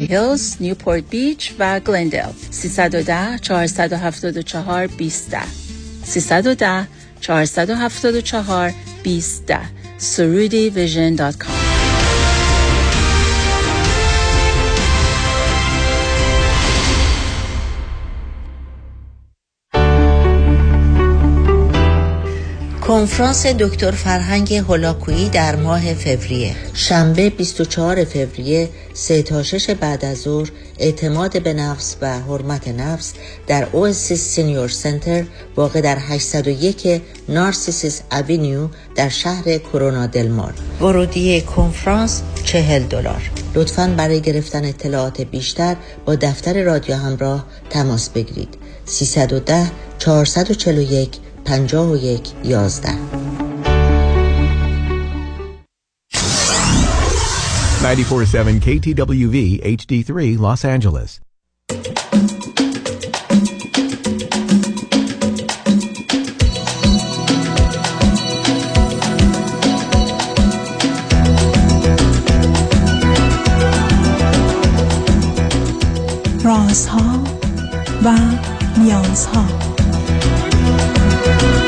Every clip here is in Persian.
هیلز، نیوپورت بیچ و گلندل 310 474 20 310 474 20 سرودی Vision dot com. کنفرانس دکتر فرهنگ هولاکویی در ماه فوریه. شنبه 24 فوریه 3 تا 6 بعد از ظهر اعتماد به نفس و حرمت نفس در Oasis Senior Center واقع در 801 Narcissus Avenue در شهر کرونا دلمار ورودی کنفرانس 40 دلار. لطفا برای گرفتن اطلاعات بیشتر با دفتر رادیو همراه تماس بگیرید. 310 441 پنجاه و یک یازده 947 KTWV HD3 Los Angeles. رازها و نیازها Thank you.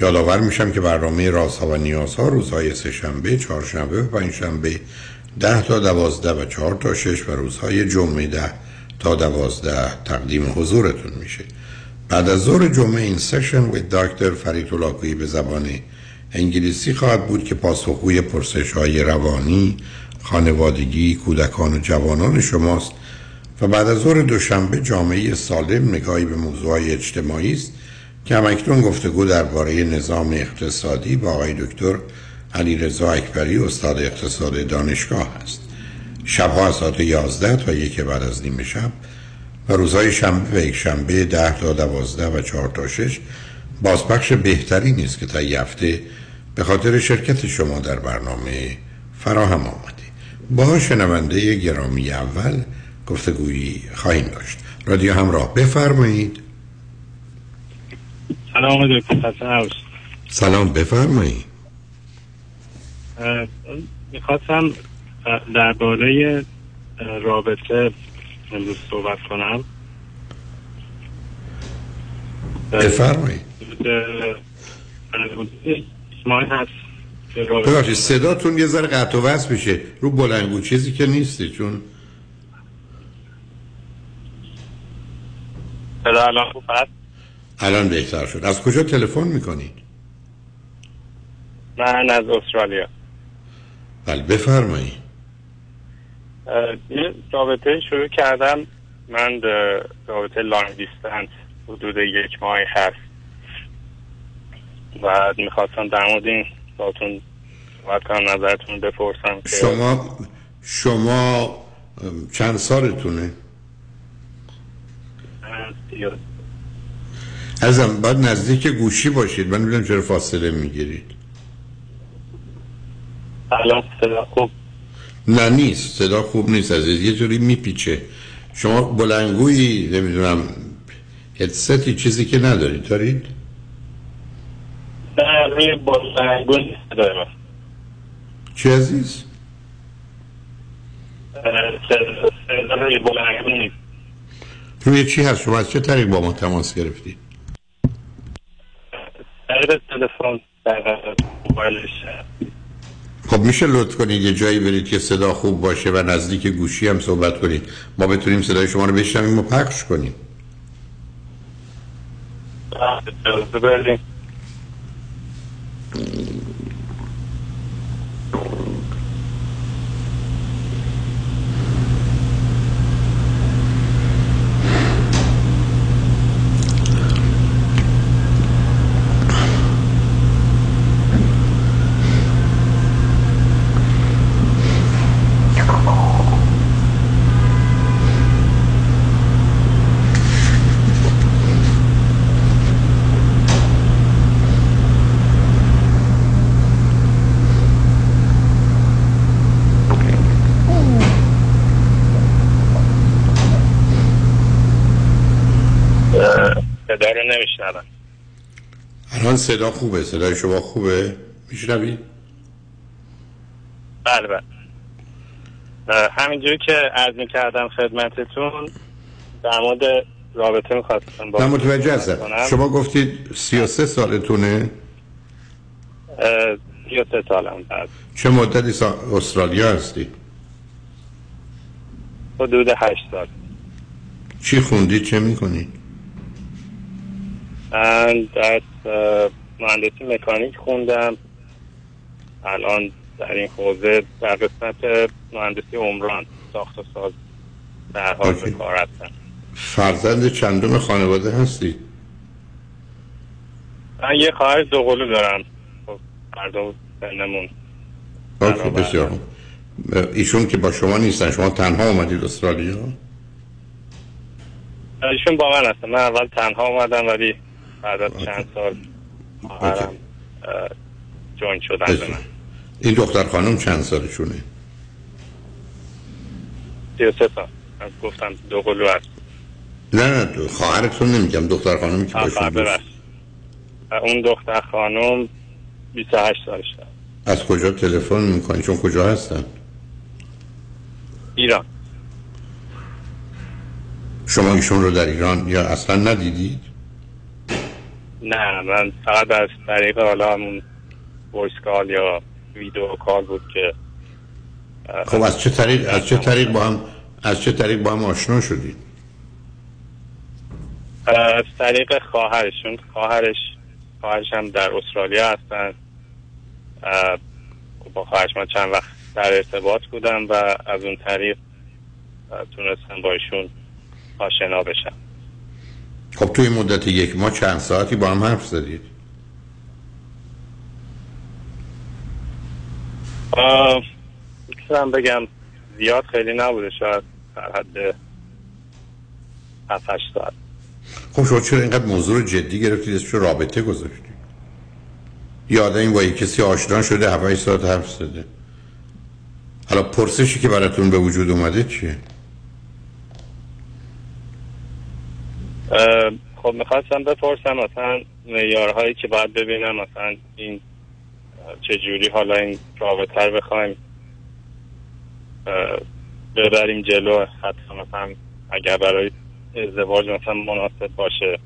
یادآور میشم که برنامه رازها و نیازها روزهای سهشنبه، چهارشنبه و پنجشنبه ده تا دوازده و چهار تا شش و روزهای جمعه ده تا دوازده تقدیم حضورتون میشه. بعد از ظهر جمعه این سشن و دکتر فرید لاکویی به زبان انگلیسی خواهد بود که پاسخگوی پرسش های روانی خانوادگی کودکان و جوانان شماست و بعد از ظهر دوشنبه جامعه سالم نگاهی به موضوع اجتماعی است که همکنون گفتگو درباره نظام اقتصادی با آقای دکتر علی رضا اکبری استاد اقتصاد دانشگاه است. شبها از ساعت 11 تا یک بعد از نیمه شب و روزهای شنبه و یک شنبه 10 تا 12 و 4 تا 6 بازپخش بهتری نیست که تا هفته به خاطر شرکت شما در برنامه فراهم آمده با شنونده گرامی اول گفتگویی خواهیم داشت. رادیو همراه بفرمایید. سلام دکتر سلام بفرمایید می‌خواستم درباره رابطه امروز صحبت کنم. بفرمایید هست. ببخشید صداتون یه ذره قطع و وصل میشه. رو بلنگو چیزی که نیستی چون الان خوب هست؟ الان بهتر شد. از کجا تلفن می‌کنید؟ من از استرالیا. بله بفرمایید. یه رابطه شروع کردم. من رابطه لانگ دیستنس حدود یک ماه هست. و می‌خواستم در مورد این باتون صحبت کنم نظرتون بپرسم شما شما چند سالتونه؟ ازم باید نزدیک گوشی باشید. من نمی‌دونم چرا فاصله می‌گیرید. الان صدا خوب؟ نه نیست. صدا خوب نیست از یه جوری میپیچه. شما بلنگویی نمی‌دونم هدستی چیزی که ندارید. دارید؟ نه روی بلنگو نیست دارم. چی عزیز؟ روی بلنگو نیست. روی چی هست؟ شما از چه طریق با ما تماس گرفتید؟ طریق تلفن در موبایلش خب میشه لطف کنید یه جایی برید که صدا خوب باشه و نزدیک گوشی هم صحبت کنید. ما بتونیم صدای شما رو بشنویم و پخش کنیم اجازه بدین اه، صدا رو نمیشنوم الان صدا خوبه صدای شما خوبه؟ میشنوید بله بله. همینجوری که عرض می‌کردم خدمتتون در مورد رابطه می‌خواستم با من متوجه هستم. شما گفتید 33 سالتونه؟ اه، 33 سالم بعد چه مدتی سا... استرالیا هستی؟ حدود 8 سال. چی خوندید چه می‌کنید من در مهندسی مکانیک خوندم. الان در این حوزه در قسمت مهندسی عمران ساخت و ساز در حال. به کار هستم. فرزند چندم خانواده هستید من یه خواهر دوقلو دارم. خب هر دو سنمون اوکی. بسیار. ایشون که با شما نیستن شما تنها اومدید استرالیا؟ ایشون با من هستم. من اول تنها اومدم ولی بعد از چند سال خواهرم جوین شدن به. من. این دختر خانم چند سالشونه؟ 33 سال. من گفتم دوقلو هست. نه نه دو- خواهرتون نمیگم. دختر خانمی که باشون دوست. اون دختر خانم 28 سالش داره از کجا تلفن می‌کنی؟ چون کجا هستن؟ ایران. شما ایشون رو در ایران یا اصلا ندیدید؟ نه من فقط از طریق حالا همون voice call یا video call بود که خب از چه طریق از چه طریق با هم از چه طریق با هم آشنا شدید؟ از طریق خواهرشون خواهرش خواهرش هم در استرالیا هستن. اه، با خواهرش من چند وقت در ارتباط بودم و از اون طریق تونستم با ایشون آشنا بشم. خب توی مدت یک ماه چند ساعتی با هم حرف زدید؟ می‌تونم بگم زیاد خیلی نبوده شاید در حد 7 8 ساعت. خب شما چرا اینقدر موضوع رو جدی گرفتید؟ رو رابطه گذاشتید. یا آدمی با کسی آشنا شده 7 ساعت حرف زده. حالا پرسشی که براتون به وجود اومده چیه؟ خب می‌خواستم بپرسم مثلا معیارهایی که باید ببینم مثلا این اه، چجوری حالا این رابطه رو بخوایم ببریم جلو حتی مثلا اگر برای ازدواج مثلا مناسب باشه.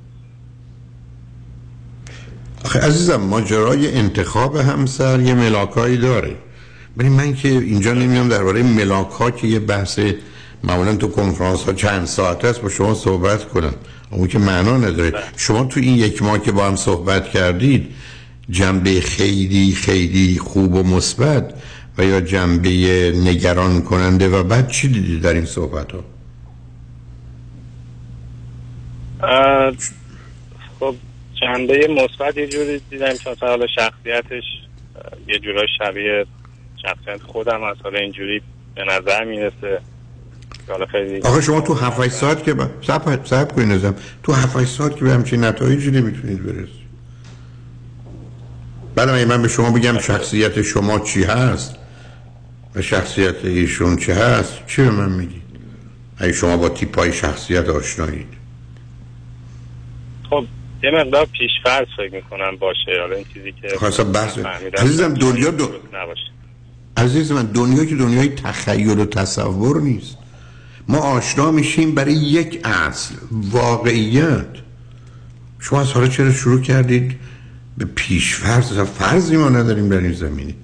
آخه عزیزم ماجرای انتخاب همسر یه ملاکایی داره. ولی من که اینجا نمیام درباره ملاک ها که یه بحث معمولا تو کنفرانس ها چند ساعت است با شما صحبت کنم. اون که معنا نداره. شما تو این یک ماه که با هم صحبت کردید جنبه خیلی خیلی خوب و مثبت و یا جنبه نگران کننده و بعد چی دیدید در این صحبت ها خب جنبه مثبت یه جوری دیدم مثلا حالا شخصیتش یه جورای شبیه شخصیت خودم هست. حالا اینجوری به نظر می‌رسه. خیلی آخه شما تو 7 ساعت که با... صبر صبر کنید نظام تو 7 ساعت که به همچین نتایجی نمی‌تونید برسید. بعد من به شما بگم شخصیت شما چی هست و شخصیت ایشون چی هست؟ چی به من میگید اگه شما با تیپای شخصیت آشنایید. خب یه مقدار پیشفرض فکر می‌کنم باشه. حالا این چیزی که خب اصلا بحث- عزیزم دنیا دو- نباشه. عزیز من دنیا که دنیای تخیل و تصور نیست. ما آشنا میشیم برای یک اصل واقعیت. شما از حالا چرا شروع کردید؟ به پیشفرض فرضی ما نداریم در این زمینه.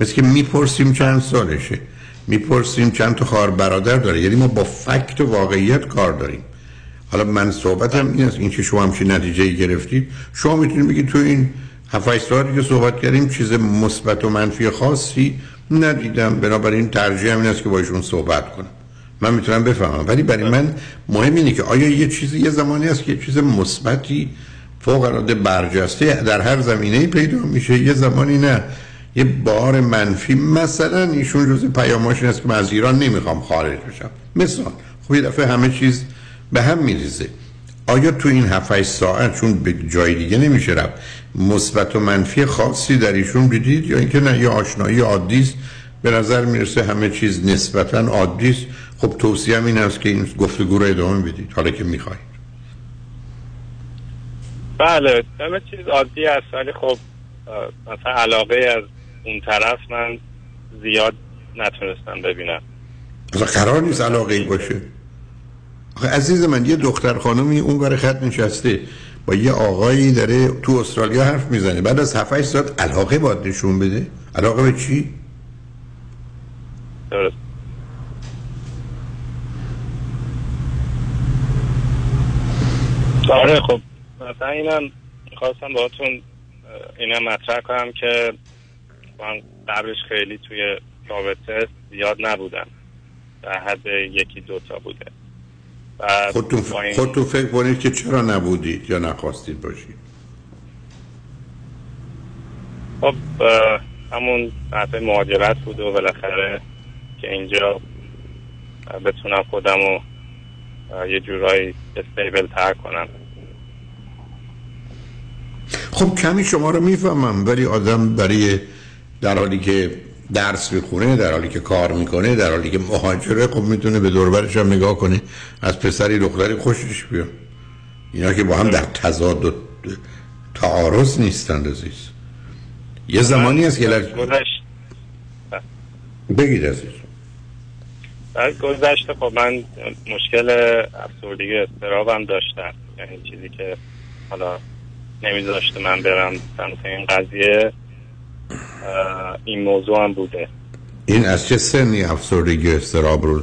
مثل که می‌پرسیم چند سالشه می‌پرسیم چند تا خواهر برادر داره. یعنی ما با فکت و واقعیت کار داریم. حالا من صحبتم این است. این که شما همچین نتیجه ای گرفتید. شما می‌تونید بگید تو این 7 سالی که صحبت کردیم چیز مثبت و منفی خاصی ندیدم. بنابراین ترجیح این است که با ایشون صحبت کنم. من می‌تونم بفهمم. ولی برای من مهم اینه که آیا یه چیزی یه زمانی است که یه چیز مثبتی فوق العاده برجسته در هر زمینه پیدا میشه؟ یه زمانی نه. یه بار منفی مثلا ایشون جز پیاماش این است که من از ایران نمی‌خوام خارج بشم. مثال خب یه دفعه همه چیز به هم میریزه. آیا تو این 7 ساعت چون به جای دیگه نمیشه رفت مثبت و منفی خاصی در ایشون دیدید؟ یا اینکه نه یه آشنایی عادی است؟ به نظر می‌رسه همه چیز نسبتا عادی است. خب توصیه این است که این گفتگو رو ادامه بدید حالا که می‌خواید. بله همه چیز عادی است ولی خب مثلا علاقه از اون طرف من زیاد نتونستم ببینم. اصلا قرار نیست علاقه ای باشه. آخه عزیز من یه دختر خانمی اون ور خط نشسته با یه آقایی داره تو استرالیا حرف می‌زنه. بعد از 7 ساعت علاقه باید نشون بده؟ علاقه به چی؟ درست. آره خب. مثلا اینم خواستم باهاتون اینم مطرح کنم که من قبلش خیلی توی رابطه زیاد نبودم. در حد یکی دوتا بوده. خودتون, ف... این... خودتون فکر کنید که چرا نبودید یا نخواستید باشید؟ خب همون بحث مهاجرت بود و بالاخره که اینجا بتونم خودم رو یه جورایی استیبل تر کنم خب کمی شما رو می‌فهمم ولی آدم برای در حالی که درس می‌خونه در حالی که کار می‌کنه در حالی که مهاجره خب می‌تونه به دوربرش هم نگاه کنه از پسری دختری خوشش بیاد. اینا که با هم در تضاد و تعارض نیستند عزیز. یه زمانی هست که بگید عزیز. در گذشته خب من مشکل افسردگی استرابم داشتم. یعنی چیزی که حالا نمیذاشته من برم سمت این قضیه این موضوع هم بوده. این از چه سنی افسردگی استراب رو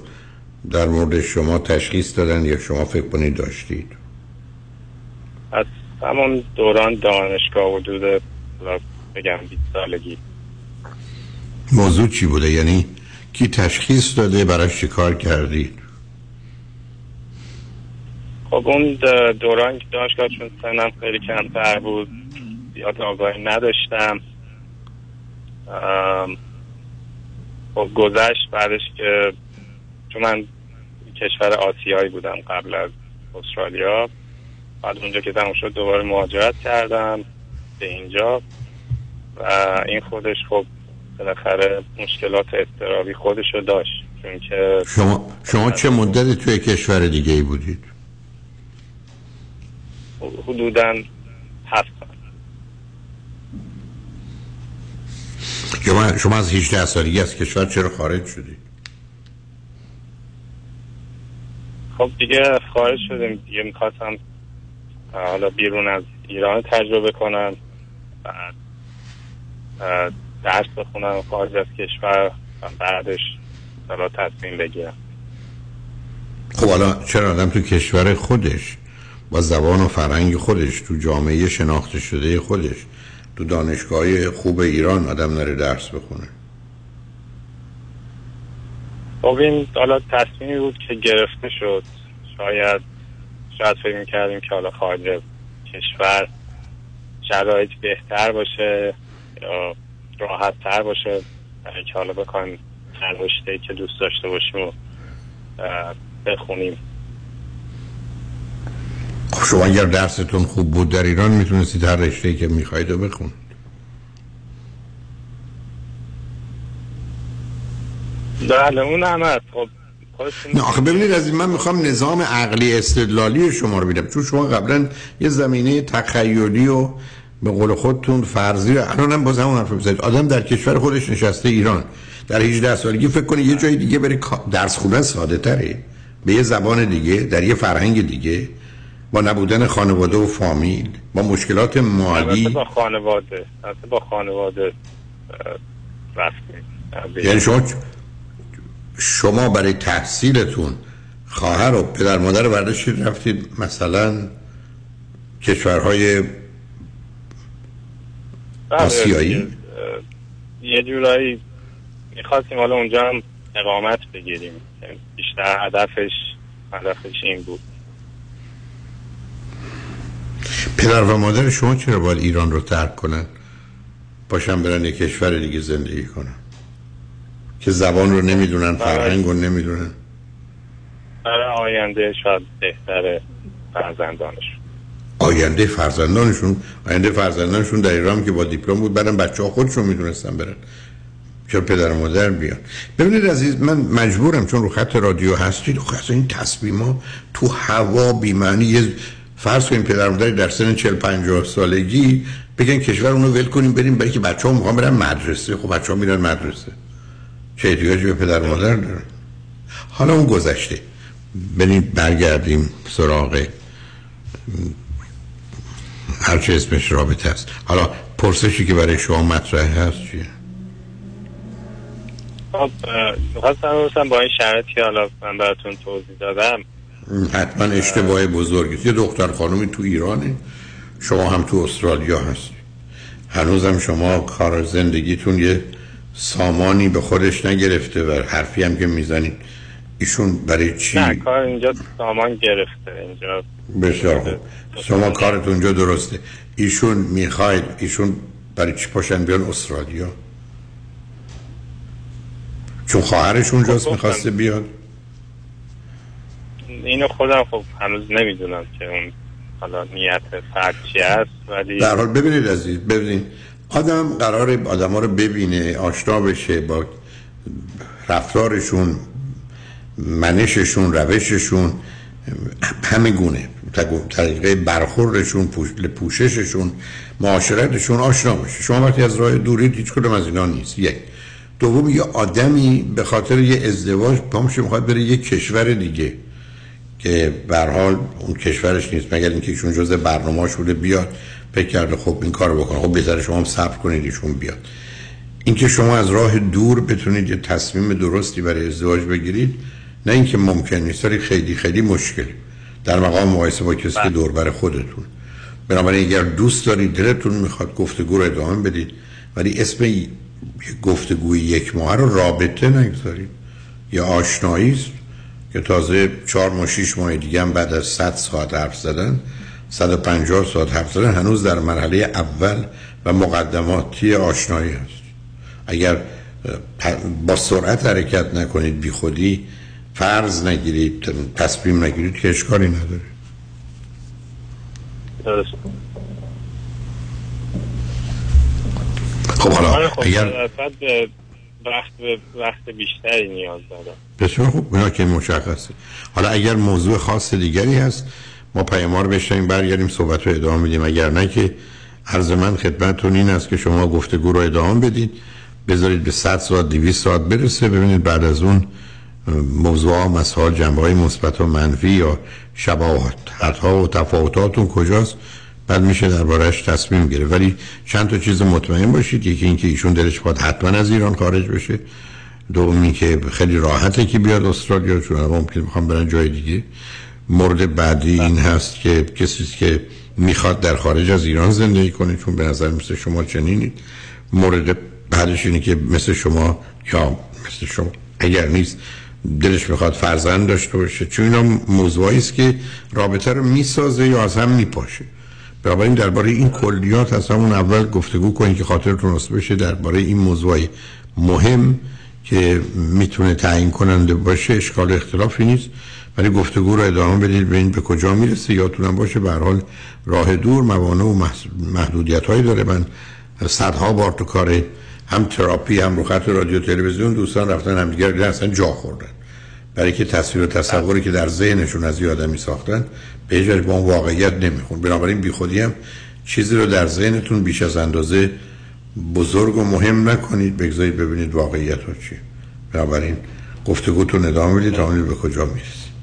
در مورد شما تشخیص دادن یا شما فکر کنید داشتید؟ از همون دوران دانشگاه حدود بگم 20 سالگی. موضوع چی بوده؟ یعنی کی تشخیص داده براش چی کار کردید خب اون دوران که دانشگاه چون سنم خیلی کمتر بود زیاد آگاهی نداشتم. خب گذشت بعدش که چون من کشور آسیایی بودم قبل از استرالیا بعد اونجا که تموم شد دوباره مهاجرت کردم به اینجا و این خودش خب بالاخره مشکلات اضطرابی خودش رو داشت. چون که شما شما چه مدتی توی کشور دیگه ای بودید؟ حدودا هفت شما شما از 18 سالگی از کشور چرا خارج شدید؟ خب دیگه خارج شدیم. دیگه می‌خواستم حالا بیرون از ایران تجربه کنم. بعد درس بخونم خارج از کشور و بعدش حالا تصمیم بگیرم. خب حالا چرا آدم تو کشور خودش با زبان و فرهنگ خودش تو جامعه شناخته شده خودش تو دانشگاه خوب ایران آدم نره درس بخونه؟ خب این حالا تصمیمی بود که گرفته شد. شاید شاید فکر می‌کردیم که حالا خارج کشور شرایط بهتر باشه یا راحت تر باشه. برای که حالا بخوایم هر که دوست داشته باشیم و بخونیم. خب شما اگر درستون خوب بود در ایران می‌تونستید هر رشته که می‌خواید رو بخونید. بله اون هم هست خب نه آخه ببینید از این من می‌خوام نظام عقلی استدلالی شما رو بیدم چون شما قبلا یه زمینه تخیلی و به قول خودتون فرضی الان هم باز همون حرف بزنید. آدم در کشور خودش نشسته ایران در 18 سالگی فکر کنه یه جای دیگه بره درس خوندن ساده تره. به یه زبان دیگه در یه فرهنگ دیگه با نبودن خانواده و فامیل با مشکلات مالی. با خانواده با خانواده یعنی شما شما برای تحصیلتون خواهر و پدر مادر برداشتید رفتید مثلا کشورهای آسیایی؟ یه جورایی می‌خواستیم حالا اونجا هم اقامت بگیریم. بیشتر هدفش هدفش این بود. پدر و مادر شما چرا باید ایران رو ترک کنن؟ باشن برن یک کشور دیگه زندگی کنن. که زبان رو نمی‌دونن فرهنگ رو نمی‌دونن. برای آینده شاید بهتر فرزندانش. آینده فرزندانشون آینده فرزندانشون در ایران که با دیپلم بود برن بچه ها خودشون می‌دونستن برن. چرا پدر و مادر بیان؟ ببینید عزیز من مجبورم چون رو خط رادیو هستید خب این تصمیم ها تو هوا بیمعنی فرض کنیم پدر مادر در سن 40 50 سالگی بگن کشور اونو ول کنیم بریم برای که بچه ها می‌خوان برن مدرسه. خب بچه ها میرن مدرسه. چه احتیاجی به پدر مادر دارن؟ حالا اون گذشته. بریم برگردیم سراغ هرچه اسمش رابطه است. حالا پرسشی که برای شما مطرح هست چیه؟ خب می‌خواستم با این شرطی حالا من براتون توضیح دادم. حتما اشتباه بزرگی یه دختر خانومی تو ایرانه. شما هم تو استرالیا هستی. هنوزم شما کار زندگیتون یه سامانی به خودش نگرفته و حرفی هم که می‌زنید ایشون برای چی؟ نه کار اینجا سامان گرفته اینجا بسیار خوب. شما کارتون اونجا درسته. ایشون می‌خواید ایشون برای چی پاشن بیان استرالیا؟ چون خواهرش اونجاست خب، می‌خواسته بیاد. اینو خودم خب هنوز نمی‌دونم که اون حالا نیت فرد چی هست ولی در حال ببینید عزیز ببینید. آدم قرار آدم ها رو ببینه آشنا بشه با رفتارشون منششون روششون همه گونه طریقه برخوردشون پوشششون معاشرتشون آشنا بشه شما وقتی از راه دوری هیچ کدوم از اینا نیست. یک. دوم یه آدمی به خاطر یه ازدواج پامش می‌خواد بره یه کشور دیگه که به حال اون کشورش نیست. مگر اینکه ایشون جزء برنامه‌اش بوده بیاد فکر کرده خب این کارو بکنه. خب بهتره شما هم صبر کنید ایشون بیاد. اینکه شما از راه دور بتونید یه تصمیم درستی برای ازدواج بگیرید نه اینکه ممکن نیست ولی خیلی خیلی مشکلی در مقام مقایسه با کسی که دور بر خودتون. بنابراین اگر دوست دارید دلتون می‌خواد گفتگو رو ادامه بدید ولی اسم گفتگوی یک ماه رو رابطه نگذارید. یا آشنایی است که تازه چهار ماه شیش ماه دیگه هم بعد از 100 ساعت حرف زدن 150 ساعت حرف زدن هنوز در مرحله اول و مقدماتی آشنایی هست. اگر با سرعت حرکت نکنید بی خودی فرض نگیرید تصمیم نگیرید که اشکالی نداره. درست خب حالا خب اگر وقت وقت بیشتری نیاز دارم. بسیار خوب اینا که مشخصه. حالا اگر موضوع خاص دیگری هست ما پیام رو بشنیم برگردیم صحبت رو ادامه میدیم. اگر نه که عرض من خدمتتون این است که شما گفتگو رو ادامه بدید. بذارید به 100 ساعت 200 ساعت برسه. ببینید بعد از اون موضوع ها مسائل جنبه های مثبت و منفی یا شباهت. ها و تفاوتاتون کجاست؟ بعد میشه دربارهش تصمیم گیره ولی چند تا چیز مطمئن باشید. یکی اینکه ایشون دلش باید حتما از ایران خارج بشه. دومی که خیلی راحته که بیاد استرالیا چون ممکن می‌خوام برن جای دیگه. مورد بعدی این هست که کسی که می‌خواد در خارج از ایران زندگی کنه چون به نظر مثل شما چنینید مورد بعدش اینه که مثل شما یا مثل شما اگر نیست دلش می‌خواد فرزند داشته باشه. چون اینا موضوعی است که رابطه رو می‌سازه یا از هم میپاشه. بنابراین درباره این کلیات از همون اول گفتگو کنید که خاطرتون راست بشه درباره این موضوع مهم که می‌تونه تعیین کننده باشه اشکال اختلافی نیست. ولی گفتگو رو ادامه بدید ببینید به کجا می‌رسه. یادتونم باشه به حال راه دور موانع و محدودیت هایی داره. من صدها بار تو کار هم تراپی هم رو خط رادیو تلویزیون دوستان رفتن همدیگر دیدن اصلا جا خوردن. برای که تصویر و تصوری که در ذهنشون از آدمی ساختن به با اون واقعیت نمیخون. بنابراین بیخودی هم چیزی رو در ذهنتون بیش از اندازه بزرگ و مهم نکنید. بگذارید ببینید واقعیت ها چیه. بنابراین گفتگوتون ادامه بدید تا به کجا می‌رسید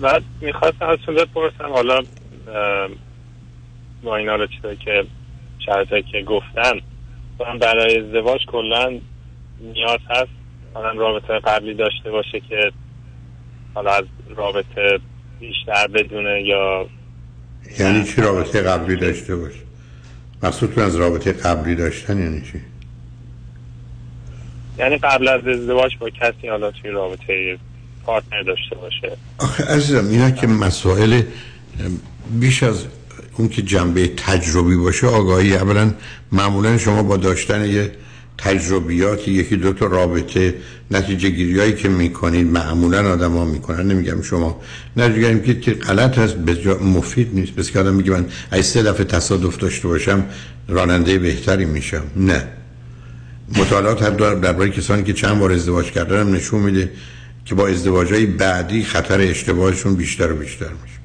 بعد می‌خواستم ازتون بپرسم حالا با این حالا چیزایی که شرطایی که گفتن من برای ازدواج کلا نیاز هست. مثلا رابطه قبلی داشته باشه که حالا از رابطه بیشتر بدونه یا یعنی چی رابطه قبلی داشته باشه؟ مقصودتون از رابطه قبلی داشتن یعنی چی؟ یعنی قبل از ازدواج با کسی حالا توی رابطه پارتنر داشته باشه. آخه عزیزم اینا که مسائل بیش از اون که جنبه تجربی باشه آگاهی. اولا معمولا شما با داشتن یه تجربیاتی یکی دو تا رابطه نتیجه گیری هایی که می‌کنید معمولا آدم ها می‌کنن. نمیگم شما. گیری که غلط هست جا مفید نیست. بس که آدم میگه من اگه سه دفعه تصادف داشته باشم راننده بهتری میشم. نه. مطالعات هم در- درباره کسانی که چند بار ازدواج کردن هم نشون میده که با ازدواجهای بعدی خطر اشتباهشون بیشتر و بیشتر میشه.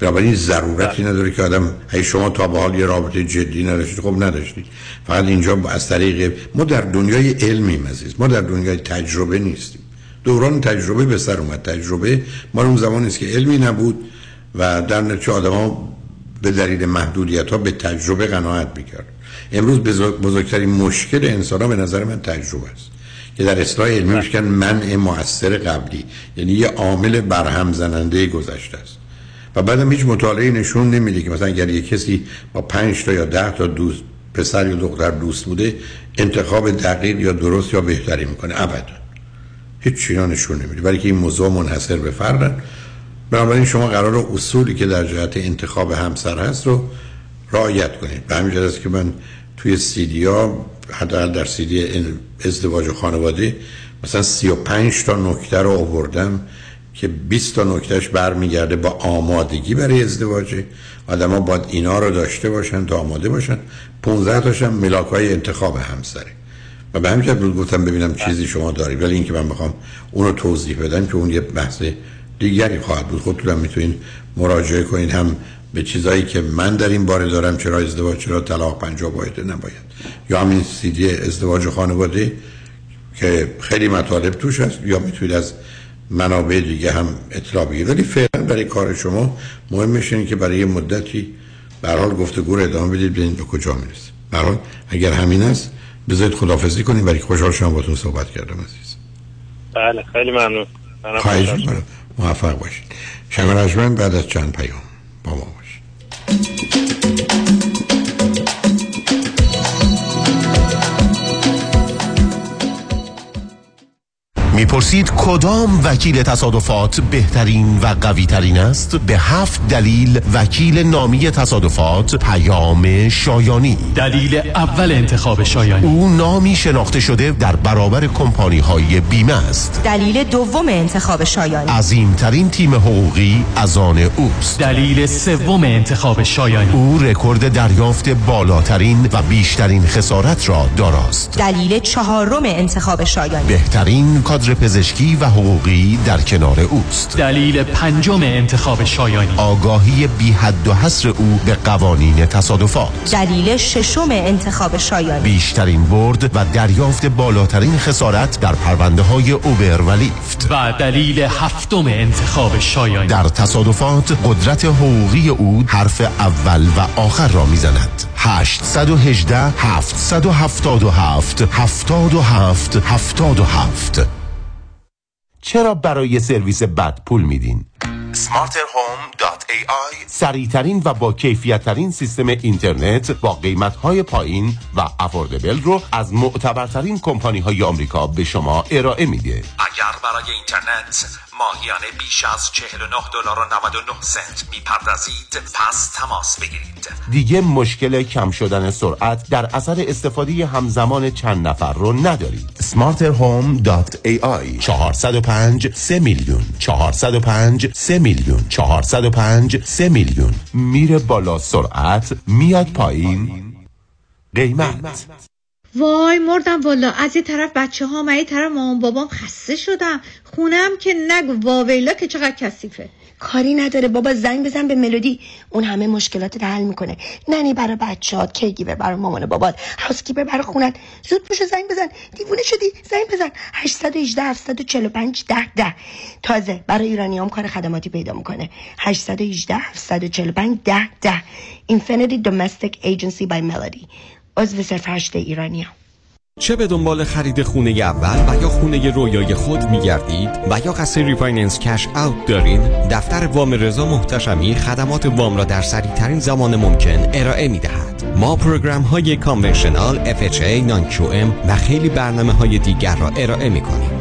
بنابراین ضرورتی نداره که آدم ای شما تا به حال یه رابطه جدی نداشتید خب نداشتید. فقط اینجا از طریق ما در دنیای علمیم عزیز ما در دنیای تجربه نیستیم. دوران تجربه به سر اومد. تجربه ما اون زمان است که علمی نبود و در نتیجه آدما به دلیل محدودیت ها به تجربه قناعت می‌کرد. امروز بزرگ- بزرگترین مشکل انسان ها به نظر من تجربه است. که در اصلاح علمی میشکن منع مؤثر قبلی یعنی یه عامل برهم زننده گذشته است. و بعدم هیچ مطالعه نشون نمیده که مثلا اگر یه کسی با پنج تا یا ده تا دوست پسر یا دختر دوست بوده انتخاب دقیق یا درست یا بهتری می‌کنه. ابدا. هیچ چیزا نشون نمیده. ولی که این موضوع منحصر به فردن بنابراین شما قرار اصولی که در جهت انتخاب همسر هست رو رعایت کنید. به همین است که من توی سیدی ها حداقل در سیدی ازدواج و خانواده مثلا 35 تا نکته رو آوردم. که 20 تا نکتهش برمیگرده با آمادگی برای ازدواجه آدما باید اینا رو داشته باشن تا آماده باشن. 15 تاش هم ملاک های انتخاب همسره. و به همین بود گفتم ببینم چیزی شما داری ولی اینکه من بخوام اون رو توضیح بدم که اون یه بحث دیگری خواهد بود. خودتون هم می‌تونین مراجعه کنین هم به چیزایی که من در این باره دارم چرا ازدواج چرا طلاق پنجاه باید نباید. یا همین سیدی ازدواج خانواده که خیلی مطالب توش هست. یا می‌تونید از منابع دیگه هم اطلاع بگیرید ولی فعلا برای کار شما مهمش اینه که برای یه مدتی به حال گفتگو رو ادامه بدید ببینید به کجا می‌رسه. به حال اگر همین است بذارید خدافظی کنیم. برای خوشحال شدم باتون صحبت کردم عزیز. بله خیلی ممنون. خواهش شدم. می‌کنم. موفق باشید. شنگ بعد از چند پیام با ما می‌پرسید کدام وکیل تصادفات بهترین و قوی ترین است؟ به هفت دلیل وکیل نامی تصادفات پیام شایانی. دلیل اول انتخاب شایانی. او نامی شناخته شده در برابر کمپانی های بیمه است. دلیل دوم انتخاب شایانی. عظیمترین تیم حقوقی از آن اوست. دلیل سوم انتخاب شایانی. او رکورد دریافت بالاترین و بیشترین خسارت را داراست. دلیل چهارم انتخاب شایانی. بهترین کادر پزشکی و حقوقی در کنار اوست. دلیل پنجم انتخاب شایانی. آگاهی بی حد و حصر او به قوانین تصادفات. دلیل ششم انتخاب شایانی. بیشترین برد و دریافت بالاترین خسارت در پرونده های اوبر و لیفت. و دلیل هفتم انتخاب شایانی. در تصادفات قدرت حقوقی او حرف اول و آخر را می‌زند. 818 777 77 77 چرا برای سرویس بد پول میدین؟ smarterhome.ai سریعترین و با کیفیت ترین سیستم اینترنت با قیمت های پایین و افوردبل رو از معتبرترین کمپانی های آمریکا به شما ارائه میده. اگر برای اینترنت ماهیانه بیش از 49 دلار و 99 سنت می‌پردازید پس تماس بگیرید. دیگه مشکل کم شدن سرعت در اثر استفاده همزمان چند نفر رو ندارید. smarterhome.ai 405 3 میلیون. 405 3 میلیون 405 3 میلیون. میره بالا سرعت میاد پایین. قیمت. وای مردم والا از یه طرف بچه ها یه طرف مامان بابام خسته شدم. خونم که نگو واویلا که چقدر کثیفه. کاری نداره. بابا زنگ بزن به ملودی. اون همه مشکلات حل می‌کنه. ننی برای بچه‌هات کیگیور برای مامان و بابات. هاوسکیپر برای خونت. زود پوشو زنگ بزن. دیوونه شدی. زنگ بزن. 818 745 10 10 تازه برای ایرانیام کار خدماتی پیدا می‌کنه. 818 745 10 10 Infinity Domestic Agency by Melody. عضو صفر هشت ایرانیان. چه به دنبال خرید خونه اول و یا خونه رویای خود می گردید و یا قصد refinance cash out دارین؟ دفتر وام رضا محتشمی خدمات وام را در سریع ترین زمان ممکن ارائه می دهد ما program های conventional FHA non و خیلی برنامه های دیگر را ارائه می کنیم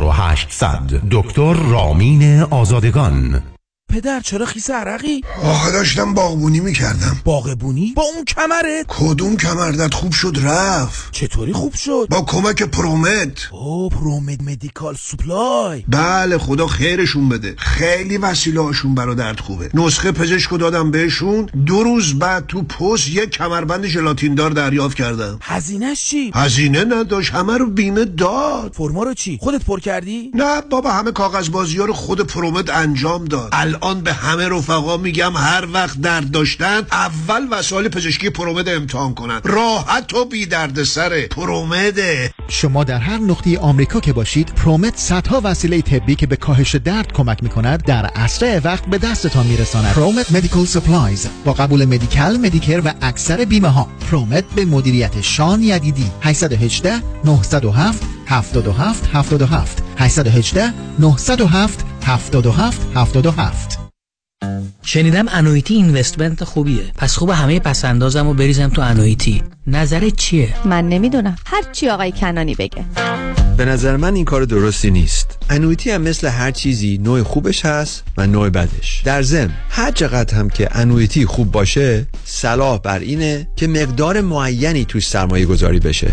4800 دکتر رامین آزادگان. پدر چرا خیس عرقی؟ آخه داشتم باغبونی می‌کردم باغبونی؟ با اون کمرت؟ کدوم کمردت خوب شد رفت چطوری خوب شد؟ با کمک پرومت او پرومت مدیکال سوپلای بله خدا خیرشون بده خیلی وسیله هاشون برا درد خوبه نسخه پزشکو دادم بهشون دو روز بعد تو پست یک کمربند ژلاتین دار دریافت کردم هزینهش چی؟ هزینه نداشت همه رو بیمه داد فرما رو چی؟ خودت پر کردی؟ نه بابا همه کاغذ بازی ها رو خود ProMed انجام داد الان به همه رفقا میگم هر وقت درد داشتن اول وسایل پزشکی ProMed امتحان کنن. راحت و بی درد سره ProMed ه شما در هر نقطه آمریکا که باشید ProMed صدها وسیله طبی که به کاهش درد کمک می‌کند در اسرع وقت به دستتان میرساند. ProMed Medical Supplies با قبول Medi-Cal Medicare و اکثر بیمه ها ProMed به مدیریت شان یدیدی. 818 907 77 77 818 907 77 77 شنیدم انویتی اینوستمنت خوبیه. پس خوب همه پسندازم و بریزم تو انویتی. نظرت چیه؟ من نمی‌دونم. هر چی آقای کنانی بگه. به نظر من این کار درستی نیست. انویتی هم مثل هر چیزی نوع خوبش هست و نوع بدش. در ضمن هر چقدر هم که انویتی خوب باشه صلاح بر اینه که مقدار معینی توش سرمایه گذاری بشه.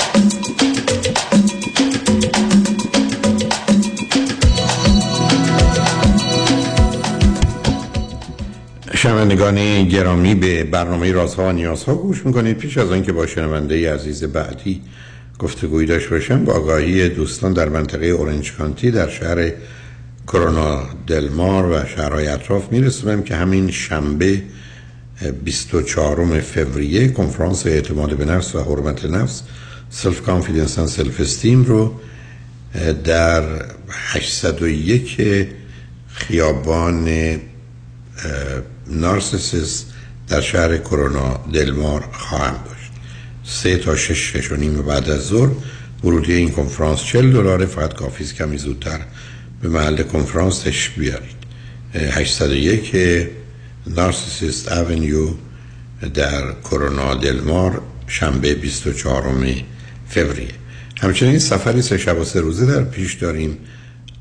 شنوندگان گرامی به برنامه رازها و نیازها گوش می‌کنید. پیش از آنکه با شنونده عزیز بعدی گفتگوی داشته باشم به آگاهی دوستان در منطقه اورنج کانتی در شهر کرونا دلمار و شهرهای اطراف میرسونم که همین شنبه 24 فوریه کنفرانس اعتماد به نفس و حرمت نفس self confidence و self esteem رو در 801 خیابان نارسیسس در شهر کرونا دلمار خواهم داشت. سه تا شش شش و نیم بعد از ظهر ورودی این کنفرانس 40 دلاره فقط کافی است کمی زودتر به محل کنفرانس تشریف بیارید 801 نارسیسیست اونیو در کرونا دلمار شنبه 24 فوریه. همچنین سفری سه شب و سه روزه در پیش داریم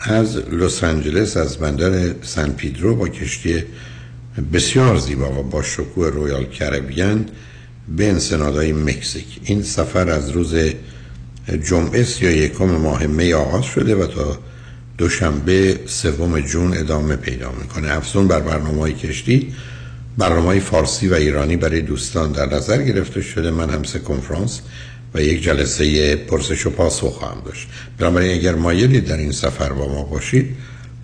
از لس آنجلس از بندر سن پیدرو با کشتی بسیار زیبا و با شکوه رویال کربیان به انسنادهای مکزیک. این سفر از روز جمعه یا یکم ماه می آغاز شده و تا دوشنبه سوم جون ادامه پیدا می‌کنه. افزون بر برنامه های کشتی برنامه های فارسی و ایرانی برای دوستان در نظر گرفته شده. من هم سه کنفرانس و یک جلسه پرسش و پاسخ خواهم داشت. بنابراین اگر مایلی در این سفر با ما باشید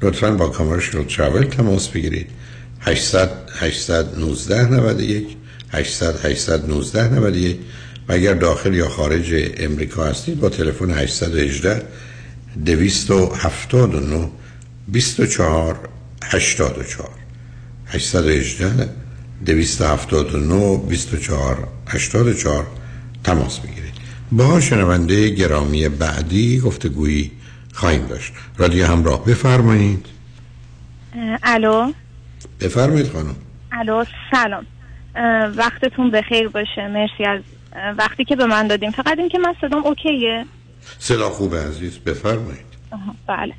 لطفا با کامرشل تراول تماس بگیرید. 800 819 91 800 819 91 و اگر داخل یا خارج امریکا هستید با تلفن 818 279 24 84 818 279 24 84 تماس بگیرید. با شنونده گرامی بعدی گفتگویی خواهیم داشت. رادیو همراه بفرمایید. الو؟ بفرمایید خانم. الو سلام. وقتتون بخیر باشه. مرسی از وقتی که به من دادیم فقط این که من صدام اوکیه؟ صدا خوبه عزیز. بفرمایید. آها، بله.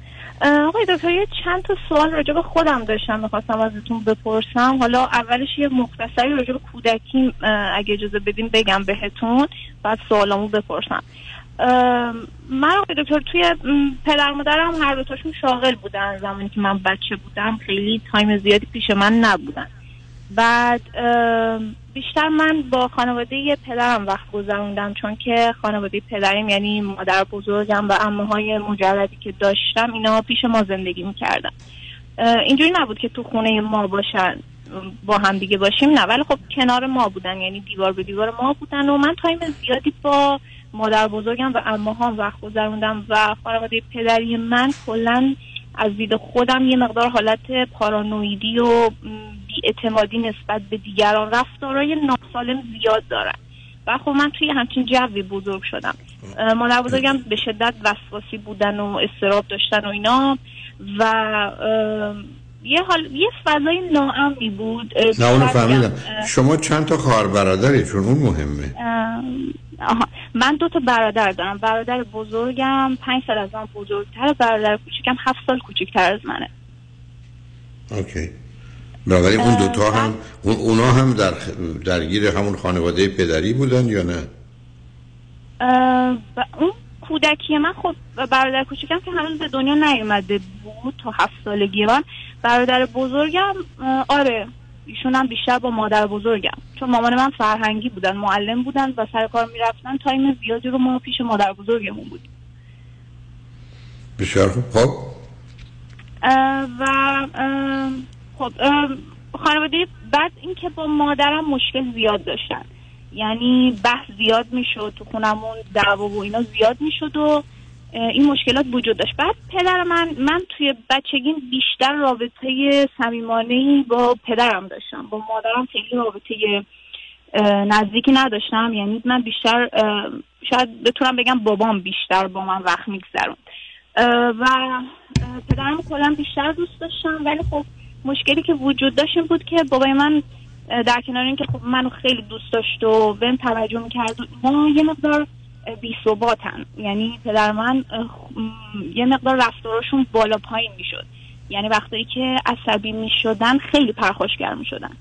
آقای دکتر یه چند تا سوال راجع به خودم داشتم. می‌خواستم ازتون بپرسم. حالا اولش یه مختصری راجع به کودکیم اه، اگه اجازه بدیم بگم بهتون. بعد سوالامو بپرسم. من آقای دکتر توی پدر مادرم هر دوتاشون شاغل بودن. زمانی که من بچه بودم خیلی تایم زیادی پیش من نبودن. بعد بیشتر من با خانواده پدرم وقت گذروندم. چون که خانواده پدرم یعنی مادر بزرگم و امه های مجردی که داشتم اینا پیش ما زندگی می‌کردن. اینجوری نبود که تو خونه ما باشن با هم دیگه باشیم نه. ولی خب کنار ما بودن یعنی دیوار به دیوار ما بودن و من تایم زیادی با مادر بزرگم و امه هم وقت گذروندم و خانواده پدری من کلا از دید خودم یه مقدار حالت پارانویدی و بیاعتمادی نسبت به دیگران رفتارهای ناسالم زیاد دارن. و خب من توی همچین جوی بزرگ شدم. مادر بزرگم به شدت وسواسی بودن و استراب داشتن و اینا و یه حال یه فضای ناامنی بود نه اونو فهمیدم. شما چند تا خواهر برادری چون اون مهمه. آها. من دو تا برادر دارم. برادر بزرگم پنج سال از من بزرگتر برادر کوچیکم هفت سال کوچیکتر از منه. اوکی. بنابراین اون دوتا هم اون اونا هم در درگیر همون خانواده پدری بودن یا نه؟ اون کودکی من خب برادر کوچیکم که هنوز به دنیا نیومده بود تا هفت سالگی من برادر بزرگم آره ایشون هم بیشتر با مادر بزرگم. چون مامان من فرهنگی بودن معلم بودن و سر کار می‌رفتن. تایم زیادی رو ما پیش مادر بزرگمون بودیم. بسیار خوب. خب. و اه، خب خانواده بعد اینکه با مادرم مشکل زیاد داشتن. یعنی بحث زیاد می‌شد تو خونمون دعوا و اینا زیاد می‌شد و این مشکلات وجود داشت. بعد پدر من من توی بچگیم بیشتر رابطه صمیمانه با پدرم داشتم. با مادرم خیلی رابطه نزدیکی نداشتم. یعنی من بیشتر شاید بتونم بگم بابام بیشتر با من وقت میگذرون و پدرم کلا بیشتر دوست داشتم. ولی خب مشکلی که وجود داشت این بود که بابای من در کنار اینکه خب منو خیلی دوست داشت و بهم توجه می‌کرد ما یه مقدار بی ثباتن. یعنی پدر من یه مقدار رفتاراشون بالا پایین می‌شد. یعنی وقتی که عصبی می‌شدن خیلی پرخاشگر می‌شدن.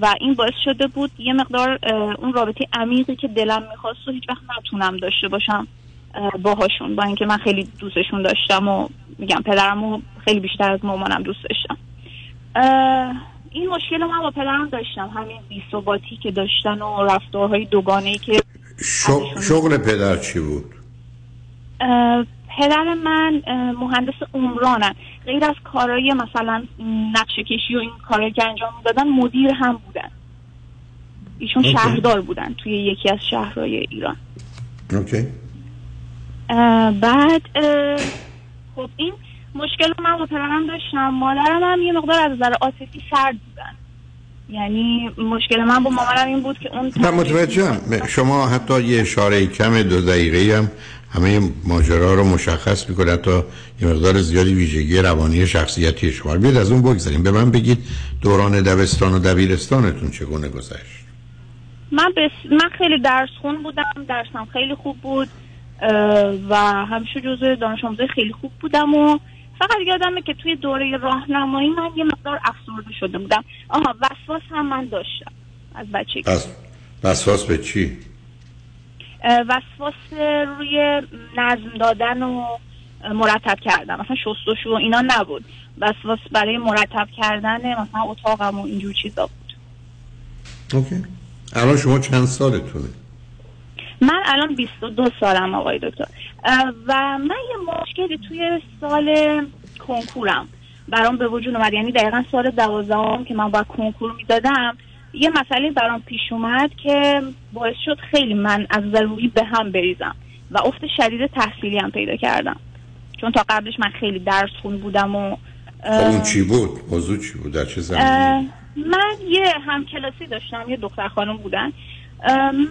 و این باعث شده بود یه مقدار اون رابطه عمیقی که دلم می‌خواست و هیچ وقت نتونم داشته باشم اه، باهاشون با اینکه من خیلی دوستشون داشتم و میگم پدرمو خیلی بیشتر از مامانم دوست داشتم. این مشکل من با پدرم داشتم. همین بیثباتی که داشتن و رفتارهای دوگانه ای که شغ- شغل پدر چی بود؟ پدر من مهندس عمرانن. غیر از کارهای مثلا نقشه کشی و این کارهایی که انجام می‌دادن مدیر هم بودن. ایشون اوکی. شهردار بودن توی یکی از شهرهای ایران. اوکی. اه، بعد اه، خب این مشکل رو من با پدرم داشتم. مادرم هم یه مقدار از نظر عاطفی سرد بودن. یعنی مشکل من با مامانم این بود که اون من متوجهم. شما حتی یه اشاره کم دو دقیقه هم همه ماجرا رو مشخص می‌کنه حتی یه مقدار زیادی ویژگی روانی شخصیتی شما رو. بیاید از اون بگذاریم به من بگید دوران دبستان و دبیرستانتون چگونه گذشت؟ من بس... من خیلی درس خون بودم. درسم خیلی خوب بود. و همیشه جزو دانش آموزای خیلی خوب بودم و فقط یادمه که توی دوره راهنمایی من یه مقدار افسرده شده بودم. آها وسواس هم من داشتم. از بچگی. پس وسواس به چی؟ وسواس روی نظم دادن و مرتب کردن. مثلا شستشو و اینا نبود. وسواس برای مرتب کردن مثلا اتاقم و اینجور چیزا بود. اوکی. الان شما چند سالتونه؟ من الان 22 سالم آقای دکتر و من یه مشکلی توی سال کنکورم برام به وجود اومد یعنی دقیقا سال دوازدهم که من با کنکور می‌دادم یه مسئله برام پیش اومد که باعث شد خیلی من از ضروری به هم بریزم و افت شدید تحصیلی هم پیدا کردم چون تا قبلش من خیلی درس خون بودم و خب اون چی بود؟ موضوع چی بود؟ در چه زمینی؟ من یه همکلاسی داشتم یه دختر خانم بودن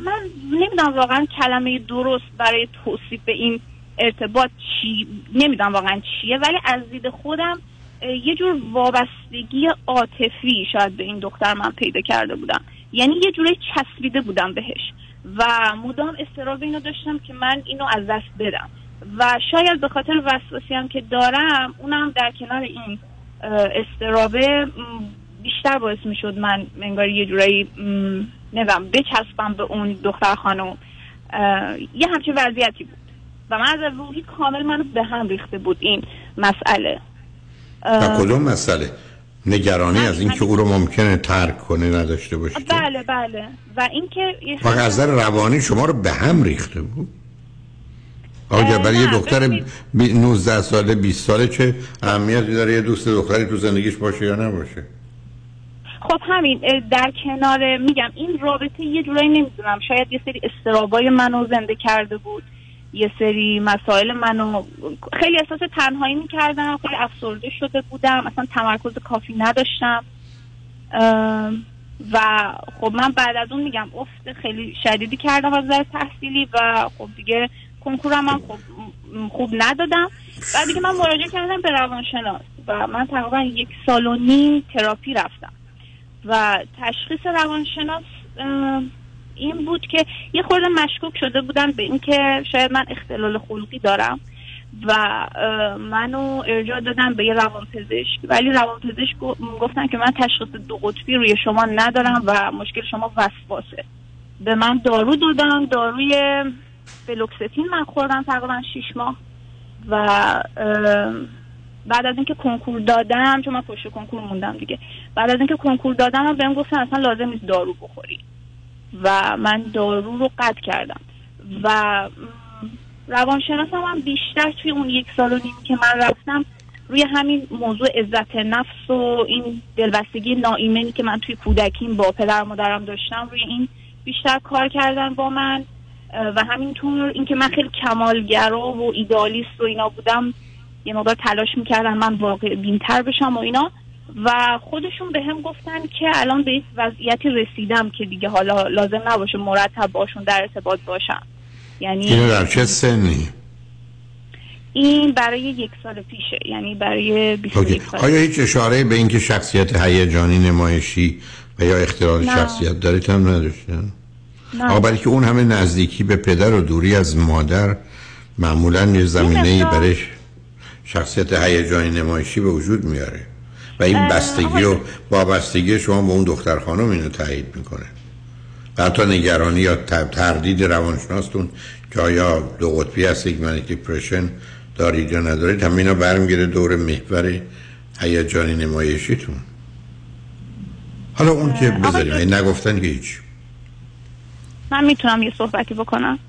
من نمی‌دونم واقعا کلمه درست برای توصیف این ارتباط چی نمی‌دونم واقعا چیه ولی از دید خودم یه جور وابستگی عاطفی شاید به این دختر من پیدا کرده بودم. یعنی یه جوری چسبیده بودم بهش. و مدام استراب اینو داشتم که من اینو از دست بدم. و شاید به خاطر وسواسی هم که دارم اونم در کنار این استرابه بیشتر باعث می شد من انگار یه جورایی نمی‌دونم بچسبم به اون دختر خانم. یه همچین وضعیتی بود. و من از روحی کامل منو به هم ریخته بود این مسئله. و کدوم مسئله؟ نگرانی از اینکه او رو ممکنه ترک کنه نداشته باشی بله بله. و اینکه فقط از نظر روانی شما رو به هم ریخته بود؟ آیا برای یه دختر بی- 19 ساله 20 ساله چه اهمیتی داره؟ یه دوست دختری تو زندگیش باشه یا نباشه؟ خب همین در کنار میگم این رابطه یه جورایی نمی‌دونم شاید یه سری استرابای منو زنده کرده بود یه سری مسائل منو خیلی احساس تنهایی می‌کردم خیلی افسرده شده بودم اصلا تمرکز کافی نداشتم. و خب من بعد از اون میگم افت خیلی شدیدی کردم از نظر تحصیلی و خب دیگه کنکورم هم خب خوب ندادم. بعد دیگه من مراجعه کردم به روانشناس و من تقریبا یک سال و نیم تراپی رفتم. و تشخیص روانشناس این بود که یه خورده مشکوک شده بودن به اینکه شاید من اختلال خلقی دارم و منو ارجاع دادن به یه روانپزشک. ولی روانپزشک گفتن که من تشخیص دو قطبی روی شما ندارم و مشکل شما وسواسه. به من دارو دادن داروی فلوکستین من خوردم تقریبا شیش ماه و بعد از اینکه کنکور دادم چون من پشت کنکور موندم دیگه. بعد از اینکه کنکور دادم بهم گفتن اصلا لازم نیست دارو بخوری. و من دارو رو قطع کردم. و روانشناسم هم بیشتر توی اون یک سال و نیم که من رفتم روی همین موضوع عزت نفس و این دلبستگی ناایمنی که من توی کودکیم با پدر مادرم داشتم روی این بیشتر کار کردن با من. و همینطور اینکه من خیلی کمالگرا و ایدالیست و اینا بودم یه مقدار تلاش می‌کردن من واقع بینتر بشم و اینا و خودشون به هم گفتن که الان به یک وضعیتی رسیدم که دیگه حالا لازم نباشه مرتب باشون در ارتباط باشم یعنی اینو در چه سنی؟ این برای یک سال پیشه یعنی برای 21 اوکی. سال آیا هیچ اشاره به اینکه شخصیت هیجانی نمایشی و یا اختلال. شخصیت دارید هم نداشتن؟ نه. آقا برای که اون همه نزدیکی به پدر و دوری از مادر معمولا یه زمینه ای برای شخصیت هیجانی نمایشی به وجود میاره. و این بستگی و وابستگی شما به اون دختر خانم اینو تایید می‌کنه. و حتی نگرانی یا تردید روانشناستون که آیا دو قطبی هست یک دیپرشن دارید یا ندارید همه اینا برمیگره دور محور هیجانی نمایشیتون. حالا اون که بذاریم این نگفتن که هیچ. من می‌تونم یه صحبتی بکنم؟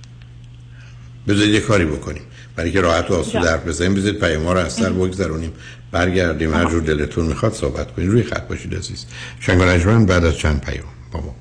بذارید یه کاری بکنیم. برای که راحت و آسود. حرف بزنیم بذارید پیام رو از سر بگذرونیم. برگردیم هر جور دلتون می‌خواد صحبت کنیم روی خط باشید عزیز. شنگ بعد از چند پیام. با ما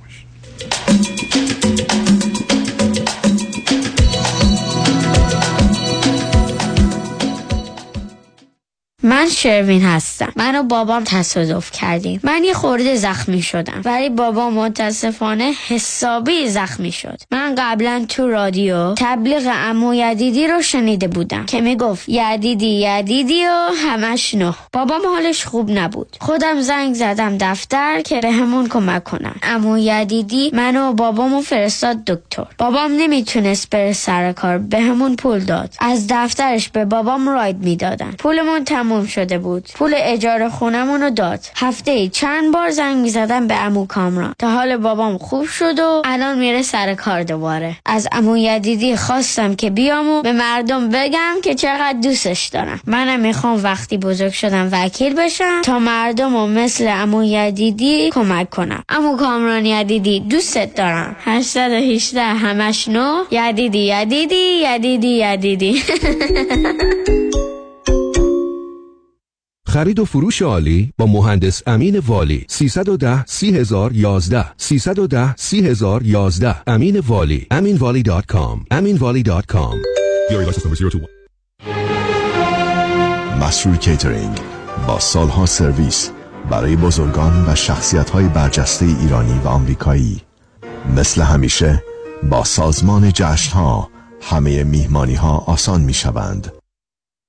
من شروین هستم. من و بابام تصادف کردیم. من یه خورده زخمی شدم. ولی بابام متاسفانه حسابی زخمی شد. من قبلا تو رادیو تبلیغ امو یدیدی رو شنیده بودم که می‌گفت یدیدی یدیدی و همش نه. بابام حالش خوب نبود. خودم زنگ زدم دفتر که به همون کمک کنن امو یدیدی منو و بابامو فرستاد دکتر. بابام نمی‌تونست بره سر کار به همون پول داد. از دفترش به بابام راید می‌دادن. پولمون تموم شده بود. پول اجاره خونمون رو داد. هفته ای چند بار زنگ می‌زدم به امو کامران. تا حال بابام خوب شد و الان میره سر کار دوباره. از امو یدیدی خواستم که بیام و به مردم بگم که چقدر دوستش دارم منم می‌خوام وقتی بزرگ شدم وکیل بشم تا مردم و مثل امو یدیدی کمک کنم. امو کامران یدیدی دوستت دارم. 818 همش نو. یدیدی یدیدی یدیدی یدیدی. خرید و فروش عالی با مهندس امین والی. 310 30011 310 30011 امین والی. aminvali.com aminvali.com مسرور کیترینگ با سالها سرویس برای بزرگان و شخصیت های برجسته ایرانی و آمریکایی. مثل همیشه با سازمان جشن ها همه میهمانی ها آسان می شوند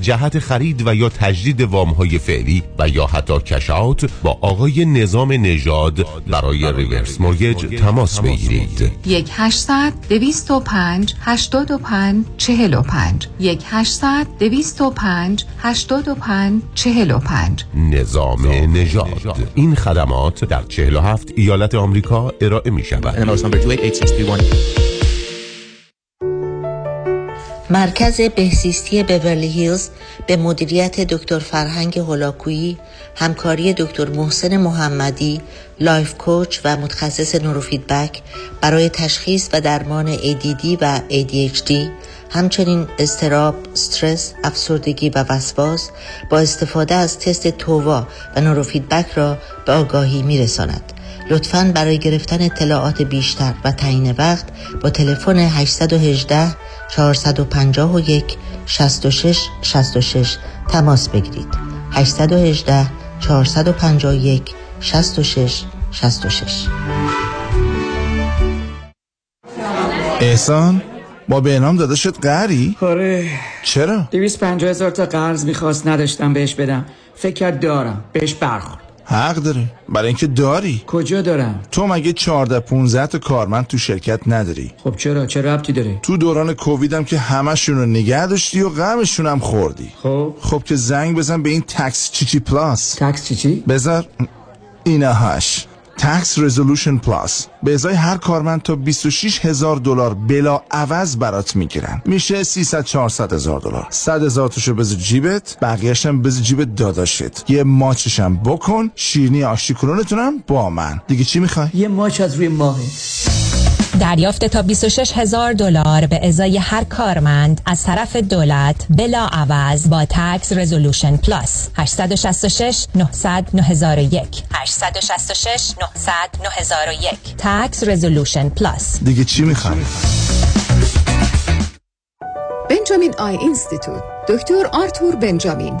جهت خرید و یا تجدید وام های فعلی و یا حتی کشات با آقای نظام نژاد برای ریورس مورگیج تماس بگیرید. یک 800 205 85 45 یک 800 205 85 45 نظام نژاد. این خدمات در 47 ایالت آمریکا ارائه می شود مرکز بهزیستی بورلی هیلز به مدیریت دکتر فرهنگ هولاکویی همکاری دکتر محسن محمدی life coach و متخصص نوروفیدبک برای تشخیص و درمان ADD و ADHD همچنین اضطراب، استرس، افسردگی و وسواس با استفاده از تست تووا و نوروفیدبک را به آگاهی می رساند. لطفاً برای گرفتن اطلاعات بیشتر و تعیین وقت با تلفن 818 451 66 66 تماس بگیرید. 818 451 66 66 احسان با بهنام داداشت قری؟ آره. چرا؟ دویست پنجاه هزار تا قرض می‌خواست نداشتم بهش بدم. فکر کرد دارم. بهش برخورد. حق داره. برای اینکه داری. کجا دارم؟ تو مگه 14 15 تا کارمند تو شرکت نداری؟ خب چرا؟ چه ربطی داره؟ تو دوران کوویدم که همشون رو نگه داشتی و غمشون هم خوردی. خب. خب که زنگ بزن به این Tax چیچی Plus. Tax چیچی؟ بذار. اینهاش Tax Resolution Plus به ازای هر کارمند تا 26 هزار دلار بلا عوض برات می‌گیرن. میشه 300 400 هزار دلار. 100 هزار توشو بذار جیبت بقیه‌ش هم بذار جیب داداشت. یه ماچشم بکن شیرینی آشتی کنونتونم با من. دیگه چی می‌خوای؟ یه ماچ از روی ماهه دریافت تا 26 هزار دلار به ازای هر کارمند از طرف دولت بلا عوض با Tax Resolution Plus 866 900 9001 866 900 9001 تکس رزولوشن پلاس دیگه چی می‌خوای Benjamin Eye Institute. دکتر آرتور بنجامین.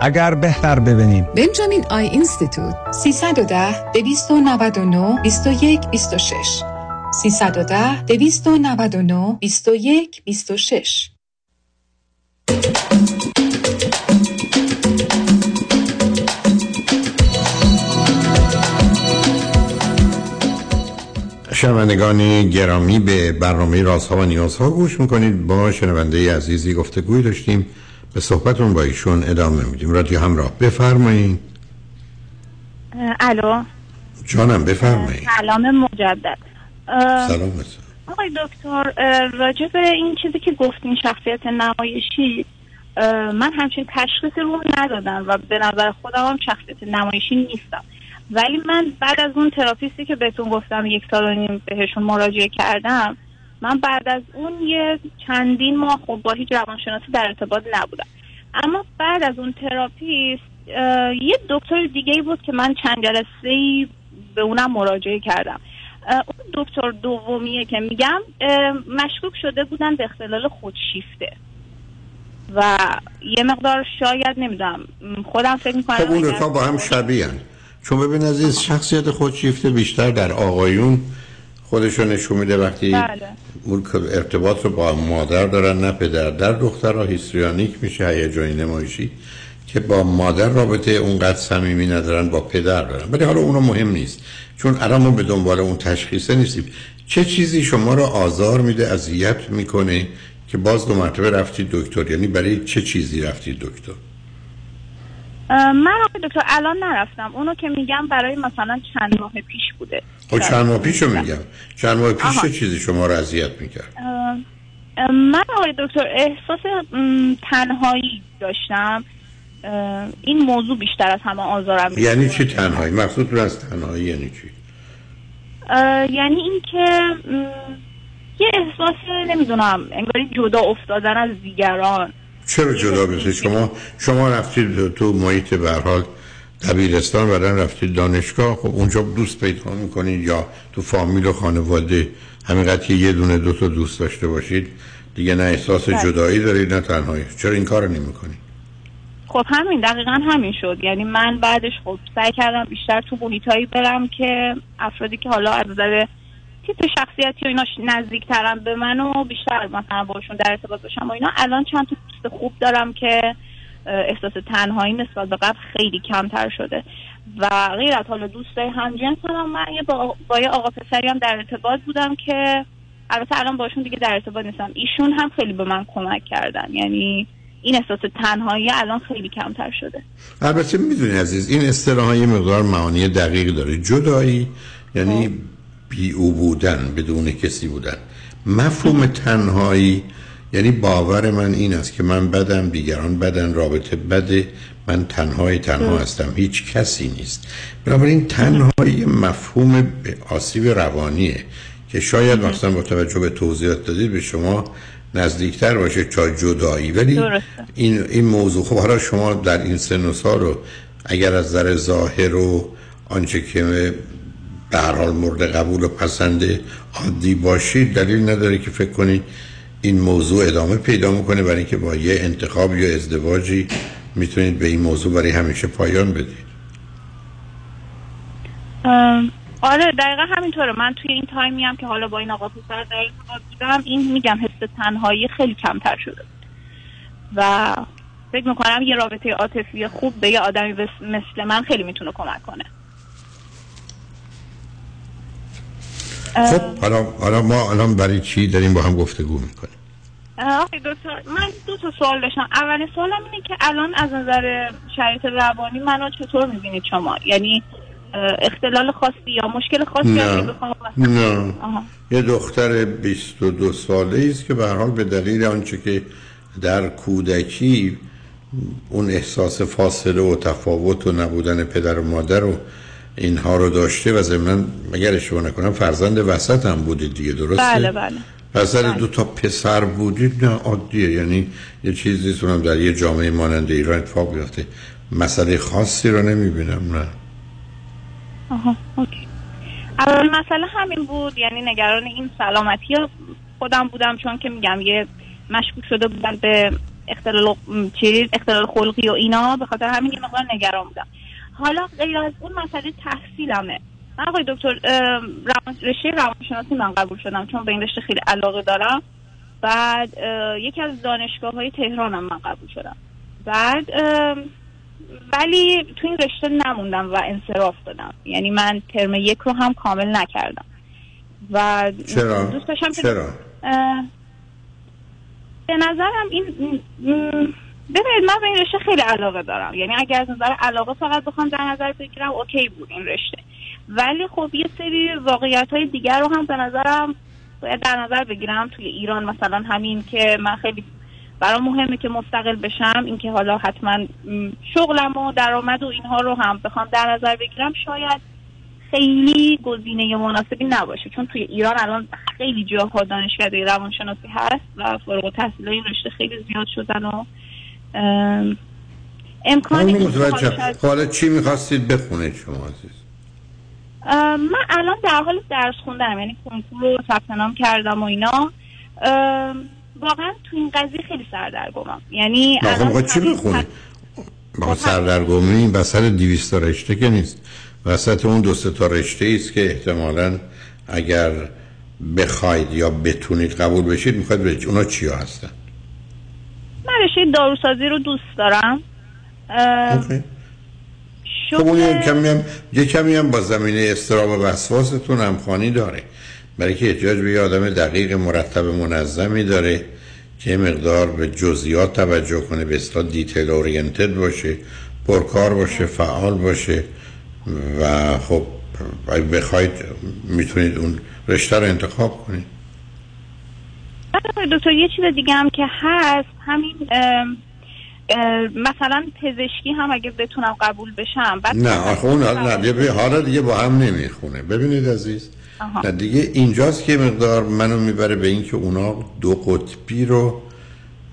اگر بهتر ببینیم. Benjamin Eye Institute. 310 299 21 26 310 299 21 26 شنوندگان گرامی به برنامه رازها و نیازها گوش می‌کنید. با شنونده عزیزی گفتگوی داشتیم. به صحبتون با ایشون ادامه میدیم. رادیو همراه. بفرمایید الو. جانم بفرمایید سلام مجدد. سلام. آقای دکتر راجع به این چیزی که گفتین شخصیت نمایشی من همچین تشخیصی رو ندادم و به نظر خودم هم شخصیت نمایشی نیستم. ولی من بعد از اون تراپیستی که بهتون گفتم یک سال و نیم بهشون مراجعه کردم من بعد از اون یه چندین ماه خب با هیچ روانشناسی در ارتباط نبودم اما بعد از اون تراپیست یه دکتر دیگه بود که من چند جلسه به اونم مراجعه کردم اون دکتر دومیه که میگم مشکوک شده بودن به اختلال خودشیفته و یه مقدار شاید نمی‌دونم خودم فکر می‌کنم خب اون رفا با هم شبیه هن. چون ببین عزیز شخصیت خودشیفته بیشتر در آقایون خودشو نشون میده وقتی بله. اون ارتباط رو با مادر دارن نه پدر. در دخترها هیستریانیک میشه هیجانی نمایشی که با مادر رابطه اونقدر صمیمی ندارن با پدر دارن. ولی حالا اونو مهم نیست چون الان ما به دنبال اون تشخیصه نیستیم. چه چیزی شما رو آزار میده اذیت می‌کنه که باز دو مرتبه رفتید دکتر؟ یعنی برای چه چیزی رفتید دکتر؟ من آقای دکتر الان نرفتم. اونو که میگم برای مثلا چند ماه پیش بوده. خب چند ماه پیش رو میگم. چند ماه پیش. چه چیزی شما رو اذیت می‌کرد؟ من آقای دکتر احساس تنهایی داشتم. این موضوع بیشتر از همه آزارم. یعنی چی تنهایی؟ مقصود از تنهایی یعنی چی؟ یعنی اینکه یه احساس نمی‌دونم انگاری جدا افتادن از دیگران. چرا جدا بشه؟ شما شما رفتید تو محیط به حال دبیرستان بعدن رفتید دانشگاه. خب اونجا دوست پیدا می‌کنید یا تو فامیل و خانواده؟ همینقدر که یه دونه دو تا دوست داشته باشید. دیگه نه احساس بله. جدایی دارید نه تنهایی. چرا این کارو نمی‌کنید خب همین دقیقا همین شد. یعنی من بعدش خب سعی کردم بیشتر تو محیطایی برم که افرادی که حالا از نظر تیپ شخصیتی و اینا نزدیکترم به من و بیشتر مثلا باشون در ارتباط باشم و اینا. الان چند تا دوست خوب دارم که احساس تنهایی نسبت به قبل خیلی کمتر شده. و غیر از حالا دوستای همجنس هم من یه با, با یه آقا پسری هم در ارتباط بودم که البته الان باشون دیگه در ارتباط نیستم. ایشون هم خیلی به من کمک کردن. یعنی این احساس تنهایی الان خیلی کمتر شده. البته می‌دونی عزیز این اصطلاح ها یه مقدار معانی دقیق داره. جدایی یعنی بی او بودن بدون کسی بودن. مفهوم تنهایی یعنی باور من این است که من بدم دیگران بدن رابطه بده من تنهای تنها هستم. هیچ کسی نیست. بنابراین تنهایی مفهوم آسیب روانیه که شاید مثلا با توجه به توضیحات دادید به شما نزدیکتر باشه تا جدایی. ولی. این این موضوع خب حالا شما در این سن و سال رو اگر از نظر ظاهر و آنچه که به حال مورد قبول و پسند عادی باشید دلیل نداره که فکر کنید این موضوع ادامه پیدا می‌کنه برای اینکه با یه انتخاب یا ازدواجی می‌تونید به این موضوع برای همیشه پایان بدید. آره دقیقا همینطوره. من توی این تایمی هم که حالا با این آقا پسر در بودم این میگم حس تنهایی خیلی کمتر شده. و فکر می‌کنم یه رابطه عاطفی خوب به یه آدمی مثل من خیلی می‌تونه کمک کنه. خب حالا حالا ما الان برای چی داریم با هم گفتگو می‌کنیم؟ آقای دکتر من دو تا سوال داشتم. اولین سوالم اینه که الان از نظر شرایط روانی منو چطور می‌بینید شما؟ یعنی اختلال خاصی یا مشکل خاصی نه. نه. یه دختر 22 ساله است که به هر حال به دلیل آنچه که در کودکی اون احساس فاصله و تفاوت و نبودن پدر و مادر و اینها رو داشته و ضمن مگر اشتباه نکنم فرزند وسط هم بودید دیگه درسته؟ بله بله. وسط دو تا پسر بودید نه عادیه. یعنی یه چیزی اونم در یه جامعه مانند ایران اتفاق بیفته. مسئله خاصی رو نمی‌بینم نه. آها اوکی. اول مسئله همین بود یعنی نگران این سلامتی خودم بودم؟ چون که میگم یه مشکوک شده بودن به اختلال چیز اختلال خلقی و اینا. به خاطر همین یه مقدار نگران بودم. حالا غیر از اون مسئله تحصیلمه. من آقای دکتر روان رشته روانشناسی من قبول شدم چون به این رشته خیلی علاقه دارم. بعد یکی از دانشگاه های تهرانم من قبول شدم. بعد ولی تو این رشته نموندم و انصراف دادم. یعنی من ترم یک رو هم کامل نکردم. و چرا؟ دوست داشتم که- چرا؟ به نظرم این ببینید من به این رشته خیلی علاقه دارم. یعنی اگر از نظر علاقه فقط بخوام در نظر بگیرم اوکی بود این رشته. ولی خب یه سری واقعیت های دیگر رو هم به نظرم باید در نظر بگیرم. توی ایران مثلا همین که من خیلی برام مهمه که مستقل بشم اینکه حالا حتما شغلم و درآمد و اینها رو هم بخوام در نظر بگیرم شاید خیلی گزینه مناسبی نباشه. چون توی ایران الان خیلی جاها دانشکده روانشناسی هست و فارغ التحصیل این رشته خیلی زیاد شدن و امکان حالا چی می‌خواستید بخونید شما عزیز؟ من الان در حال درس خوندنم یعنی کنکور رو ثبت نام کردم و اینا. واقعا تو این قضیه خیلی سردرگمم. یعنی آخه الان چی بخونید با سردرگمی این وسط دیویست تا رشته که نیست. وسط اون دو سه تا رشته است که احتمالا اگر بخواید یا بتونید قبول بشید می‌خواید برید اونا چیا هستن؟ من رشته داروسازی رو دوست دارم. خب اون یه کمی هم یه کمی هم با زمینه استراب و وسواستون همخوانی داره. برای که احتیاج به یه آدم دقیق مرتب منظمی داره که مقدار به جزئیات توجه کنه به اصطلاح دیتیل اورینتد باشه پرکار باشه فعال باشه و خب اگه بخواید می‌تونید اون رشته رو انتخاب کنید. دکتر یه چیز دیگه هم که هست همین مثلا پزشکی هم اگه بتونم قبول بشم بعد نه حالا نه یه- حالا دیگه با هم نمی‌خونه. ببینید عزیز آها. نه دیگه اینجاست که مقدار منو می‌بره به اینکه اونا دو قطبی رو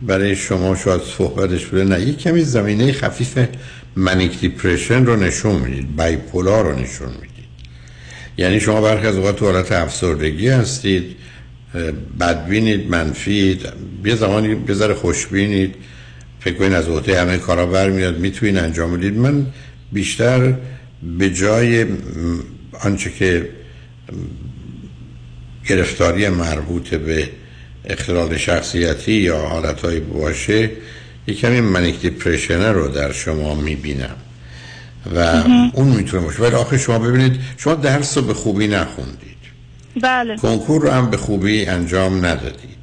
برای شما شاید صحبتش بوده نه یک کمی زمینه خفیف منیک دیپرشن رو نشون می‌دید بایپولا رو نشون می‌دید. یعنی شما برخی از اوقات تو حالت افسردگی هستید بدبینید منفید یه زمانی بذاره خوشبینید. فکر کنید از عهده همه کارا برمیاد. می‌تونید انجام بدید. من بیشتر به جای آنچه که گرفتاری مربوط به اختلال شخصیتی یا حالتهای باشه یه کمی منیک دیپرشنه رو در شما می‌بینم. و. اون می‌تونه باشه. ولی آخه شما ببینید شما درس رو به خوبی نخوندید. بله. کنکور رو هم به خوبی انجام ندادید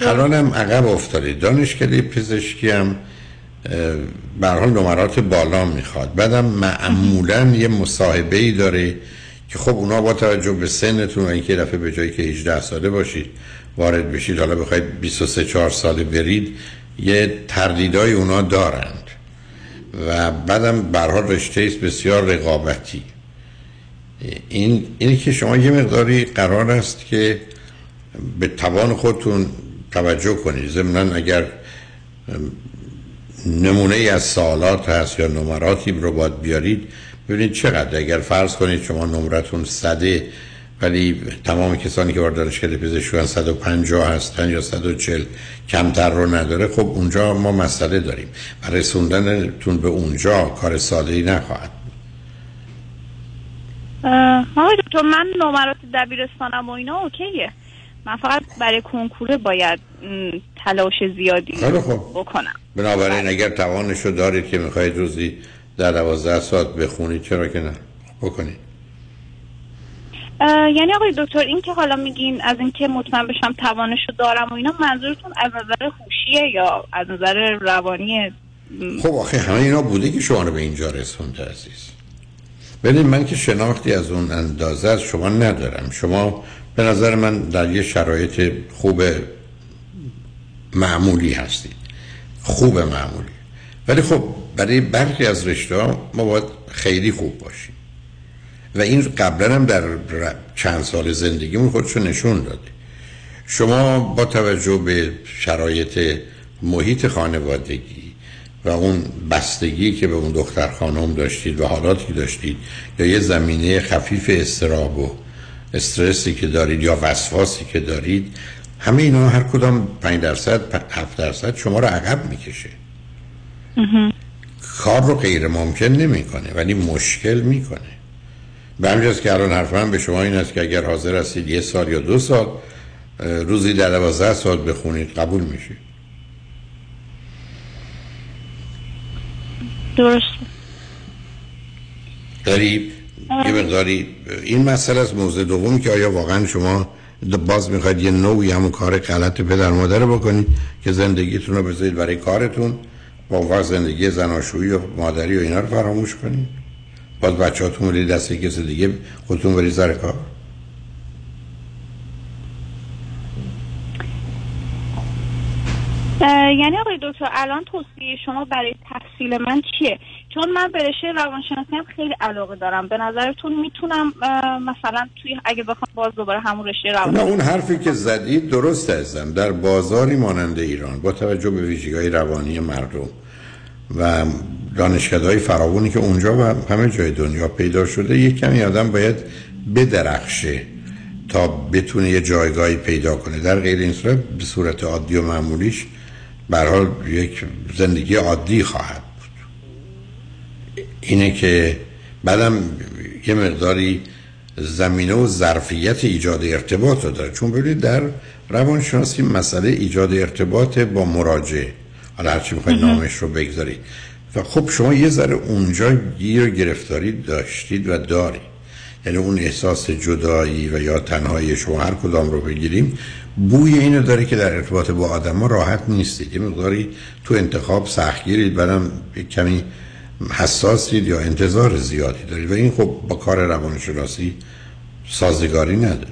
الان هم عقب افتادید دانشکده پزشکی هم به حال نمرات بالا می‌خواد. بعدم معمولا یه مصاحبه ای داره که خب اونا با توجه به سنتون و اینکه دفعه به جایی که 18 ساله باشید وارد بشید حالا بخواید 23 4 ساله برید یه تردیدای اونا دارند. و بعدم به هر حال رشته بسیار رقابتی. این اینی که شما یه مقداری قرار است که به توان خودتون توجه کنید. ضمنا اگر نمونه از سوالات هست یا نمراتی رو باید بیارید ببینید چقدر. اگر فرض کنید شما نمرتون صده ولی تمام کسانی که وارد دانشکده پزشکی هستن 150 هستن یا 140 کمتر رو نداره خب اونجا ما مسئله داریم. و رسوندنتون به اونجا کار ساده ای نخواهد اه، آقای دکتر من نمرات دبیرستانم و اینا اوکیه. من فقط برای کنکور باید تلاش زیادی. بکنم. بنابراین اگر توانش رو دارید که می‌خواید روزی در دوازده ساعت بخونید چرا که نه؟ بکنید. یعنی آقای دکتر این که حالا میگین از اینکه مطمئن بشم توانش رو دارم و اینا منظورتون از نظر هوشیه یا از نظر روانی؟ خب آخه همه اینا بوده که شما رو به اینجا رسونده عزیز. ببینید من که شناختی از اون اندازه از شما ندارم. شما به نظر من در یه شرایط خوب معمولی هستید. خوب معمولی. ولی خب برای برخی از رشته ها ما باید خیلی خوب باشیم. و این قبلا هم در چند سال زندگیمون خودشو نشون داده. شما با توجه به شرایط محیط خانوادگی و اون بستگی که به اون دختر خانم داشتید و حالاتی که داشتید یا یه زمینه خفیف استراب و استرسی که دارید یا وسواسی که دارید همه اینا هر کدام 5 درصد 7 درصد شما رو عقب می‌کشه. کار رو غیر ممکن نمی‌کنه ولی مشکل می‌کنه. به همجاست که الان حرف من به شما این است که اگر حاضر هستید یه سال یا دو سال روزی در دوازده سال بخونید قبول میشید. درست داری یه مقداری این مسئله از موضوع دوم که آیا واقعا شما باز می‌خواید یه نوعی همون کار غلط پدر مادر رو بکنید که زندگیتون رو بذارید برای کارتون با اون وقت زندگی زناشویی و مادری و اینا رو فراموش کنید؟ باز بچه هاتون برید دست کسی دیگه خودتون برید سر کار؟ یعنی آقای دکتر الان توصیه شما برای تحصیل من چیه؟ چون من به رشته روانشناسی هم خیلی علاقه دارم. به نظرتون می‌تونم مثلا توی اگه بخوام باز دوباره همون رشته روانشناسی اون حرفی که زدید درست ازم در بازاری مانند ایران با توجه به ویژگی روانی مردم و دانشکده های فراوانی که اونجا و همه جای دنیا پیدا شده یک کمی آدم باید بدرخشه تا بتونه یه جایگاهی پیدا کنه. در غیر این صورت به صورت عادی و معمولیش به هر حال یک زندگی عادی خواهد بود. اینه که بعدم یه مقداری زمینه و ظرفیت ایجاد ارتباط رو داره. چون ببینید در روانشناسی مسئله ایجاد ارتباط با مراجعه. حالا هرچی می‌خواید نامش رو بگذارید. و خب شما یه ذره اونجا گیر گرفتاری داشتید و دارید. یعنی اون احساس جدایی و یا تنهایی شما هر کدام رو بگیریم بوی اینو داره که در ارتباط با آدم ها راحت نیستید. یه مقداری تو انتخاب سختگیرید برم کمی حساسید یا انتظار زیادی دارید. و این خب با کار روانشناسی سازگاری نداره.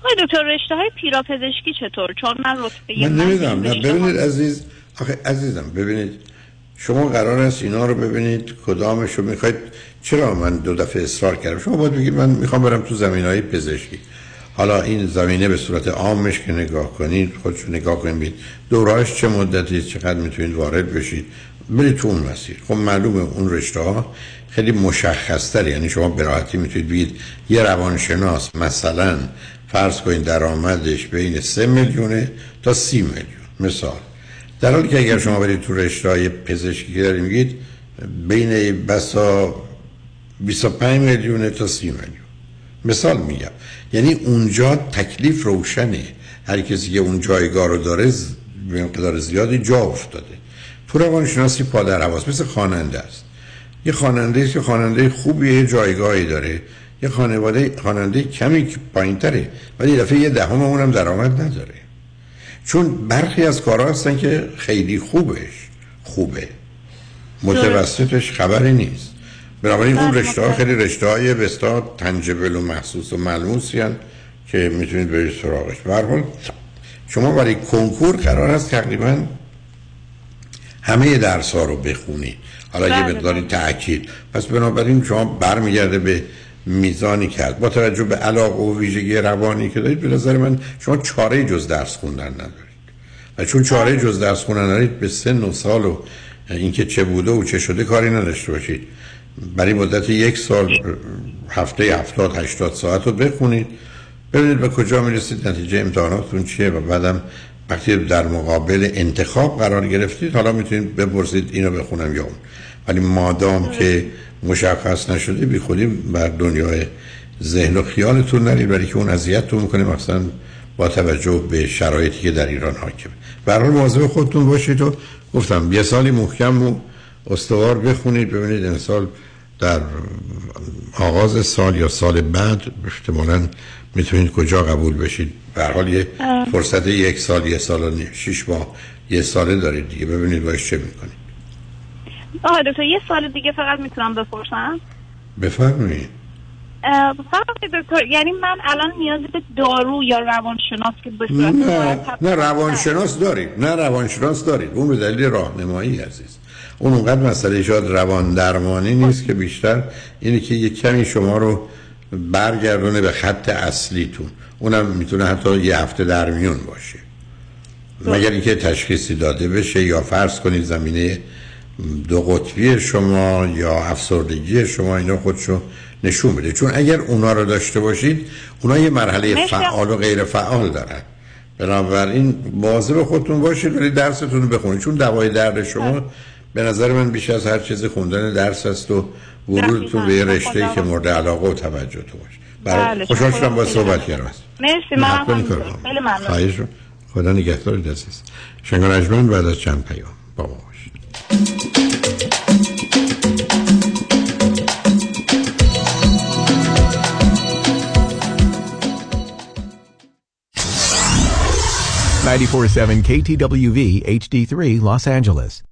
آقای دکتر رشته های پیراپزشکی چطور؟ چون من رتبه من نمی‌دونم. نه ببینید عزیز آخه عزیزم ببینید. شما قرار است اینا رو ببینید کدامش رو می‌خواید چرا من دو دفعه اصرار کردم؟ شما باید بگید من می‌خوام برم تو زمین های پزشکی. حالا این زمینه به صورت عامش که نگاه کنید خودشو نگاه کنید دورهاش چه مدتی چقدر می‌تونید وارد بشید. برید تو اون مسیر. خب معلومه اون رشته ها خیلی مشخص یعنی شما به راحتی می‌تونید بگید یه روانشناس مثلا فرض کنید درآمدش بین 3 میلیونه تا 30 میلیون. مثال. در حالی که اگر شما برید تو رشته های پزشکی که داریم میگید بین بسا 25 میلیون تا 30 میلیون. مثال میگم. یعنی اونجا تکلیف روشنه. هر کسی که اون جایگاه رو داره به مقدار زیادی جا افتاده. تو روانشناسی پادر حواس مثل خواننده است. یه خواننده است که خواننده خوبی یه جایگاهی داره. یه خانواده خواننده کمی پایین تره ولی دفعه یه دهم اونم درآمد نداره. چون برخی از کارها هستن که خیلی خوبش. خوبه. متوسطش خبری نیست. بنابراین اون رشته ها خیلی. رشته های بستا تنجبل و محسوس و ملموسی هن که می‌تونید برید سراغش. برحال شما برای کنکور قرار هست تقریبا همه درس ها رو بخونید. حالا یه مقداری تأکید. پس بنابراین شما برمیگرده به میزانی کرد با توجه به علاقه و ویژگی روانی که دارید به نظر من شما چاره جز درس خوندن ندارید. و چون چاره جز درس خوندن ندارید به سن و سال و اینکه چه بوده و چه شده کاری نداشته باشید. برای مدت یک سال هفته هفتاد هشتاد ساعت رو بخونید. ببینید به کجا می‌رسید نتیجه امتحاناتتون چیه و بعدم وقتی در مقابل انتخاب قرار گرفتید حالا می‌تونید بپرسید اینو بخونم یا اون. ولی مادام که مشخص نشده بی خودی بر دنیای ذهن و خیالتون نرید برای که اون اذیتتون می‌کنه مثلا با توجه به شرایطی که در ایران حاکمه. هر مواظب خودتون باشید و گفتم یه سالی محکم و استوار بخونید ببینید این سال در آغاز سال یا سال بعد احتمالا می‌تونید کجا قبول بشید. به حال یه فرصت یک سال یه سال و شیش ماه یه ساله دارید دیگه. ببینید باش چه می‌کنید. آه دکتر یه سال دیگه فقط می‌تونم بپرسم؟ بفرمایید. فقط دکتر یعنی من الان نیازی به دارو یا روانشناس که به نه نه روانشناس دارید. نه روانشناس دارید. اون به دلیل راهنمایی عزیز. اون اونقدر مسئله شاید روان درمانی نیست که بیشتر اینه که یه کمی شما رو برگردونه به خط اصلیتون اونم می‌تونه حتی یه هفته در میون باشه. مگر اینکه تشخیصی داده بشه یا فرض کنید زمینه دو قطبی شما یا افسردگی شما اینا خودشو نشون بده. چون اگر اونا رو داشته باشید اونا یه مرحله فعال و غیر فعال دارن. بنابراین مواظب خودتون باشید ولی درستون رو بخونید. چون دوای درد شما به نظر من بیش از هر چیز خوندن درس است و ورودتون به یه رشته که مورد علاقه و توجه تو باشه. برای خوشحال شدم با صحبت کردم. مرسی من خیلی ممنون. خدا نگهدارت عزیز شنگان اجمن بعد از چند پیام با ما باشید. ninety-four-seven KTWV HD3 Los Angeles.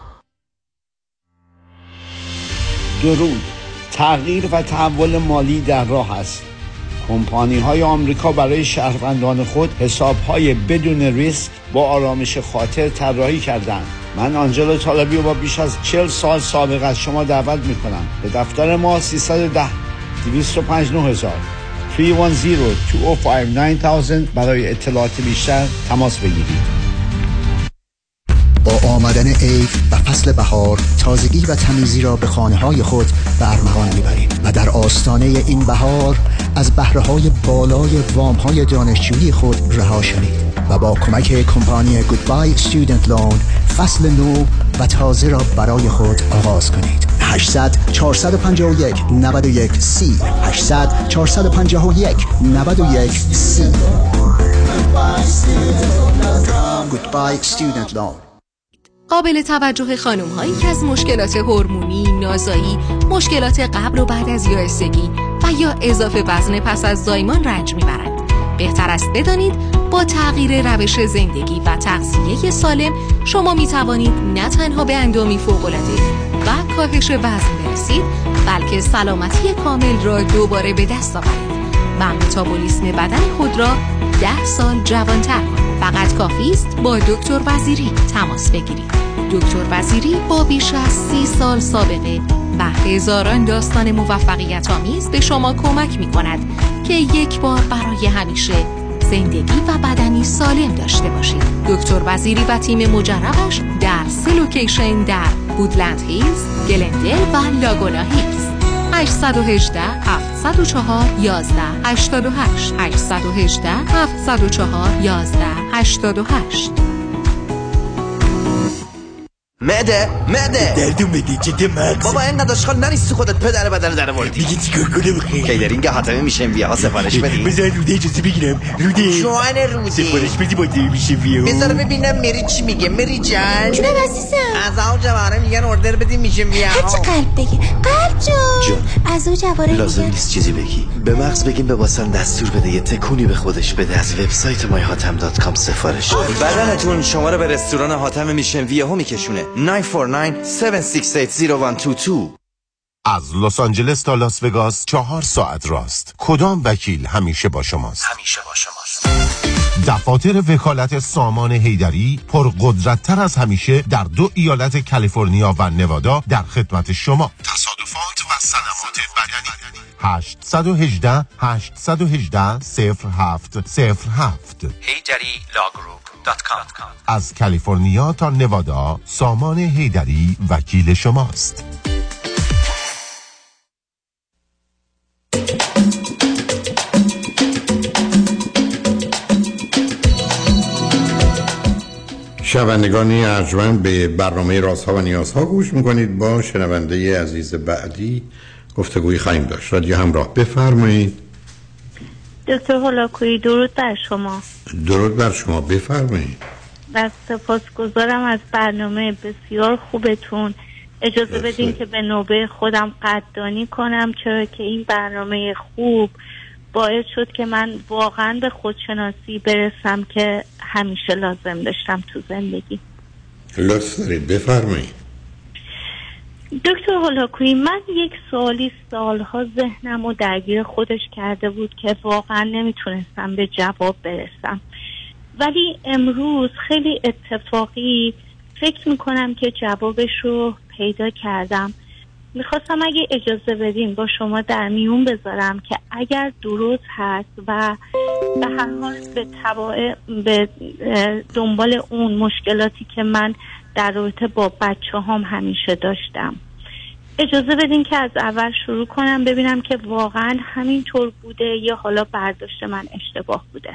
درود. تغییر و تحول مالی در راه است. کمپانی های آمریکا برای شهروندان خود حساب های بدون ریسک با آرامش خاطر طراحی کردند. من آنجلو طالبی و با بیش از 40 سال سابقه از شما دعوت می کنم به دفتر ما 310 205 9000 310 205 9000 برای اطلاعات بیشتر تماس بگیرید. با آمدن عید و فصل بهار تازگی و تمیزی را به خانه های خود به ارمغان می‌بریم و در آستانه این بهار از بهره های بالای وام های دانشجویی خود رها شوید و با کمک کمپانی گودبای استودنت لون فصل نو و تازه را برای خود آغاز کنید. 800 451 91 30 800 451 91 30 Goodbye Student Loan. قابل توجه خانم هایی که از مشکلات هورمونی، نازایی، مشکلات قبل و بعد از یائسگی و یا اضافه وزن پس از زایمان رنج می‌برند. بهتر است بدانید با تغییر روش زندگی و تغذیه سالم شما می توانید نه تنها به اندامی فوق‌العاده و کاهش وزن برسید بلکه سلامتی کامل را دوباره به دست آورید و متابولیسم بدن خود را ده سال جوانتر کنید. فقط کافی است با دکتر وزیری تماس بگیرید. دکتر وزیری با بیش از سی سال سابقه و هزاران داستان موفقیت آمیز به شما کمک می کند که یک بار برای همیشه زندگی و بدنی سالم داشته باشید. دکتر وزیری و تیم مجربش در سه location در وودلند هیلز، گلندل و لاگونا هیلز. 818 704 11 88 818 704 11 88 معده معده دردو میدی جدی مغز بابا اینقدر اشغال نریستی خودت پدر بدن در آوردی. میگی چیکار کنم؟ خیلی کیدرینگ حاتمه میشه؟ بیا ها سفارش بدی. بذار روده اجازه بگیرم. روده جوان روده سفارش بدی با دی میشه بیا. بذار ببینم مری چی میگه. مری جان جونم عزیزم. از او جواره میگن اوردر بدی میشه بیا. هرچی قلب بگی. قلب جون. از او جواره لازم نیست چیزی بگی. به مغز بگیم به واسن دستور بده. یه تکونی به خودش بده. از وبسایت myhatam.com سفارش. بدنتون شما رو به رستوران حاتم میشن. ویه ها میکشونه. 949 7680122 از لس آنجلس تا لاس وگاس چهار ساعت راست. کدام وکیل همیشه با شماست؟ همیشه با شماست. دفاتر وکالت سامان هیدری پرقدرتتر از همیشه در دو ایالت کالیفرنیا و نوادا در خدمت شما. تصادفات و صدمات بدنی. 818 818 07 07 هیدری لاگروپ. از کالیفرنیا تا نوادا سامان هیدری وکیل شماست. شنوندگانی ارجمند به برنامه رازها و نیازها گوش می‌کنید با شنونده عزیز بعدی گفتگوی خواهیم داشت. رادیو همراه. بفرمایید. دکتر هولاکویی درود بر شما. درود بر شما. بفرمایید. و سپاسگزارم از برنامه بسیار خوبتون. اجازه بدین که به نوبه خودم قدردانی کنم چرا که این برنامه خوب باعث شد که من واقعا به خودشناسی برسم که همیشه لازم داشتم تو زندگی. لطف دارید. بفرمایید. دکتر هولاکویی من یک سوالی سالها ذهنم و درگیر خودش کرده بود که واقعا نمی‌تونستم به جواب برسم. ولی امروز خیلی اتفاقی فکر می‌کنم که جوابش رو پیدا کردم. می‌خواستم اگه اجازه بدین با شما در میون بذارم که اگر درست هست و به هر حال به, به دنبال اون مشکلاتی که من در رابطه با بچه هم همیشه داشتم. اجازه بدین که از اول شروع کنم ببینم که واقعا همینطور بوده یا حالا برداشت من اشتباه بوده.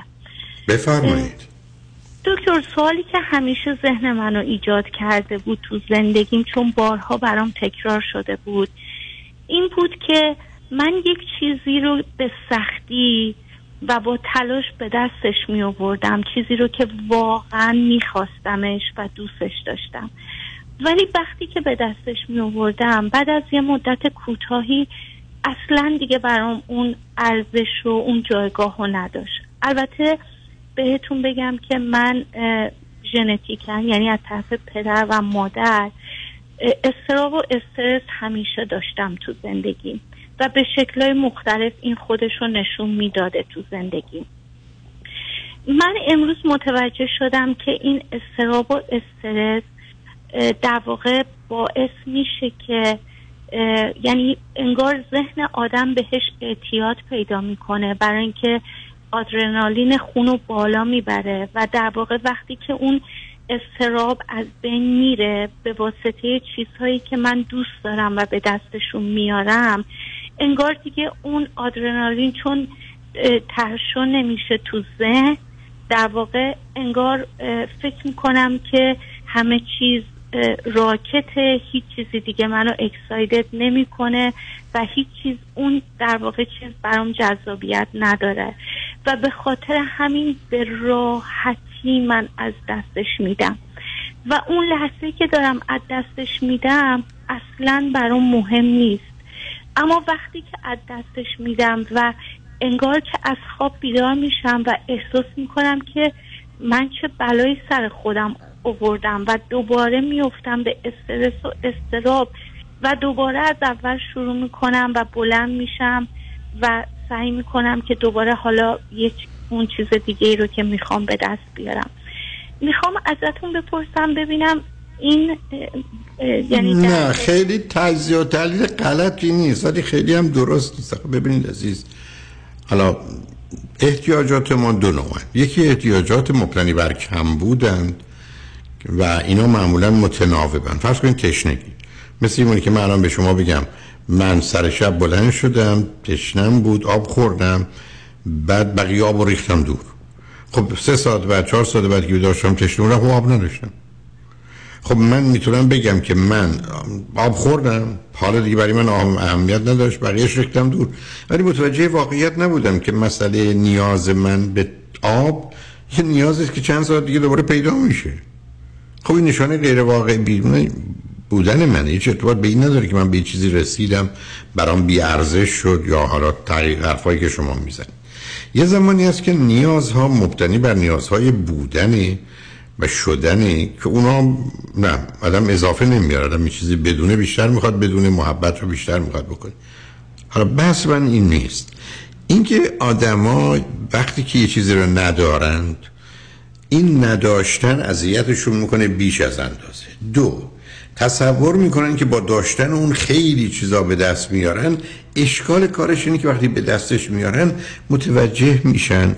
بفرمایید. دکتر سوالی که همیشه ذهن منو ایجاد کرده بود تو زندگیم چون بارها برام تکرار شده بود این بود که من یک چیزی رو به سختی و با تلاش به دستش می آوردم. چیزی رو که واقعا میخواستمش و دوستش داشتم. ولی وقتی که به دستش می آوردم بعد از یه مدت کوتاهی اصلا دیگه برام اون ارزش و اون جایگاه رو نداشت. البته بهتون بگم که من اه، ژنتیکن یعنی از طرف پدر و مادر استراب و استرس همیشه داشتم تو زندگی و به شکلهای مختلف این خودش رو نشون می‌داده تو زندگی. من امروز متوجه شدم که این استراب و استرس در واقع باعث میشه که یعنی انگار ذهن آدم بهش اعتیاد پیدا می‌کنه برای اینکه آدرنالین خون رو بالا می‌بره و در واقع وقتی که اون استراب از بین میره به واسطه چیزهایی که من دوست دارم و به دستشون میارم انگار دیگه اون آدرنالین چون اه، ترشح نمیشه تو ذهن در واقع انگار فکر می‌کنم که همه چیز اه، راکت هیچ چیزی دیگه منو اکسایدد نمی‌کنه و هیچ چیز اون در واقع چیز برام جذابیت نداره. و به خاطر همین به راحتی من از دستش میدم. و اون لحظه که دارم از دستش میدم اصلا برام مهم نیست. اما وقتی که از دستش میدم و انگار که از خواب بیدار میشم و احساس می‌کنم که من چه بلایی سر خودم اووردم و دوباره میفتم به استرس و استراب و دوباره از اول شروع می‌کنم و بلند میشم و سعی می‌کنم که دوباره حالا یک اون چیز دیگه ای رو که می‌خوام به دست بیارم. می‌خوام ازتون بپرسم ببینم این یعنی نه خیلی تجزیه و تحلیل غلطی نیست ولی خیلی هم درست نیست. ببینید عزیز حالا احتیاجات ما دو نوع یکی احتیاجات مبتنی بر کم بودند و اینا معمولا متناوبن. فرض کنید تشنگی. مثل اینه که من الان به شما بگم من سر شب بلند شدم تشنم بود آب خوردم بعد بقیه آب رو ریختم دور. خب سه ساعت بعد چهار ساعت بعد که بیدار شدم تشنه بودم خب آب نداشتم. خب من می‌تونم بگم که من آب خوردم. حالا دیگه برای من اهم- اهمیت نداشت بقیهش ریختم دور. ولی متوجه واقعیت نبودم که مسئله نیاز من به آب یه نیازی است که چند ساعت دیگه دوباره پیدا میشه. خب این نشانه غیر واقعی بودن منه. هیچ ارتباط به این نداره که من به چیزی رسیدم برام بی ارزش شد یا حالا تغییر حرفایی که شما می‌زنید. یه زمانی هست که نیازها مبتنی بر نیازهای بودنه. و شدنه که اونا نه آدم اضافه نمیاره. آدم یه چیزی بدونه بیشتر می‌خواد بدونه محبت رو بیشتر می‌خواد بکنه. حالا بحث من این نیست. اینکه آدما وقتی که یه چیزی رو ندارند این نداشتن اذیتشون می‌کنه بیش از اندازه. دو تصور می‌کنن که با داشتن اون خیلی چیزا به دست میارن اشکال کارش اینه که وقتی به دستش میارن متوجه میشن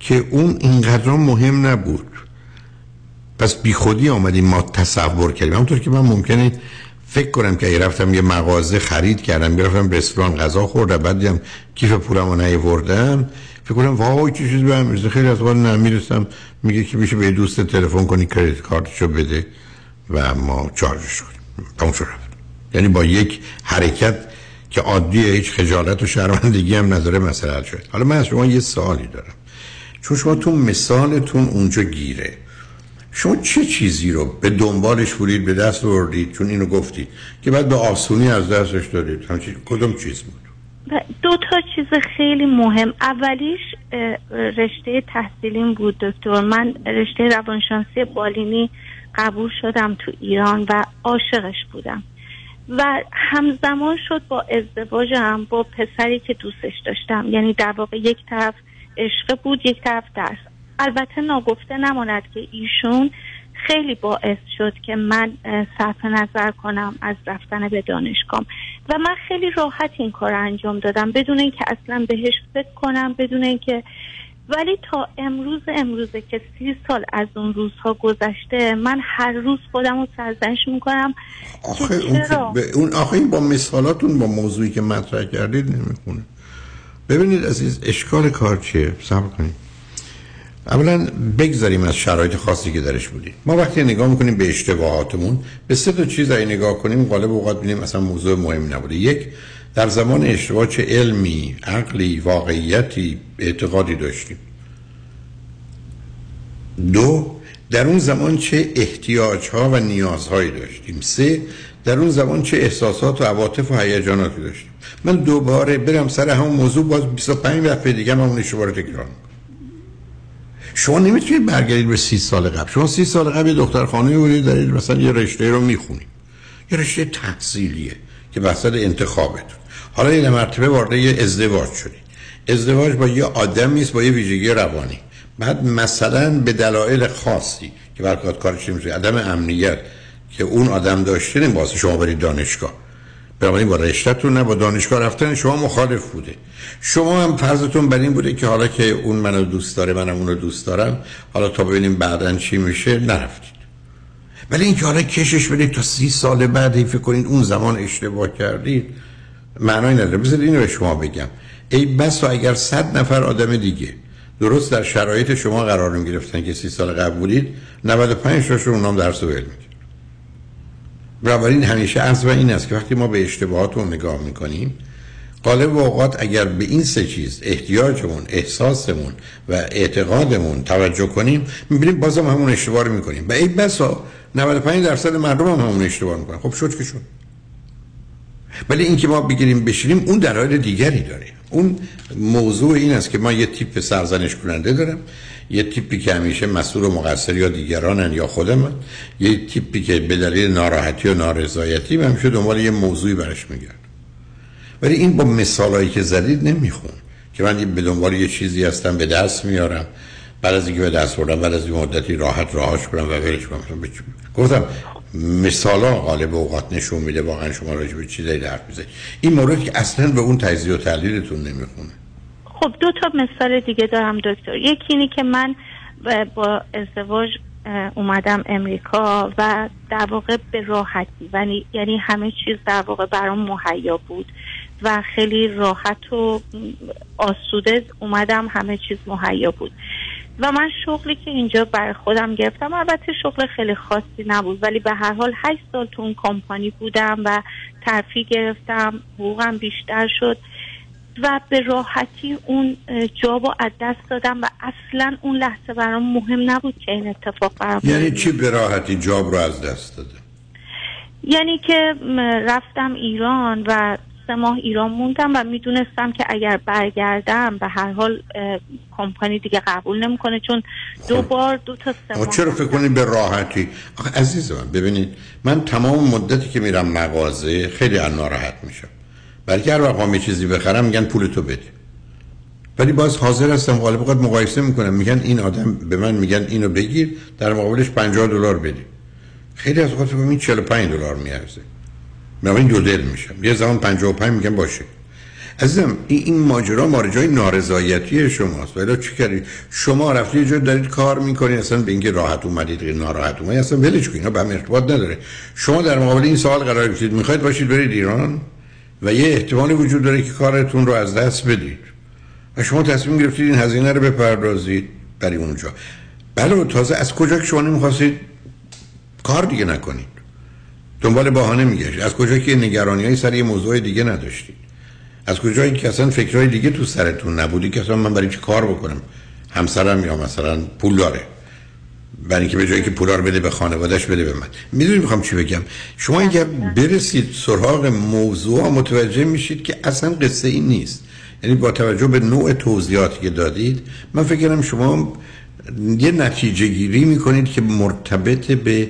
که اون اینقدر مهم نبود. پس بی خودی آمدیم ما تصور کردیم. همونطور که من ممکنه فکر کنم که اگه رفتم یه مغازه خرید کردم رفتم رستوران غذا خوردم بعد دیدم کیف پولم رو نیاوردم. فکر کنم وای چه چیزی به هم می‌رسه خیلی از وقت نمی‌رسم میگه که میشه به دوست تلفن کنی کردیت کارتشو بده و ما چارجش کنیم. تموم شد. یعنی با یک حرکت که عادیه هیچ خجالت و شرمندگی هم نداره مسئله شد. حالا من از شما یه سوالی دارم. چون شما تو مثالتون اونجا گیره. شما چه چیزی رو به دنبالش بودید به دست آوردید؟ چون اینو گفتید که بعد به آسونی از دستش دادید. همچین کدوم چیز بود؟ دو تا چیز خیلی مهم. اولیش رشته تحصیلیم بود دکتر. من رشته روانشناسی بالینی قبول شدم تو ایران و عاشقش بودم. و همزمان شد با ازدواجم با پسری که دوستش داشتم. یعنی در واقع یک طرف عشق بود یک طرف درس. البته ناگفته نماند که ایشون خیلی باعث شد که من صرف نظر کنم از رفتن به دانشگاه و من خیلی راحت این کار رو انجام دادم. بدون اینکه اصلا بهش فکر کنم بدون اینکه ولی تا امروز امروزه که سی سال از اون روزها گذشته من هر روز خودم رو سرزنش می‌کنم. آخه اون, اون آخه این با مثالاتون با موضوعی که مطرح کردید نمی‌خونه. ببینید عزیز اشکال کار چیه؟ صبر کنید. اولا بگذاریم از شرایط خاصی که درش بودیم. ما وقتی نگاه می‌کنیم به اشتباهاتمون به سه تا چیز اگه نگاه کنیم غالب اوقات ببینیم اصلا موضوع مهم نبوده. یک در زمان اشتباه چه علمی عقلی واقعیتی اعتقادی داشتیم. دو در اون زمان چه احتیاج ها و نیازهایی داشتیم. سه در اون زمان چه احساسات و عواطف و هیجاناتی داشتیم. من دوباره برم سر همون موضوع باز 25 دفعه دیگه هم همون اشتباه رو تکرار می‌کنم. شما نمی‌تونید برگردید به سی سال قبل. شما سی سال قبل یه دختر خانه بودید دارید مثلا یه رشته رو می‌خونید. یه رشته تحصیلیه که وسط انتخابتون. حالا یه مرتبه وارد یه ازدواج شدید. ازدواج با یه آدمی است با یه ویژگی روانی. بعد مثلا به دلایل خاصی که برکات کارش نمیشه عدم امنیت که اون آدم داشته نمیشه شما برید دانشگاه. بنابراین با رشتهتون نه با دانشگاه رفتن شما مخالف بوده. شما هم فرضتون بر این بوده که حالا که اون منو دوست داره منم اونو دوست دارم حالا تا ببینیم بعدا چی میشه نرفتید. ولی اینکه حالا کشش بدید تا سی سال بعد فکر کنید اون زمان اشتباه کردید معنای نداره. بذارید اینو به شما بگم. ای بس و اگر صد نفر آدم دیگه درست در شرایط شما قرار می گرفتن که سی سال قبل بودید 95 تاشون اونام درس و علم بنابراین همیشه از و این است که وقتی ما به اشتباهات رو نگاه می‌کنیم قالب اوقات اگر به این سه چیز احتیاجمون احساسمون و اعتقادمون توجه کنیم می‌بینیم بازم همون اشتباه رو می‌کنیم. و این بسا 95 درصد مردم هم همون اشتباه می‌کنن. خب شد که شد. ولی اینکه ما بگیریم بشینیم اون دلایل دیگری داره اون موضوع این است که ما یه تیپ سرزنش کننده دارم. یه تیپی که همیشه مسئول و مقصر یا دیگرانن یا خودم یه تیپی که به دلیل ناراحتی و نارضایتی همیشه دنبال یه موضوعی برش میگرد. ولی این با مثالایی که زدید نمیخون که من به دنبال یه چیزی هستم به دست میارم. بعد از اینکه به دست بردم بعد از این مدتی راحت راهاش کنم و ولش کنم. گفتم مثالا غالب اوقات نشون میده واقعا شما راجع به چیزایی حرف می‌زنید. این مورد که اصلا به اون تجزیه و تحلیلتون نمی‌خونه. خب دو تا مثال دیگه دارم دکتر. یکی اینی که من با ازدواج اومدم امریکا و در واقع به راحتی یعنی همه چیز در واقع برام مهیا بود و خیلی راحت و آسوده اومدم همه چیز مهیا بود. و من شغلی که اینجا بر خودم گرفتم البته شغل خیلی خاصی نبود ولی به هر حال هشت سال تو اون کمپانی بودم و ترفی گرفتم حقوقم بیشتر شد. و به راحتی اون جاب رو از دست دادم و اصلا اون لحظه برام مهم نبود که این اتفاق برام یعنی چی به راحتی جاب رو از دست داده؟ یعنی که رفتم ایران و سه ماه ایران موندم و می‌دونستم که اگر برگردم به هر حال کمپانی دیگه قبول نمی‌کنه چون دو خب. بار دو تا سه ماه چرا فکر کنید به راحتی؟ آخه عزیز من ببینید من تمام مدتی که میرم مغازه خیلی ناراحت میشم. بلکه هر وقت چیزی بخرم میگن پولتو بده. ولی باز حاضر هستم غالب اوقات مقایسه می‌کنم. میگن این آدم به من میگن اینو بگیر در مقابلش 50 دلار بده. خیلی از اوقات این 45 دلار میارزه. من این دو دل میشم. یه زمان 55 میگن باشه. عزیزم این, این ماجرا ماجرای نارضایتی شماست. ولی چی کردید شما رفتی یه جا دارید کار می‌کنید اصلا به اینکه راحت اومدید ناراحت اومدید اصلا ولش کنید به هم ارتباط نداره. شما در مقابل این سوال قرار گرفتید. می‌خواید باشید برید ایران؟ و یه احتمالی وجود داره که کارتون رو از دست بدید. و شما تصمیم گرفتید این هزینه رو بپردازید. برای اونجا. بله تازه از کجا که شما نمی‌خواستید کار دیگه نکنید. دنبال بهانه میگشت. از کجا که نگرانی های سر یه موضوع دیگه نداشتید. از کجایی که اصلا فکرهای دیگه تو سرتون نبودی که اصلا من برای چی کار بکنم؟ همسرم یا مثلا پول داره. برای اینکه به جایی که پولا رو بده به خانوادهش بده به من. می‌دونی می‌خوام چی بگم؟ شما اگر برسید سراغ موضوع متوجه میشید که اصلا قصه این نیست. یعنی با توجه به نوع توضیحاتی که دادید من فکر کنم شما یه نتیجه گیری می‌کنید که مرتبط به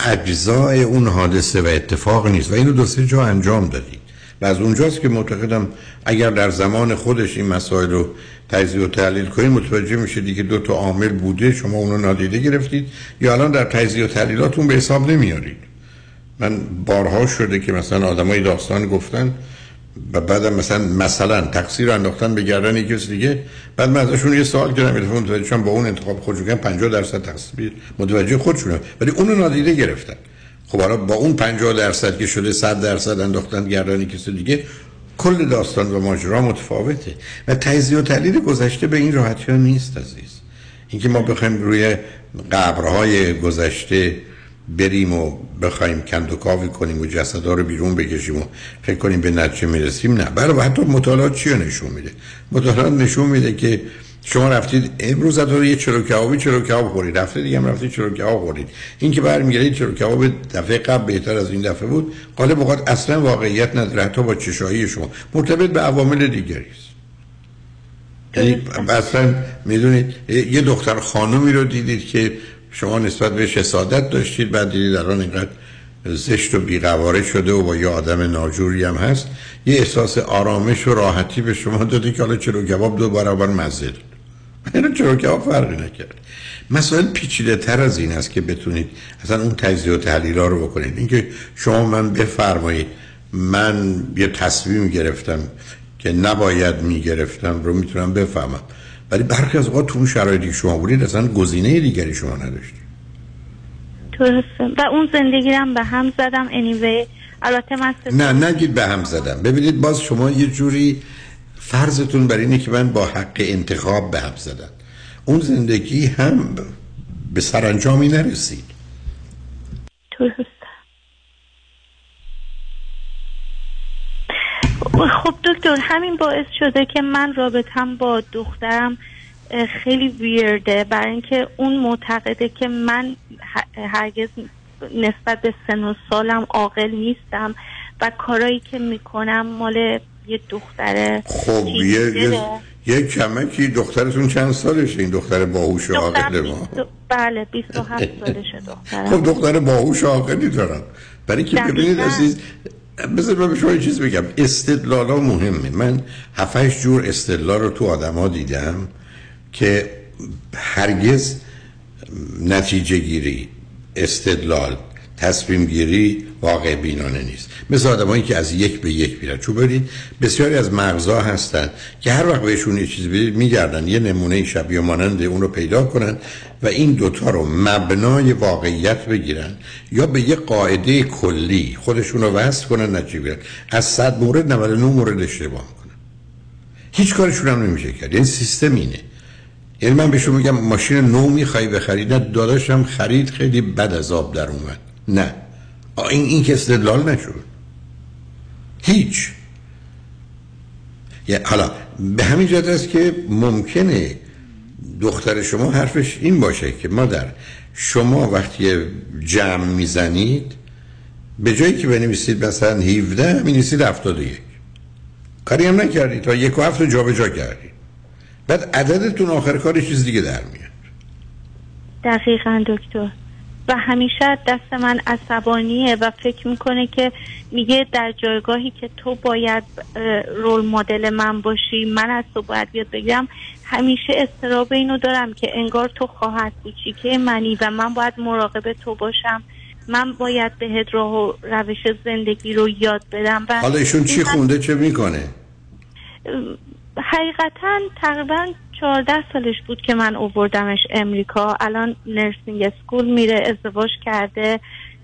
اجزای اون حادثه و اتفاق نیست و اینو دو سه جا انجام دادید. و از اونجاست که معتقدم اگر در زمان خودش این مسائل رو تجزیه و تحلیل کنید متوجه میشید که دو تا عامل بوده شما اونو نادیده گرفتید یا الان در تجزیه و تحلیلاتون به حساب نمیارید؟ من بارها شده که مثلا آدمای داستان گفتن و بعدم مثلا مثلا تقصیر انداختن به گردن کسی دیگه بعد من ازشون یه سوال کردم یه متوجه با اون انتخاب خودشون 50 درصد تقصیر متوجه خودشونه ولی اونو نادیده گرفتن. خب حالا با اون 50 درصد که شده 100 درصد انداختن گردن کسی دیگه کل داستان و ماجرا متفاوته و تجزیه و تحلیل گذشته به این راحتی ها نیست عزیز. اینکه ما بخوایم روی قبرهای گذشته بریم و بخوایم کند و کاوی کنیم و جسدها رو بیرون بکشیم و فکر کنیم به نتیجه می‌رسیم نه. برای حتی مطالعات چی نشون میده؟ مطالعات نشون میده که شما رفتید امروز رو یه چلو کبابی چلو کباب خورید رفته دیگه هم رفتید چلو کباب خورید این که برمیگردید چلو کباب دفعه قبل بهتر از این دفعه بود. غالب اوقات اصلا واقعیت نداره حتی با چشایی شما. مرتبط به عوامل دیگری است. یعنی اصلا می‌دونید یه دختر خانومی رو دیدید که شما نسبت بهش حسادت داشتید بعد دیدید الان اینقدر زشت و بیقواره شده و با یه آدم ناجوری هم هست. یه احساس آرامش و راحتی به شما داده که حالا چلو کباب دو برابر مزه اینو چلو کباب فرقی نکرد؟ مسائل پیچیده تر از این است که بتونید اصلا اون تجزیه و تحلیل رو بکنید. اینکه شما من بفرمایید من یه تصمیم گرفتم که نباید می‌گرفتم رو می‌تونم بفهمم. ولی برخی از اوقات تو اون شرایطی شما بودید اصلا گزینه دیگری شما نداشتید. درسته. و اون زندگی هم به هم زدم. Anyway البته من نه نگید به هم زدم. ببینید باز شما یه جوری فرضتون بر اینه که من با حق انتخاب به هم زدم. اون زندگی هم به سرانجامی نرسید. خب دکتر همین باعث شده که من رابطم با دخترم خیلی ویرده. برای اینکه اون معتقده که من هرگز نسبت به سن و سالم عاقل نیستم و کارایی که می‌کنم مال یه دختر خب یه, یه, کمکی دخترتون چند سالشه؟ این دختر باهوش و عاقل ما. بله 27 سالشه دخترم خب دختر باهوش و عاقلی دارم. برای که ببینید عزیز بذار من به شما یه چیز بگم. استدلال ها مهمه. من هفتش جور استدلال رو تو آدم ها دیدم که هرگز نتیجه گیری استدلال تصمیم گیری واقع بینانه نیست. مثل آدمایی که از یک به یک میرن. چون برید بسیاری از مغزا هستن که هر وقت بهشون یه چیز بدید میگردن. یه نمونه شبیه مانند اون رو پیدا کنن و این دوتا رو مبنای واقعیت بگیرن یا به یه قاعده کلی خودشون رو وصل کنن نتیجه از صد مورد 99 مورد اشتباه کنن هیچ کارشون هم نمیشه کرد. یعنی سیستم اینه. یعنی من به شما میگم ماشین نو می‌خوای بخری. نه داداشم خرید خیلی بد از آب در اومد. نه. این این که استدلال نشد. هیچ. حالا به همین جهت است که ممکنه دختر شما حرفش این باشه که مادر شما وقتی جمع می‌زنید به جایی که بنویسید مثلا 17 می نویسید 71 کاری هم نکردید. تا یک و هفت جا به جا کردید. بعد عددتون آخر کار چیز دیگه در میاد. دقیقا دکتر. و همیشه دست من عصبانیه و فکر می‌کنه که میگه در جایگاهی که تو باید رول مدل من باشی من از تو باید بیاد بگم همیشه استراب اینو دارم که انگار تو خواهد کوچیکه منی و من باید مراقب تو باشم. من باید بهت راه و روش زندگی رو یاد بدم و حالا ایشون چی خونده؟ چه می‌کنه؟ حقیقتا تقریبا 14 سالش بود که من اووردمش امریکا. الان نرسینگ اسکول میره ازدواج کرده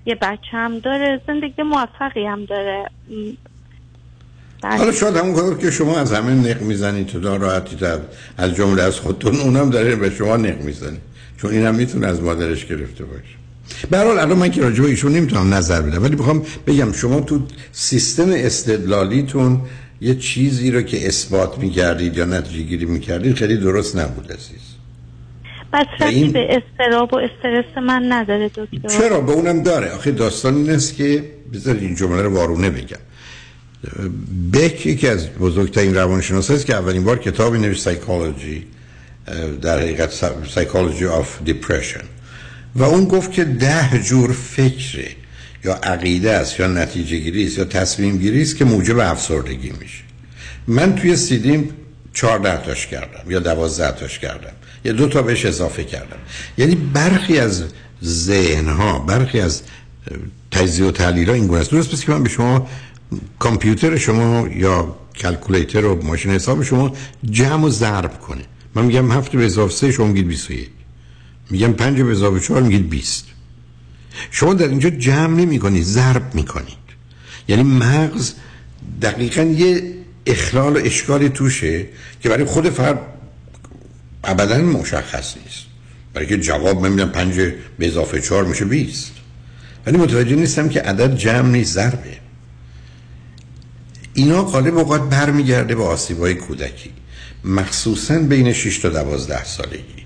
یه بچه هم داره زندگی موفقی هم داره. حالا شاید همون کار که شما از همه نق می‌زنید تو راحتی از جمله از خودتون اونم داره به شما نق می‌زنید چون اینم می‌تونه از مادرش گرفته باشه. به حال الان من که راجع ایشون نمی‌تونم نظر بدم. ولی بخوام بگم شما تو سیستم استدلالیتون یه چیزی رو که اثبات می‌کردید یا نتیجه گیری می‌کردید خیلی درست نبود عزیز. بس این... به استراب و استرس من نداره دکتر. چرا؟ به اونم داره. آخه داستان این است که بذار این جمله رو وارونه بگم. بک یکی از بزرگترین روانشناس است که اولین بار کتابی نوشت سایکولوژی در حقیقت Psychology of Depression و اون گفت که ده جور فکره. یا عقیده است یا نتیجه گیری است یا تصمیم گیری است که موجب افسردگی میشه. من توی سیدیم 14 تاش کردم یا 12 تاش کردم یا دو تا بهش اضافه کردم. یعنی برخی از ذهن ها برخی از تجزیه و تحلیل ها این گونه است. درست که من به شما کامپیوتر شما یا calculator و ماشین حساب شما جمع و ضرب کنه. من میگم هفت به اضافه 3 شما میگید 21 میگم 5 به اضافه 4 میگید 20 شما در اینجا جمع نمی کنید ضرب می کنید یعنی مغز دقیقا یه اخلال و اشکالی توشه که برای خود فرد ابدا مشخص نیست. برای که جواب من میدم پنج به اضافه چهار میشه بیست. ولی متوجه نیستم که عدد جمع نیست ضربه. اینا غالب اوقات برمیگرده به آسیبای کودکی. مخصوصا بین 6 تا 12 سالگی.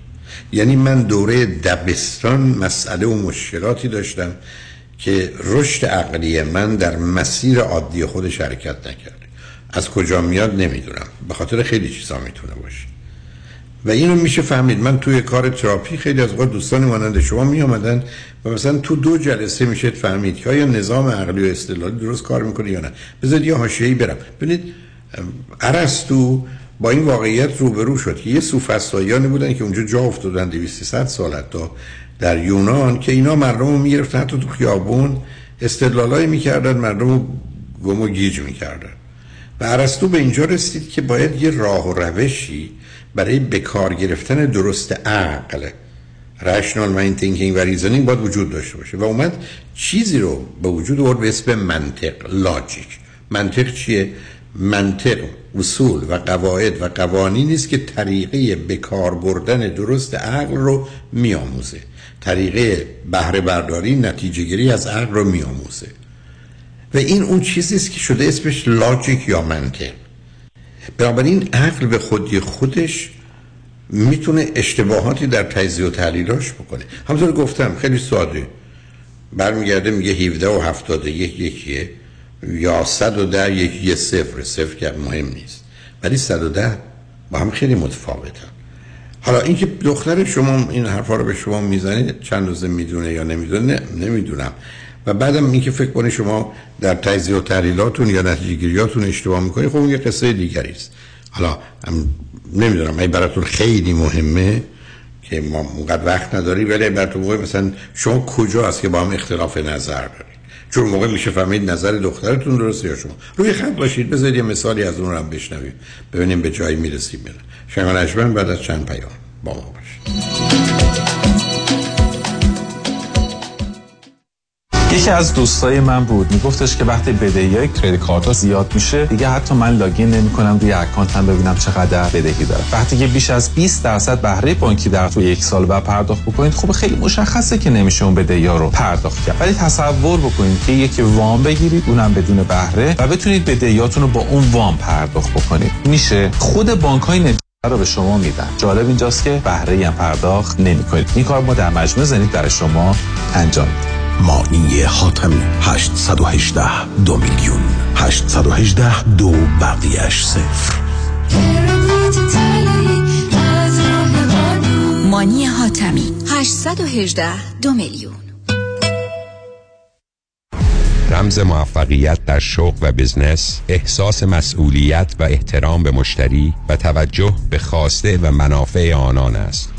یعنی من دوره دبستان مسئله و مشکلاتی داشتم که رشد عقلی من در مسیر عادی خودش حرکت نکرده. از کجا میاد نمی‌دونم. به خاطر خیلی چیزا می‌تونه باشه. و اینو میشه فهمید. من توی کار تراپی خیلی از اوقات دوستان مانند شما می آمدن و مثلا تو دو جلسه میشه فهمید که آیا نظام عقلی و استدلالی درست کار می‌کنه یا نه. بذارید یه حاشیه‌ای برم. ببینید ارسطو با این واقعیت روبرو شد. که یه سوفسطائیانی بودن که اونجا جا افتادن 200 سال تا در یونان که اینا مردم رو می‌گرفتن حتی تو خیابون استدلالایی می‌کردن مردم رو گم و گیج می‌کردن. و ارسطو به اینجا رسید که باید یه راه و روشی برای بکار گرفتن درست عقل rational mind thinking و reasoning باید وجود داشته باشه. و اومد چیزی رو به وجود آورد به اسم منطق لاجیک منطق چیه؟ منطق اصول و قواعد و قوانینی است که طریقه بکار بردن درست عقل رو میآموزه. طریقه بهره برداری نتیجه گیری از عقل رو میآموزه. و این اون چیزی است که شده اسمش لاجیک یا منطق. بنابراین عقل به خودی خودش می‌تونه اشتباهاتی در تجزیه و تحلیلاش بکنه. همونطور گفتم خیلی ساده. برمیگرده میگه 17 و 71 یکیه. یا 110 یکی یه صفر صفر که مهم نیست. ولی 110 با هم خیلی متفاوتن حالا اینکه دختر شما این حرفا رو به شما می‌زنه چند روزه می‌دونه یا نمی‌دونه؟ نمی‌دونم. و بعدم اینکه فکر کنه شما در تجزیه و تحلیلاتون یا نتیجه گیریاتون اشتباه می‌کنی خب اون یه قصه دیگری است. حالا نمی‌دونم این براتون خیلی مهمه که ما اونقدر وقت نداری ولی براتون موقع مثلا شما کجا است که با هم اختلاف نظر دارید؟ چون موقع میشه فهمید نظر دخترتون درسته یا شما. روی خط باشید بذارید یه مثالی از اون رو هم بشنویم. ببینیم به جایی می‌رسیم میره شنگ بعد از چند پیام با ما باشید. یکی از دوستای من بود. میگفتش که وقتی بدهی های credit card زیاد میشه دیگه حتی من login نمی‌کنم روی account م ببینم چقدر بدهی داره. وقتی که بیش از 20 درصد بهره بانکی در تو یک سال بعد پرداخت بکنید خب خیلی مشخصه که نمیشه اون بدهی ها رو پرداخت کرد. ولی تصور بکنید که یکی وام بگیرید اونم بدون بهره و بتونید بدهیاتون رو با اون وام پرداخت بکنید. میشه خود بانک های رو به شما میدن. جالب اینجاست که بهره هم پرداخت نمی‌کنید. این کار ما در مجموعه زنید برای شما انجام میدیم مانی حاتمی 818 دو میلیون 818 دو بقیهش صفر. مانی حاتمی 818 دو میلیون. رمز موفقیت در شغل و بزنس احساس مسئولیت و احترام به مشتری و توجه به خواسته و منافع آنان است.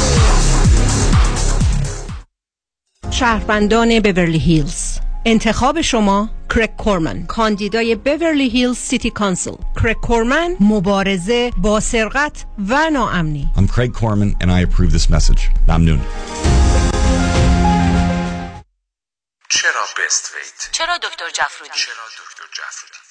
شهروندان بیورلی هیلز انتخاب شما کریگ کورمن کاندیدای بیورلی هیلز City Council کریگ کورمن مبارزه با سرقت و ناامنی I'm Craig Corman and I approve this message. ممنون چرا بست ویت؟ چرا دکتر جفرودی؟ چرا دکتر جفرودی؟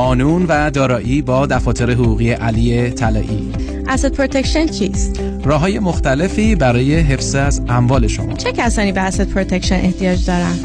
قانون و دارایی با دفاتر حقوقی علی طلایی asset protection چیست؟ راه های مختلفی برای حفظ از اموال شما چه کسانی به asset protection احتیاج دارند؟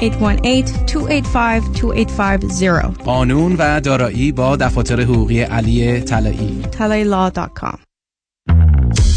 818-285-2850 قانون و دارایی با دفاتر حقوقی علی طلایی. talailaw.com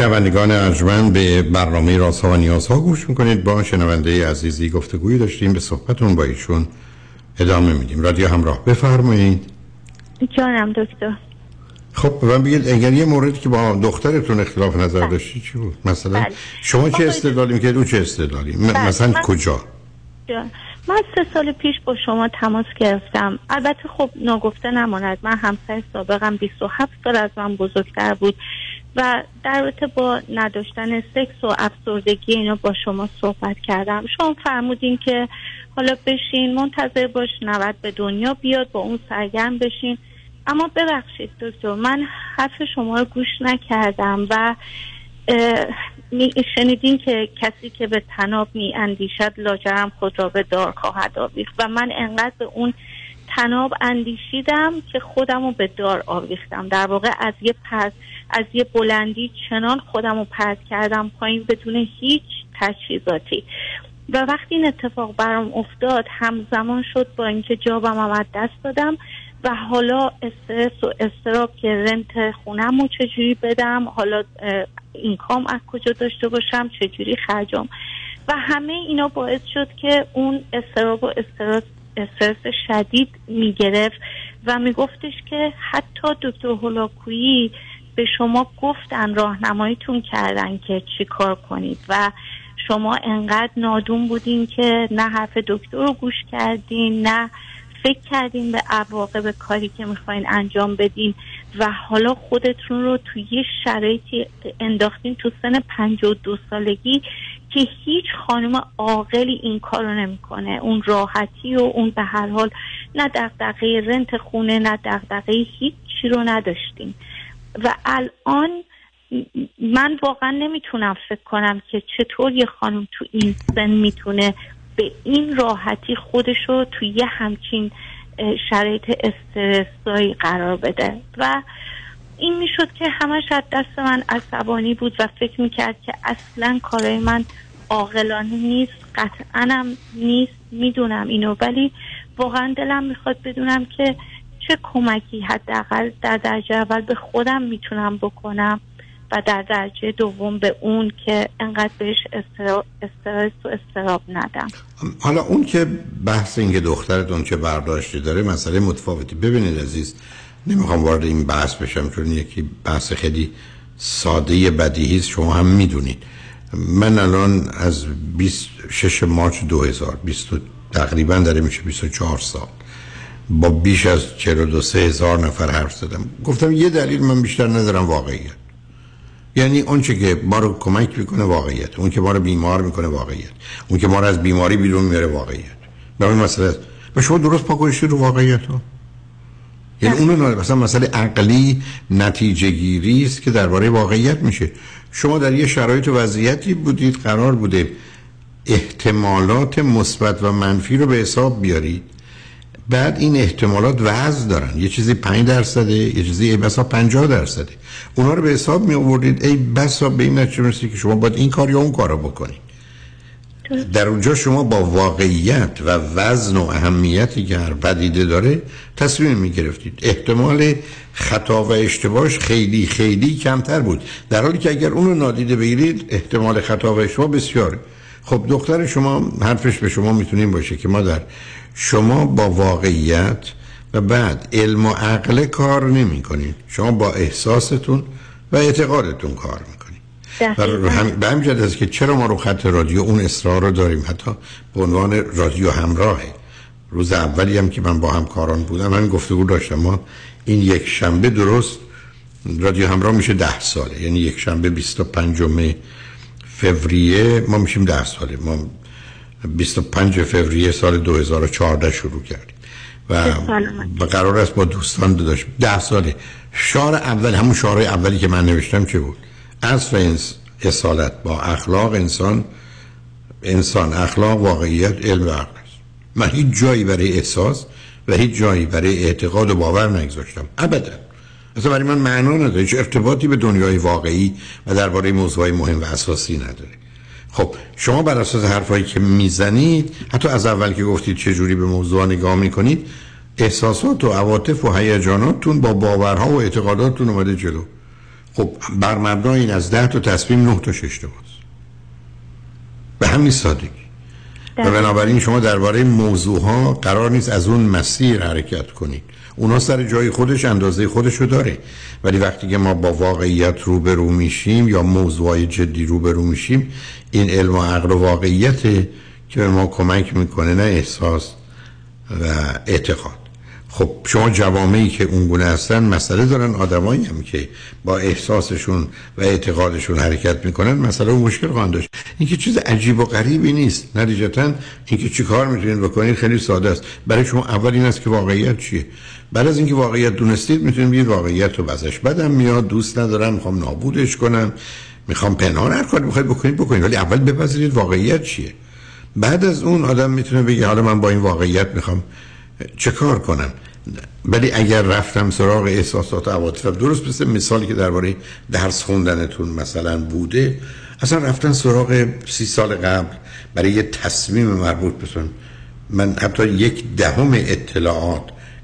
شنوندگان ارجمند به برنامه رازها و نیازها گوش می‌کنید. با شنونده عزیزی گفتگویی داشتیم به صحبتون با ایشون ادامه میدیم. رادیو همراه بفرمایید. جانم دکتر. خب به من بگید اگر یه موردی که با دخترتون اختلاف نظر داشتی چی بود؟ مثلا بله. شما چه استدلالی می‌کرد او چه استدلالی؟ بله. مثلا من- کجا؟ جان. من سه سال پیش با شما تماس گرفتم. البته خب ناگفته نماند. من همسر سابقم 27 سال از من بزرگتر بود. و در رابطه با نداشتن سکس و افسردگی اینا با شما صحبت کردم. شما فرمودین که حالا بشین منتظر باش 90 به دنیا بیاد با اون سرگرم بشین. اما ببخشید دکتر من حرف شما رو گوش نکردم و شنیدین که کسی که به تناب می اندیشد لاجرم خود را به دار خواهد آویخت و من انقدر به اون تناب اندیشیدم که خودم رو به دار آویختم. در واقع از یه پرد از یه بلندی چنان خودم رو پرد کردم پایین بدون هیچ تجهیزاتی. و وقتی این اتفاق برام افتاد همزمان شد با اینکه جابم هم از دست دادم و حالا استرس و استراب که رنت خونم رو چجوری بدم حالا اه، اینکام از کجا داشته باشم چجوری خرجام و همه اینا باعث شد که اون استراب و استرس استرس شدید می‌گرفت و میگفتش که حتی دکتر هولاکویی به شما گفتن راهنماییتون کردن که چی کار کنید و شما انقدر نادون بودین که نه حرف دکتر رو گوش کردین نه فکر کردین به عواقب کاری که می‌خواین انجام بدین و حالا خودتون رو توی یه شرایطی انداختین تو سن 52 سالگی که هیچ خانم عاقلی این کار رو نمی‌کنه. اون راحتی و اون به هر حال نه دغدغه رنت خونه نه دغدغه هیچ چی رو نداشتیم. و الان من واقعا نمی‌تونم فکر کنم که چطور یه خانم تو این سن می‌تونه به این راحتی خودش رو توی یه همچین شرایط استرسایی قرار بده. و این می‌شد که همش از دست من عصبانی بود و فکر می‌کرد که اصلا کارای من عاقلانه نیست قطعا نیست می‌دونم اینو. ولی واقعا دلم می‌خواد بدونم که چه کمکی حداقل در درجه اول به خودم می‌تونم بکنم و در درجه دوم به اون که انقدر بهش استرس و استراب ندم. حالا اون که بحث این که دخترتون چه برداشتی داره مسئله متفاوتی. ببینید عزیز نمی‌خوام وارد این بحث بشم چون یکی بحث خیلی ساده بدیهی است. شما هم می‌دونید. من الان از 26 مارچ 2000 20 تقریبا داره میشه 24 سال. با بیش از 42 سه هزار نفر حرف زدم. گفتم یه دلیل من بیشتر ندارم واقعیت. یعنی اون چه که ما رو کمک می‌کنه واقعیت اون که ما رو بیمار می‌کنه واقعیت اون که ما رو از بیماری بیرون میاره واقعیت. به این مسئله. و شما درست پا گذاشتی رو واقعیت ها یعنی اون مثلا مسئله عقلی نتیجه گیری است که درباره واقعیت میشه. شما در یه شرایط و وضعیتی بودید قرار بوده احتمالات مثبت و منفی رو به حساب بیارید. بعد این احتمالات وزن دارن. یه چیزی 5 درصده یه چیزی ای بسا 50 درصده. اونا رو به حساب می آوردید ای بسا به این نتیجه رسید که شما باید این کار یا اون کار رو بکنید. در اونجا شما با واقعیت و وزن و اهمیتی که هر پدیده داره تصمیم می گرفتید احتمال خطا و اشتباهش خیلی خیلی کمتر بود. در حالی که اگر اونو نادیده بگیرید احتمال خطا و اشتباه بسیاره خب دختر شما حرفش به شما می‌تونیم باشه که مادر شما با واقعیت و بعد علم و عقل کار نمی کنید شما با احساستون و اعتقادتون کار می‌کنید. هم به همین جد است که چرا ما رو خط رادیو اون اصرار رو داریم؟ حتی به عنوان رادیو همراهه. روز اولی هم که من با همکاران بودم همین گفتگو داشتم. ما این یک شنبه درست رادیو همراه میشه ده ساله. یعنی یک شنبه 25 فوریه ما میشیم ده ساله. ما 25 فوریه سال 2014 شروع کردیم. و, و قرار است با دوستان داشت ده ساله. شعار اول همون شعار اولی که من نوشتم چه بود؟ و اصالت با اخلاق انسان انسان اخلاق واقعیت علم و عقل است. من هیچ جایی برای احساس و هیچ جایی برای اعتقاد و باور نگذاشتم. ابدا. اصلا برای من معنا نداره. هیچ ارتباطی به دنیای واقعی و درباره موضوعی مهم و اساسی نداره. خب شما بر اساس حرفایی که می‌زنید حتی از اول که گفتید چه جوری به موضوع نگاه می‌کنید احساسات و عواطف و هیجاناتتون با باورها و اعتقاداتتون اومده جلو. خب بر مبنای این از ده تا تصمیم نه تا اشتباهه به همین سادگی. و بنابراین شما درباره موضوع ها قرار نیست از اون مسیر حرکت کنید. اونا سر جای خودش اندازه خودش رو داره. ولی وقتی که ما با واقعیت روبرو میشیم یا موضوعای جدی روبرو میشیم این علم و عقل و واقعیت که به ما کمک می‌کنه نه احساس و اعتقاد. خب شما جوامعی که اونگونه هستن مسئله دارن. آدمایی هم که با احساسشون و اعتقادشون حرکت می‌کنن مسئله و مشکل خواهند داشت. این که چیز عجیب و غریبی نیست. نتیجتا اینکه چی کار می‌تونید بکنید خیلی ساده است. برای شما اول این است که واقعیت چیه. بعد از اینکه واقعیت دونستید می‌تونید بگید واقعیت رو بزش بدم میاد. دوست ندارم می‌خوام نابودش کنم. می‌خوام پنهان هر کاری بخواید بکنید بکنید. ولی اول بپذیرید واقعیت چیه. بعد از اون آدم می‌تونه بگه حالا من با این واقعیت می‌خوام چه کار کنم؟ ولی اگر رفتم سراغ احساسات و عواطف درست مثل مثالی که درباره درس خوندنتون مثلا بوده اصلا رفتن سراغ سی سال قبل برای یه تصمیم مربوط بسن من حتی یک دهم اطلاعات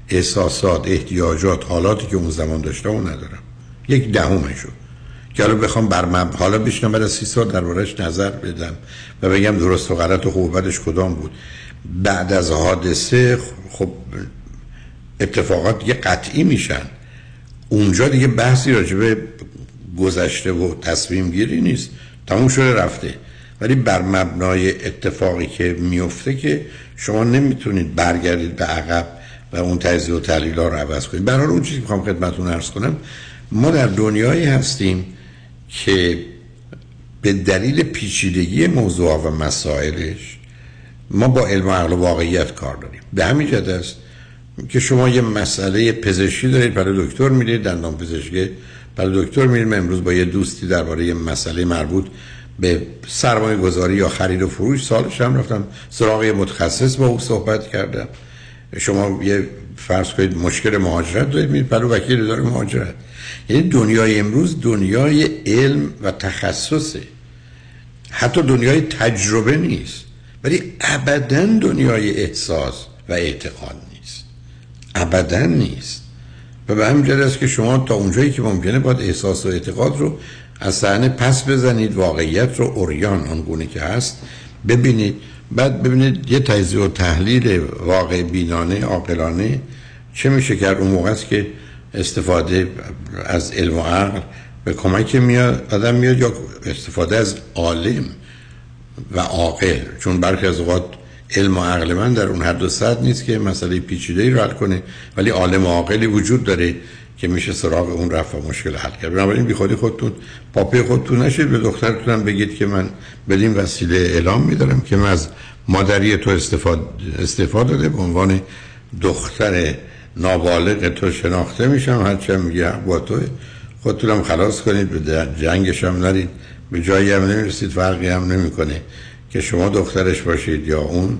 احساسات احتیاجات حالاتی که اون زمان داشته اون ندارم. یک دهمشو. که حالا بخوام بر مب... حالا بشنم بعد از سی سال دربارش نظر بدم و بگم درست و غلط و خوب کدام بود. بعد از حادثه خب اتفاقات یه قطعی میشن. اونجا دیگه بحثی راجبه گذشته و تصمیم گیری نیست. تموم شده رفته. ولی بر مبنای اتفاقی که میفته که شما نمی‌تونید برگردید به عقب و اون تجزیه و تحلیل رو عوض کنید. برای اون چیزی که می‌خوام خدمتتون عرض کنم ما در دنیایی هستیم که به دلیل پیچیدگی موضوع و مسائلش ما با علم و عقل و واقعیت کار داریم. به همین جد است که شما یه مسئله پزشکی دارید برای دکتر میرید دندان پزشکی برای دکتر میرید من امروز با یه دوستی درباره یه مسئله مربوط به سرمایه گذاری یا خرید و فروش سالش هم رفتم سراغ متخصص با او صحبت کردم. شما یه فرض کنید مشکل مهاجرت دارید میرید برای وکیل اداره مهاجرت. یعنی دنیای امروز دنیای علم و تخصصه. حتی دنیای تجربه نیست. ولی ابدا دنیای احساس و اعتقاد نیست. ابدا نیست. و به همین است که شما تا اونجایی که ممکنه باید احساس و اعتقاد رو از صحنه پس بزنید واقعیت رو اوریان آنگونه که هست ببینید. بعد ببینید یه تجزیه و تحلیل واقع بینانه عاقلانه چه میشه کرد. اون موقع است که استفاده از علم و عقل به کمک میاد آدم میاد یا استفاده از عالم و عاقل. چون برخی از اوقات علم و عقل من در اون حد و صد نیست که مسئله پیچیده ای رد کنه ولی عالم و عاقلی وجود داره که میشه سراغ اون رفت و مشکل حل کرد. بنابراین بی خودی خودتون پاپی خودتون نشید. به دخترتونم بگید که من بدین وسیله اعلام میدارم که من از مادری تو استفاده, استفاده داده. به عنوان دختر نابالغ تو شناخته میشم. هرچه میگه با تو خودتونم خلاص کنید به جنگش هم نرید. به جایی هم نمی‌رسید فرقی هم نمی‌کنه که شما دخترش باشید یا اون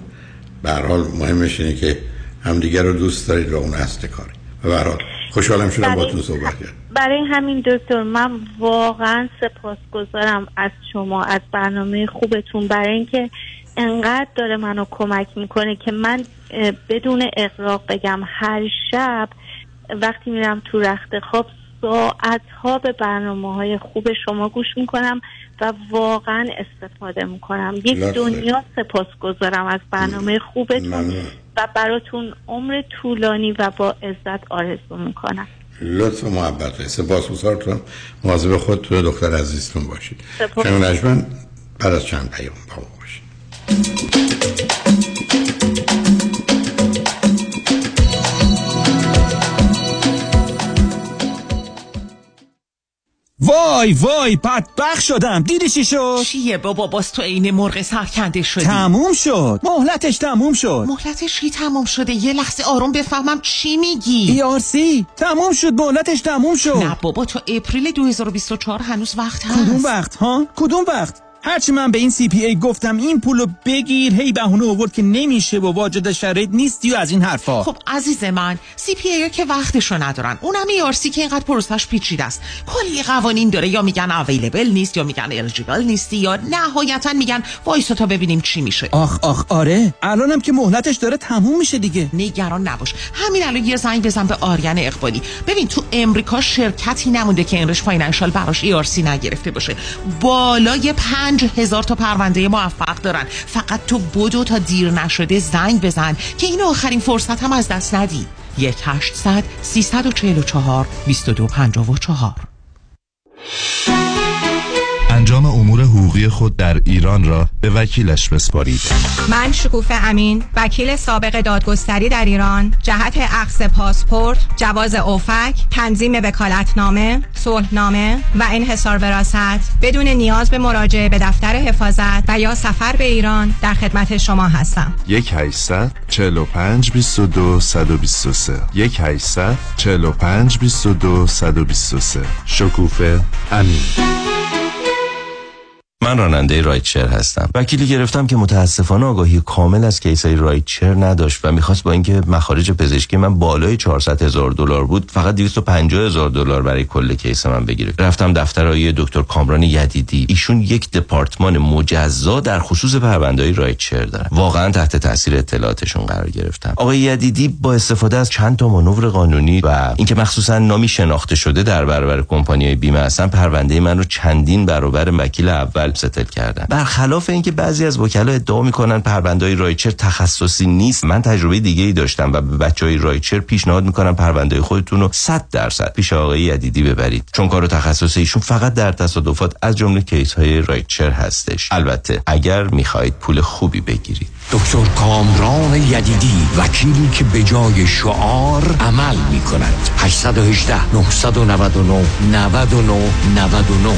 به حال مهمش اینه که همدیگر رو دوست دارید و اون اصل کاری و به حال خوشحالم شدم با تو صحبت کرد برای همین دکتر من واقعا سپاسگزارم از شما از برنامه خوبتون برای اینکه انقدر داره منو کمک می‌کنه که من بدون اقراق بگم هر شب وقتی میرم تو رخت خواب ساعت ها به برنامه های خوب شما گوش می‌کنم و واقعا استفاده می‌کنم یک. دنیا سپاسگزارم از برنامه خوبتون ممنون. و براتون عمر طولانی و با عزت آرزو می‌کنم لطف و محبت سپاس گذارتون مواظب خودتون و دختر عزیزتون باشید سپاس. نجمن بعد از چند پیام با ما باشید وای وای بدبخ شدم. دیدی چی شد؟ چیه بابا؟ باز تو عین مرغ سرکنده شدی. تموم شد. مهلتش تموم شد. مهلتش کی تموم شده؟ یه لحظه آروم بفهمم چی میگی. ERC تموم شد. مهلتش تموم شد. نه بابا تو April 2024 هنوز وقت هست. کدوم وقت ها؟ کدوم وقت؟ هرچی من به این CPA گفتم این پولو بگیر. هی بهونه آورد که نمیشه و واجد شرایط نیستی و از این حرفا. خب عزیز من CPA که وقتشو ندارن. اونم ERC که اینقدر پروسش پیچیده است. کلی قوانین داره. یا میگن available نیست یا میگن eligible نیستی یا نهایتا میگن وایسا تا ببینیم چی میشه. آخ آخ آره. الانم که مهلتش داره تموم میشه دیگه. نگران نباش. همین الان یه زنگ بزن به آریان اقبالی. ببین تو امریکا شرکتی نمونده که Enrich Financial براش ERC نگرفته باشه. بالای پنج هزار تا پرونده موفق دارن. فقط تو بدو تا دیر نشده زنگ بزن که این آخرین فرصت هم از دست ندی. 1800 344 2254 انجام امور حقوقی خود در ایران را به وکیلش بسپارید. من شکوفه امین وکیل سابق دادگستری در ایران جهت اخذ پاسپورت جواز اوفک تنظیم وکالتنامه صلحنامه و انحصار وراثت بدون نیاز به مراجعه به دفتر حفاظت و یا سفر به ایران در خدمت شما هستم. یک 800 45 22 123 یک 800 45 22 123 شکوفه امین. من راننده rideshare هستم. وکیلی گرفتم که متاسفانه آگاهی کامل از کیس های rideshare نداشت و می‌خواست با اینکه مخارج پزشکی من بالای 400 هزار دلار بود فقط 250 هزار دلار برای کل کیس من بگیره. رفتم دفتر آقای دکتر کامران یدیدی. ایشون یک دپارتمان مجزا در خصوص پرونده های rideshare دارن. واقعا تحت تاثیر اطلاعاتشون قرار گرفتم. آقای یدیدی با استفاده از چند تا مانور قانونی و اینکه مخصوصا نامی شناخته شده در برابر کمپانی بیمه هستن پرونده من رو چندین برابر وکیل اول settle کردن. برخلاف اینکه بعضی از وکلا ادعا می‌کنن پرونده های rideshare تخصصی نیست من تجربه دیگه ای داشتم و به بچه های rideshare پیشنهاد می‌کنم پرونده خودتون رو 100 درصد پیش آقای یدیدی ببرید. چون کار تخصصی ایشون فقط در تصادفات از جمله کیس های rideshare هستش. البته اگر می‌خواهید پول خوبی بگیرید. دکتر کامران یدیدی وکیلی که به جای شعار عمل می کند 818 999 99 99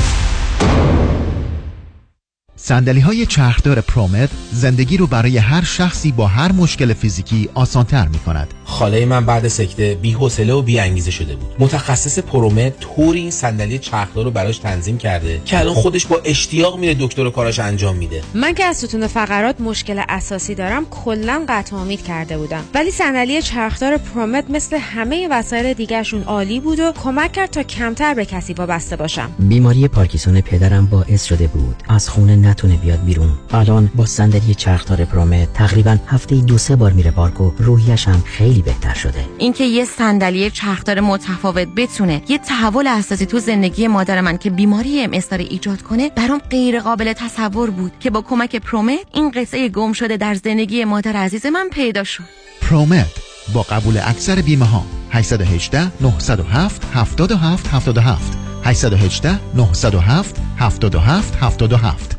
سندلی های چرخدار پرومت زندگی رو برای هر شخصی با هر مشکل فیزیکی آسانتر می کند. خاله من بعد سکته بی حوصله و بی انگیزه شده بود. متخصص پرومت طوری این صندلی چرخدار رو براش تنظیم کرده که الان خودش با اشتیاق میره دکتر و کاراش انجام میده. من که از ستون فقرات مشکل اساسی دارم کلا قطع امید کرده بودم. ولی صندلی چرخدار پرومت مثل همه وسایل دیگرشون عالی بود و کمک کرد تا کمتر به کسی وابسته باشم. بیماری پارکینسون پدرم باعث شده بود از خونه نتونه بیاد بیرون. الان با صندلی چرخدار پرومت تقریبا هفته دو سه بار میره پارک و روحیش هم خیلی بهتر شده. اینکه یه صندلی چرخدار متفاوت بتونه یه تحول اساسی تو زندگی مادر من که بیماری ام داره ایجاد کنه برام غیر قابل تصور بود که با کمک پرومت این قصه گم شده در زندگی مادر عزیز من پیدا شد. پرومت با قبول اکثر بیمه ها 818 907 77 77 818 907 77 77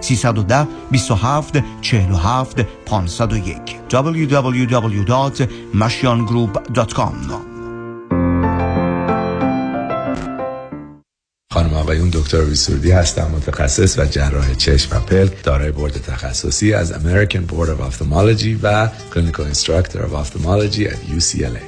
310 27 47 501 www.mashiangroup.com خانم آقایون دکتر ویسوردی هستم متخصص و جراح چشم و پلک دارای بورد تخصصی از American Board of Ophthalmology و Clinical Instructor of Ophthalmology at UCLA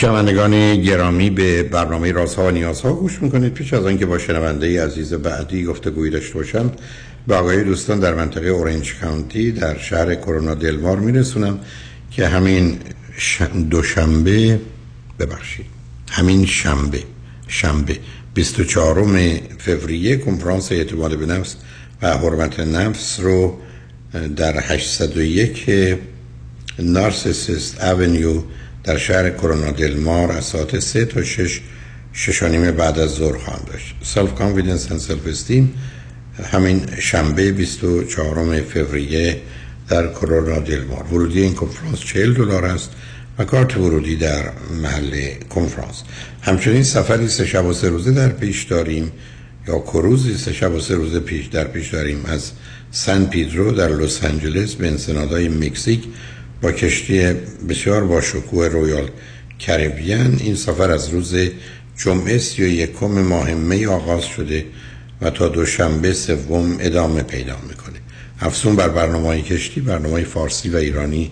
شنوندگان گرامی به برنامه رازها و نیازها گوش می‌کنید. پیش از آنکه با شنونده عزیز بعدی گفتگویی داشته باشم به آگاهی دوستان در منطقه اورنج کانتی در شهر کرونا دلمار میرسونم که همین دوشنبه ببخشید همین شنبه شنبه 24 فوریه کنفرانس اعتماد به نفس و حرمت نفس رو در 801 نارسیسیس Avenue در شهر کرونا دلمار از ساعت سه تا شش شش و نیم بعد از ظهر خواهم داشت. self-confidence و self-esteem همین شنبه 24 فوریه در کرونا دلمار ورودی این کنفرانس 40 دلار است و کارت ورودی در محل کنفرانس. همچنین سفری سه شب و سه روزه در پیش داریم یا کروزی سه شب و سه روزه پیش در پیش داریم از سن پیدرو در لس آنجلس به انسنادهای مکزیک با کشتی بسیار با شکوه رویال کریبیان این سفر از روز جمعه سی و یکم ماه می آغاز شده و تا دوشنبه سوم ادامه پیدا می‌کنه افزون بر برنامه کشتی برنامه فارسی و ایرانی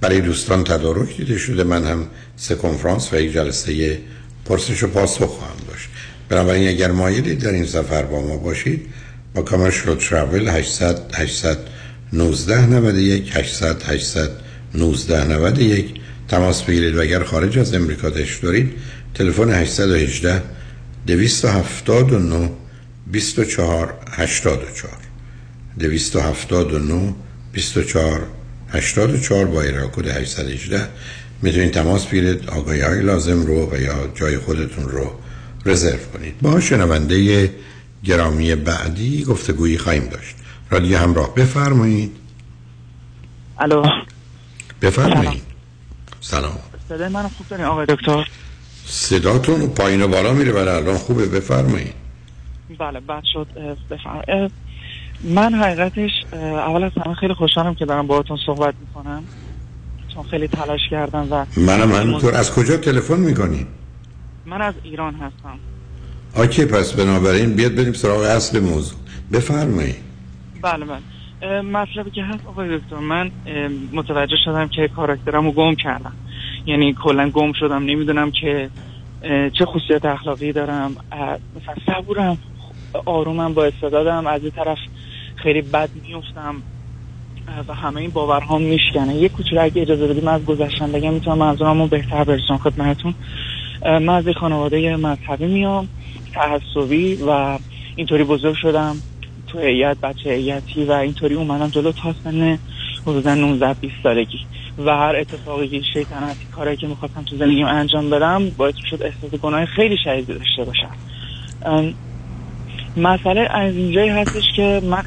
برای دوستان تدارک دیده شده. من هم سه کنفرانس و یک جلسه پرسش و پاسخ خواهم داشت. بنابراین اگر مایلید در این سفر با ما باشید با کامرشل ترافل 800 819 91 800 800 1991 تماس بگیرید و اگر خارج از امریکا داشت دارید تلفن 818 279 24 84 279 24 84 با ایرا کد 818 می‌تونید تماس بگیرید. آگاهی های لازم رو و یا جای خودتون رو رزرو کنید. با شنونده گرامی بعدی گفتگویی خواهیم داشت. رادیو همراه بفرمایید. الو. بفرمایید. سلام. صدای من خوب دارین آقای دکتر؟ صداتون پایین و بالا میره ولی الان خوبه بفرمایید. بله بد شد. بفرمایید. من حقیقتش اول از همه خیلی خوشحالم که دارم باهاتون صحبت می‌کنم. چون خیلی تلاش کردم و منم همینطور. از کجا تلفن می‌کنی؟ من از ایران هستم. آکی پس بنابراین بیاد بریم سراغ اصل موضوع. بفرمایید. بله بله. مطلبی که هست آقای دکتر من متوجه شدم که کاراکترم رو گم کردم. یعنی کلا گم شدم نمی‌دونم که چه خصوصیت اخلاقی دارم. مثلا صبورم آرومم با استعدادم. از این طرف خیلی بد میفتم و همه این باورهام میشکنه. یه کوچولو اگه اجازه بدیم از گذشتن بگم می‌تونم منظورمو بهتر برسونم خدمتتون. من از خانواده مذهبی میام تعصبی و اینطوری بزرگ شدم. تو هیئت بچه هیئتی و اینطوری اومدم جلو تا سن حدودا 19 20 سالگی. و هر اتفاقی شیطنتی کاری که می‌خواستم تو زندگیم انجام بدم باعث شد احساس گناه خیلی شدیدی داشته باشم. مسئله از اینجایی هستش که من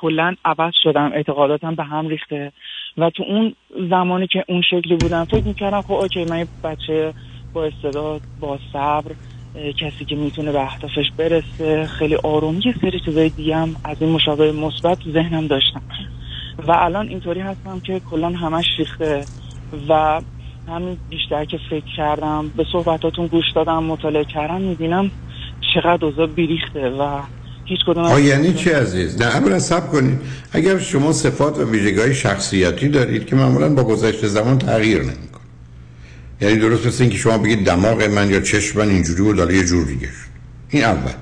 کلا عوض شدم. اعتقاداتم به هم ریخته. و تو اون زمانی که اون شکلی بودم فکر می‌کردم خب اوکی من بچه با استعداد با صبر کسی که می‌تونه به اهدافش برسه خیلی آروم یه سری چیزای دیگه هم از این مشابه مثبت تو ذهنم داشتم. و الان اینطوری هستم که کلا همش ریخته و همین بیشتر که فکر کردم به صحبتاتون گوش دادم مطالعه کردم می‌بینم چقدر اوضاع بیریخته و هیچ کدوم آه یعنی چی عزیز؟ نه اولا سب کنید. اگر شما صفات و ویژگی شخصیتی دارید که معمولا با گذشت زمان تغییر نمی‌کنه. یعنی درست مثل اینکه شما بگید دماغ من یا چشم من اینجوری بود حالا یه جور دیگه شد. این اول.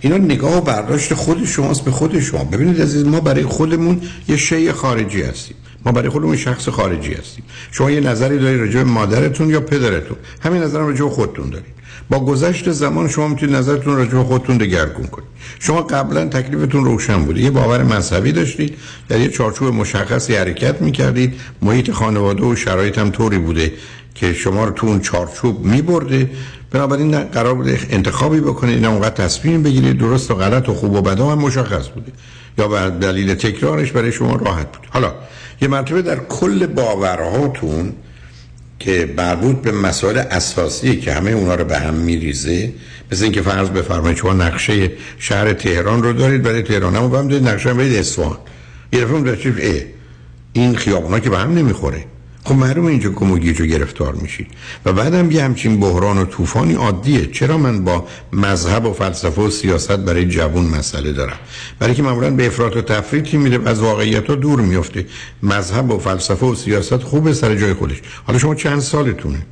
اینا نگاه و برداشت خود شماست به خود شما. ببینید عزیز ما برای خودمون یه شی خارجی هستیم. ما برای خودمون شخص خارجی هستیم. شما یه نظری دارید راجع به مادرتون یا پدرتون. همین نظرم راجع به خودتون دارید. با گذشت زمان شما می‌تونید نظرتون راجع به خودتون دگرگون کنید. شما قبلا تکلیفتون روشن بوده یه باور مذهبی داشتید. در یه چارچوب مشخصی حرکت می‌کردید. محیط خانواده و شرایط هم طوری بوده که شما رو تو اون چارچوب میبرده. بنابراین قرار بوده انتخابی بکنید نه اونقدر تصمیم بگیرید درست و غلط و خوب و بد هم مشخص بوده. یا به دلیل تکرارش برای شما راحت بود. حالا یه مرتبه در کل باورهاتون که مربوط به مسائل اساسی که همه اونا رو به هم میریزه مثل اینکه فرض بفرمایید شما نقشه شهر تهران رو دارید. برای تهران هم هم دارید. نقشه برای اصفهان. یه دفعه این خیابونا که به هم نمی‌خوره. خب معلومه اینجا گم و گیج و گرفتار میشید. و بعدم یه همچین بحران و طوفانی عادیه. چرا من با مذهب و فلسفه و سیاست برای جوون مسئله دارم؟ برای که معمولا به افراط و تفریطی میره؟ از واقعیت ها دور میفته. مذهب و فلسفه و سیاست خوبه سر جای خودش. حالا شما چند سالتونه؟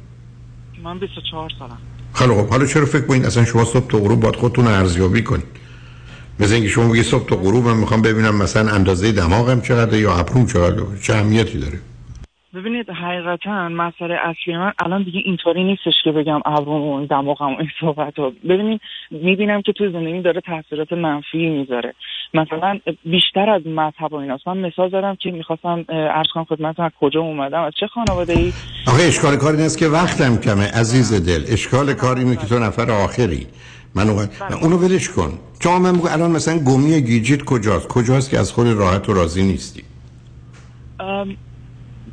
من 24 سالم. خیلی خب حالا چرا فکر کنید اصلا شما صبح تا غروب باید خودتون ارزیابی کنید؟ مثل اینکه شما بگید صبح تا غروب من می‌خوام ببینم مثلا اندازه دماغم چقدر یا ابروم چقدر چه اهمیتی داره؟ ببینید حقیقتا مسئله اصلی من الان دیگه اینطوری نیستش که بگم ابروم و دماغم این صحبت ها. ببینید می‌بینم که تو زندگی داره تاثیرات منفی می‌ذاره. مثلا بیشتر از مذهب و ایناست. من مثال دارم که می‌خواستم عرض کنم خدمتتون از کجا اومدم؟ از چه خانواده ای آخه اشکال کار این است که وقتم کمه عزیز دل. اشکال کار اینه که تو نفر آخری. من اون... اونو ولش کن. چون من بگو الان مثلا گمی گیجیت کجاست؟ کجاست که از خود راحت و راضی نیستی؟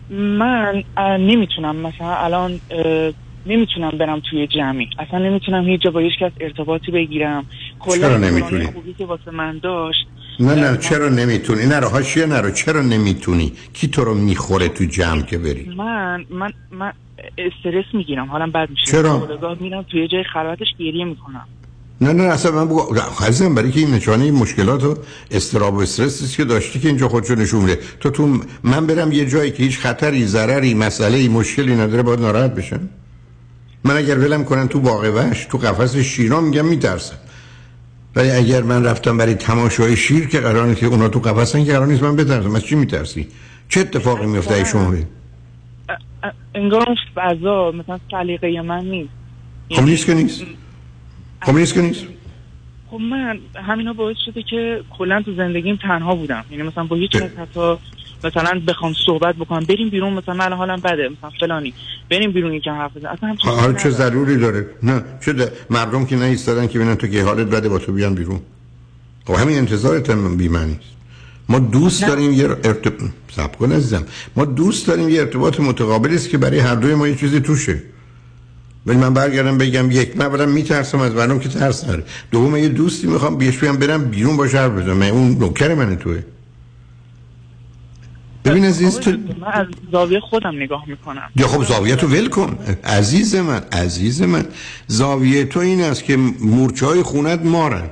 من نمی‌تونم مثلا الان نمی‌تونم برم توی جمعی. اصلا نمی‌تونم هیچ جا با هیچ کس ارتباطی بگیرم. چرا نمی‌تونی؟ خوبی که واسه من داشت. نه نه چرا نمی‌تونی؟ نرو هاشیه نرو چرا نمی‌تونی؟ کی تو رو می‌خوره تو جمع که بری؟ من من من استرس می‌گیرم. حالا بد میشه. چرا؟ میرم توی جای خلوتش گریه می‌کنم. نه نه اصلا من بگو عزیزم برای که این نشانه مشکلات و استراب و استرس که داشتی که اینجا خودشو نشون میده. تو تو من برم یه جایی که هیچ خطری ضرری مسئله مشکلی نداره باید ناراحت بشم. من اگر ولم کنن تو باغ وحش تو قفس شیران میگم میترسم. ولی اگر من رفتم برای تماشای شیر که قرار نیست که اونا تو قفسن که قرار نیست من بترسم. از چی میترسی؟ چه اتفاقی میفته شما؟ انگار فضا مثلا سلیقه من نیست. خب نیست که نیست. خب نیست که نیست. خب من همینا باعث شده که کلا تو زندگیم تنها بودم. یعنی مثلا با هیچ کس حتی مثلا بخوام صحبت بکنم بریم بیرون مثلا من حالم بده مثلا فلانی. بریم بیرون یکم حرف بزنیم اصلا حالا چه ضروری داره؟ نه چه مردم که ایستادن که ببینن تو که حالت بده با تو بیان بیرون. خب همین انتظارت هم بی ما دوست نه. داریم یه ارتباط ما دوست داریم یه ارتباط متقابلی است که برای هر دوی ما یه چیزی توشه. ولی من برگردم بگم یک من برم میترسم از برنامه که ترس نره دوم یه دوستی می‌خوام بیش بیام برم بیرون با شهر بزنم. اون نوکر من توه. ببین عزیز تو من از زاویه خودم نگاه می‌کنم. یا خب زاویه تو ول کن. عزیز من عزیز من. زاویه تو این است که مورچه های خونت مارن.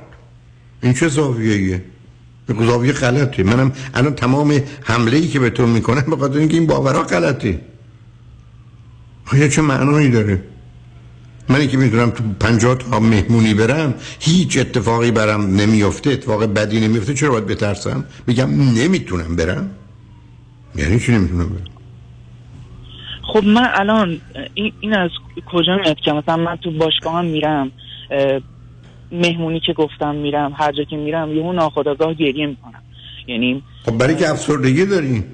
این چه زاویه ایه زاویه غلطه. منم الان تمام حمله ای که به تو می‌کنم به خاطر اینکه این باورها غلطه. آیا چه معنایی داره؟ منی که می‌دونم تو پنجاه تا مهمونی برم هیچ اتفاقی برم نمیفته اتفاق بدی نمیفته چرا باید بترسم؟ بگم نمی‌تونم برم. یعنی چی نمی‌تونم برم؟ خب من الان این, این از کجا میاد که مثلا من تو باشگاه هم میرم مهمونی که گفتم میرم هر جا که میرم یهو ناخداگاه گریه می‌کنم. یعنی خب برای که افسردگی داری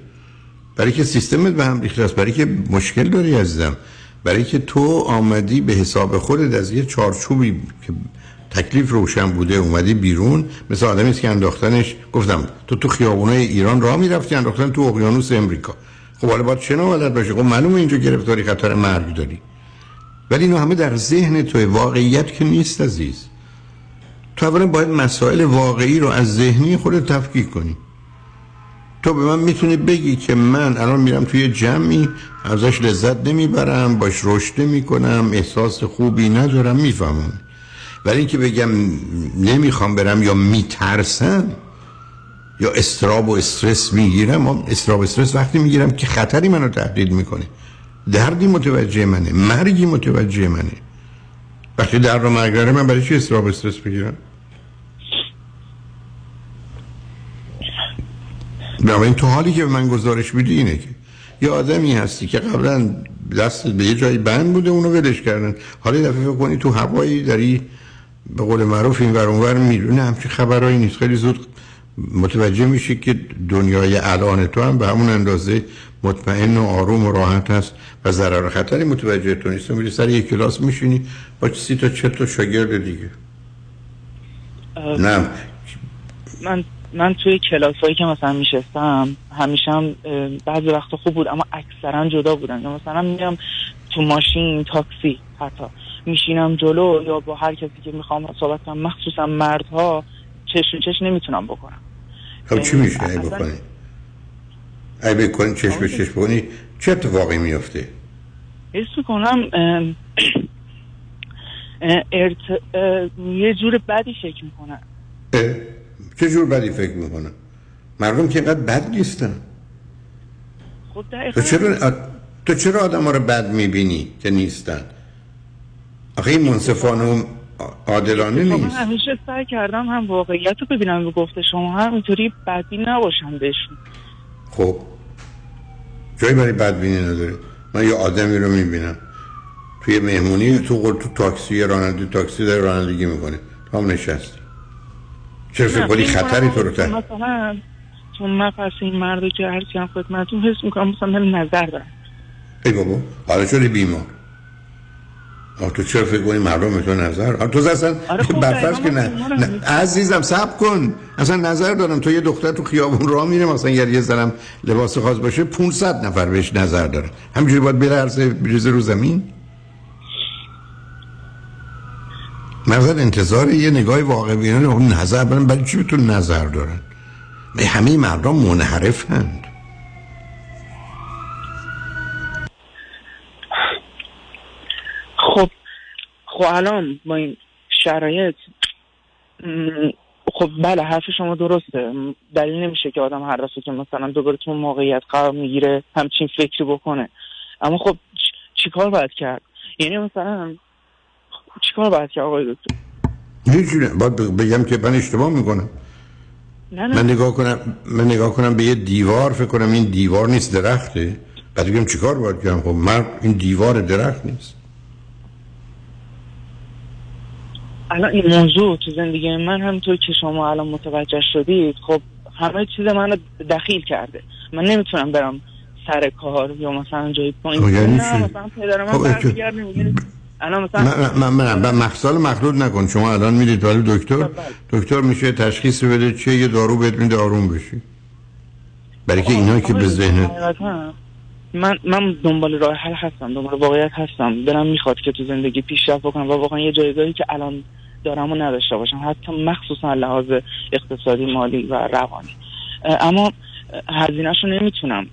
برای که سیستمت به هم ریخته است برای که مشکل داری عزیزم. برای که تو آمدی به حساب خودت از یه چارچوبی که تکلیف روشن بوده اومدی بیرون مثل آدمی که انداختنش گفتم تو تو خیابونای ایران راه می‌رفتی انداختن تو اقیانوس امریکا. خب حالا باید چه بلد باشه؟ خب معلومه اینجا گرفتاری خطر مرگ داری. ولی اینو همه در ذهن تو واقعیت که نیست عزیز. تو اولا باید مسائل واقعی رو از ذهنی خودت تفکیک کنی. تو به من می‌تونی بگی که من الان میرم توی جمعی ازش لذت نمی‌برم باش رشد می‌کنم احساس خوبی ندارم می‌فهمم. ولی اینکه بگم نمی‌خوام برم یا میترسم یا استراب و استرس می‌گیرم استراب و استرس وقتی می‌گیرم که خطری منو تهدید می‌کنه. دردی متوجه منه مرگی متوجه منه. وقتی در رو مرگ من برای چی استراب و استرس بگیرم؟ این تو حالی که به من گزارش میدی اینه که یه آدمی هستی که قبلا دست به یه جایی بند بوده اونو ولش کردن. حالا دفعه فکر کنی تو هوایی داری به قول معروف این ور اونور می‌دونه همچی خبرهایی نیست. خیلی زود متوجه میشی که دنیای الان تو هم به همون اندازه مطمئن و آروم و راحت هست و ضرر خطری متوجه تو نیست میری سر یک کلاس میشینی با سی تا چه تا شاگرد دیگه. نه. من من توی کلاس هایی که مثلا میشستم همیشه هم بعضی وقت خوب بود اما اکثرا جدا بودن. یا مثلا میرم تو ماشین تاکسی حتی. میشینم جلو یا با هر کسی که می‌خوام صحبت کنم مخصوصا مردها چشم چش نمی‌تونم بکنم. خب چی میشه؟ ای بکنی؟ ای بکنی چشم به چشم بکنی. چه اتفاقی میفته؟ حس می‌کنم ارت... یه جور بدی فکر می‌کنم چه جور بدی فکر می‌کنن مردم که اینقدر بد نیستن. خب تو چرا تو چرا آدم ها رو بد می‌بینی که نیستن؟ آخه این منصفانه و عادلانه خب، نیست. من همیشه سعی کردم هم واقعیت رو ببینم به گفته شما هم اینطوری بدی نباشم بهشون. خب جایی برای بدبینی نداره من یه آدمی رو می‌بینم. توی مهمونی تو تو تاکسی راننده تاکسی داره رانندگی می‌کنه. تو هم نشستی. چرا فکر کنی خطری تو رو مثلا چون من پس این مرد که هرچی هم خدمتون حس می‌کنم مثلا نظر دارم. ای بابا حالا شدی بیمار؟ آه تو چرا فکر کنی مردم تو نظر؟ آه تو اصلا آره خب برفرض که نه. نه. عزیزم سب کن. اصلا نظر دارم. تو یه دختر تو خیابون راه میره مثلا یه زنم لباس خاص باشه 500 نفر بهش نظر داره. همینجوری باید بلرزه بریزه رو زمین؟ مثلا انتظار یه نگاه واقع بینانه نظر برن برای چی تو نظر دارن؟ به همه مردم منحرف هند خب خب الان با این شرایط خب بله حرف شما درسته. دلیل نمیشه که آدم هر دفعه که مثلا دوباره تو موقعیت قرار می‌گیره همچین فکری بکنه. اما خب چیکار باید کرد؟ یعنی مثلا چیکار باید کرد آقای دکتر؟ هیچ باید بگم که من اشتباه می‌کنم. نه نه. من نگاه کنم من نگاه کنم به یه دیوار فکر کنم این دیوار نیست درخته. بعد بگم چیکار باید کنم؟ خب من این دیوار درخت نیست. الان این موضوع تو زندگی من همونطور که شما الان متوجه شدید خب همه چیز منو دخیل کرده. من نمی‌تونم برم سر کار یا مثلا جایی پایین. یعنی نه مثلا پدر من برمیگرده میگه الان مثلا من من مخلوط نکن. شما الان میرید ولی دکتر دکتر میشه تشخیص بده چه یه دارو بهت میده آروم بشی. برای که اینا که به ذهن من من دنبال راه حل هستم دنبال واقعیت هستم. دلم می‌خواد که تو زندگی پیشرفت بکنم و واقعا یه جایگاهی که الان دارم و نداشته باشم حتی مخصوصا لحاظ اقتصادی مالی و روانی. اما هزینهشو نمی‌تونم.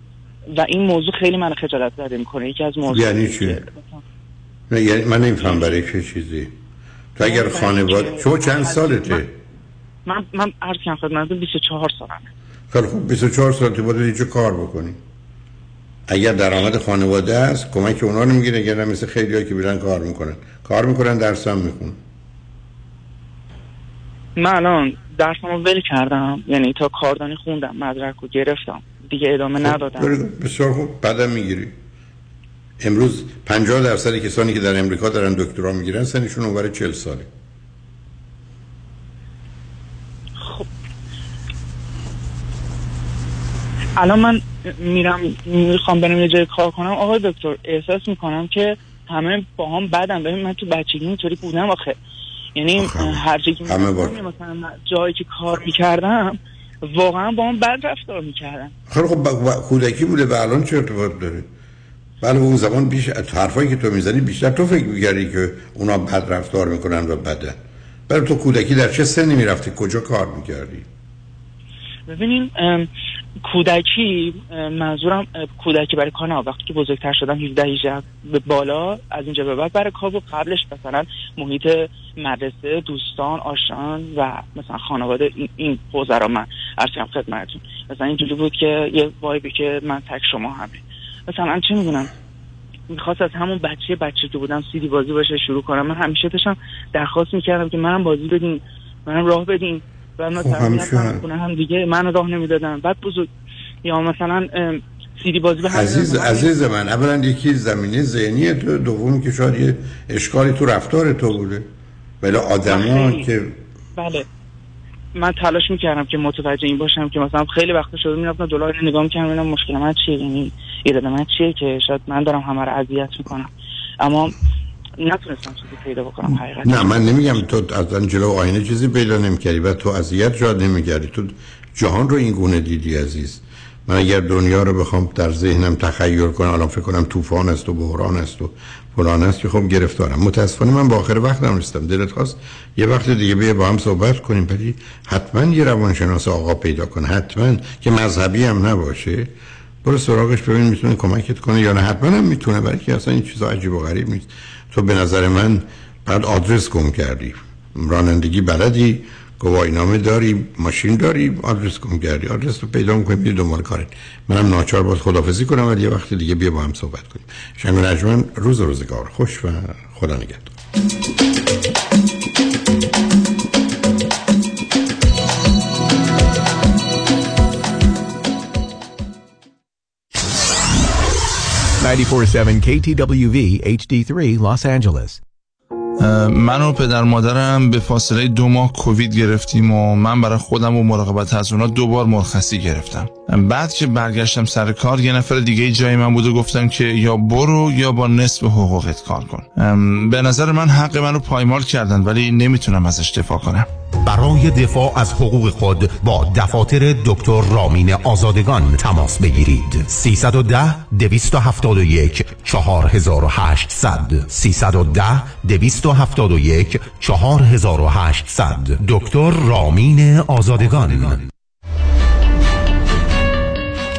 و این موضوع خیلی من خجالت زده می‌کنه. یکی از موضوع یعنی چی؟ نه یعنی من نمیفهم برای چه چیزی. تو اگر خانواده شما چند سالته؟ من من عرض کنم خدمتتون 24 سالمه. خیلی خوب 24 سال تو باید چه کار بکنی. اگر درآمد خانواده است کمک اونا رو می‌گیره اگر مثل خیلی که بیرن کار می‌کنن. کار می‌کنن درس هم می‌خونن. من الان درسمو ول کردم یعنی تا کاردانی خوندم مدرک رو گرفتم. دیگه ادامه ندادم. بسیار خوب بعدم می‌گیری. امروز 50 درصد کسانی که در امریکا دارن دکترا می‌گیرن سنشون اونور 40 ساله. خب. الان من میرم می‌خوام برم یه جای کار کنم. آقای دکتر احساس می‌کنم که همه با هم بدم ببین من تو بچگی اینطوری بودم آخه. یعنی هر جایی که مثلا جایی که کار می‌کردم واقعا با هم بد رفتار می‌کردن. خیلی خب کودکی بوده و الان چه ارتباط داره؟ بله اون زمان بیش حرفایی که تو می‌زنی بیشتر تو فکر میگردی که اونا بد رفتار می‌کنن و بدن برای تو کودکی در چه سنی می‌رفتی؟ کجا کار می‌کردی؟ ببینین کودکی منظورم کودکی برای کار نه وقتی که بزرگتر شدم 17 18 به بالا از اینجا به بعد برای کار و قبلش مثلا محیط مدرسه دوستان آشان و مثلا خانواده این, حوزه را من ارسیم خدمتتون. مثلا اینجوری بود که یه وایبی که من تک شما همه. مثلا چه می‌دونم؟ می‌خواست از همون بچه بچه که بودم سیدی بازی باشه شروع کنم. من همیشه داشتم درخواست می‌کردم که منم بازی بدین منم راه بدین. و خب مثلا هم دیگه من راه نمی‌دادن. بعد بزرگ یا مثلا سیدی بازی به عزیز عزیز من اولا یکی زمینه ذهنی تو دوم که شاید یه اشکالی تو رفتار تو بوده. ولی آدما که بله. من تلاش می‌کردم که متوجه این باشم که مثلا خیلی وقت شده می‌رفتم دلار نگاه می‌کردم مشکل من چیه؟ یعنی ایراد من چیه که شاید من دارم همه رو اذیت می‌کنم. اما نتونستم چیزی پیدا بکنم حقیقت نه من نمیگم تو از جلو آینه چیزی پیدا نمی‌کردی و تو اذیت شاد نمی‌کردی. تو جهان رو این گونه دیدی عزیز. من اگر دنیا رو بخوام در ذهنم تخیل کنم الان فکر کنم طوفان است و بحران است و فلان است که خب گرفتارم. متاسفانه من با آخر وقتم رسیدم دلت خواست یه وقت دیگه بیا با هم صحبت کنیم ولی حتما یه روانشناس آقا پیدا کن حتما که مذهبی هم نباشه. برو سراغش ببین می‌تونه کمکت کنه یا نه. حتما هم می‌تونه برای که اصلا این چیزا عجیب و غریب نیست. تو به نظر من بعد آدرس گم کردی. رانندگی بلدی. گواهینامه داری ماشین داری آدرس گم کردی آدرس رو پیدا می‌کنی میری دنبال کارت. منم ناچار باید خدافزی کنم ولی یه وقت دیگه بیا با هم صحبت کنیم. شنگ نجمن روز روزگار. خوش و خدا نگهدار. 947 KTWV HD3 Los Angeles. من و پدر مادرم به فاصله دو ماه کووید گرفتیم و من برای خودم و مراقبت از اونا دو بار مرخصی گرفتم. بعد که برگشتم سر کار یه نفر دیگه جای من بود و گفتم که یا برو یا با نصف حقوقت کار کن. به نظر من حق من رو پایمال کردن ولی نمی‌تونم ازش دفاع کنم. برای دفاع از حقوق خود با دفاتر دکتر رامین آزادگان تماس بگیرید. 310 271 4800 310 271 4800 دکتر رامین آزادگان.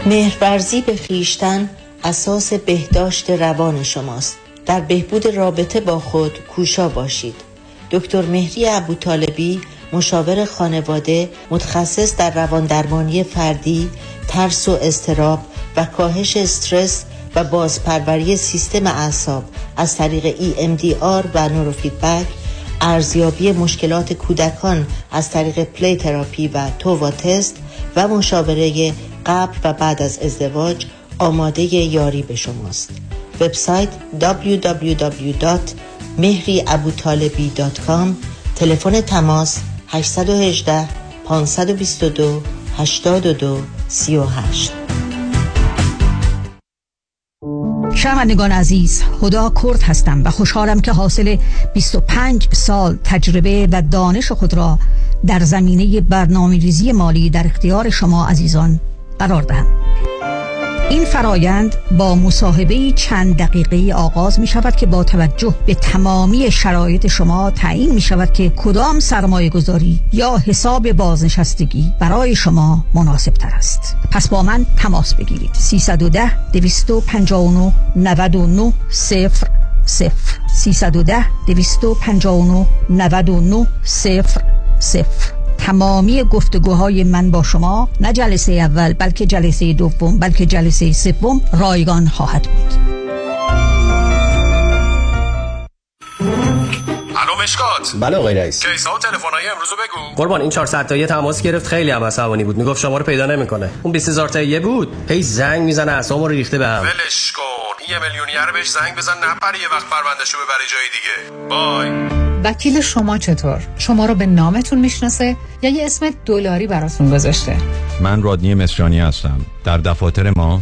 مهرورزی به خیشتن اساس بهداشت روان شماست. در بهبود رابطه با خود کوشا باشید. دکتر مهری ابو طالبی مشاور خانواده متخصص در روان درمانی فردی ترس و استراب و کاهش استرس و بازپروری سیستم اعصاب از طریق EMDR و نوروفیدبک ارزیابی مشکلات کودکان از طریق پلی تراپی و تووا تست و مشاوره قبل و بعد از ازدواج آماده یاری به شماست. وبسایت www.mehriabutalebi.com تلفن تماس 818 522 82 38 شنوندگان عزیز خدا کرد هستم و خوشحالم که حاصل 25 سال تجربه و دانش خود را در زمینه برنامه ریزی مالی در اختیار شما عزیزان قرار دهم این فرایند با مصاحبه چند دقیقه آغاز می شود که با توجه به تمامی شرایط شما تعیین می شود که کدام سرمایه گذاری یا حساب بازنشستگی برای شما مناسب تر است. پس با من تماس بگیرید. 310 259 99 صفر صفر. 310 259 99 صفر صفر. تمامی گفتگوهای من با شما نه جلسه اول بلکه جلسه دوم بلکه جلسه سوم رایگان خواهد بود. مشکات بله آقای رئیس. کیسا و تلفن‌های امروز بگو. قربان این 400 تایی تماس گرفت خیلی هم عصبانی بود. می‌گفت شما رو پیدا نمی‌کنه. اون 20000 تایی بود. هی زنگ می‌زنه اعصابمو رو ریخته بهم ولش کن. یه میلیونیر بهش زنگ بزن نپره یه وقت پروندهشو ببره جای دیگه. بای. وکیل شما چطور؟ شما رو به نامتون می‌شناسه یا یه اسم دلاری براتون گذاشته؟ من رادنی مصریانی هستم. در دفاتر ما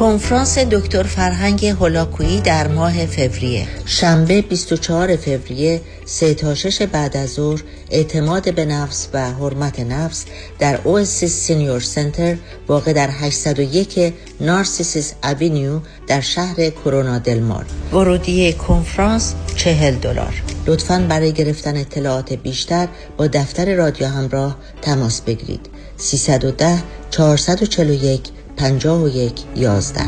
کنفرانس دکتر فرهنگ هولاکویی در ماه فوریه. شنبه 24 فوریه 3 تا 6 بعد از ظهر اعتماد به نفس و حرمت نفس در Oasis Senior Center واقع در 801 نارسیسیس Avenue در شهر کرونا دلمار ورودی کنفرانس 40 دلار. لطفا برای گرفتن اطلاعات بیشتر با دفتر رادیو همراه تماس بگیرید. 310 441 51 11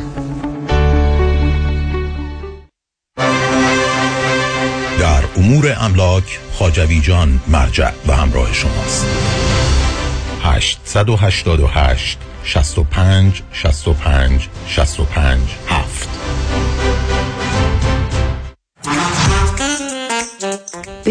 در امور املاک خاجوی جان مرجع و همراه شماست. 888 65 65 65 7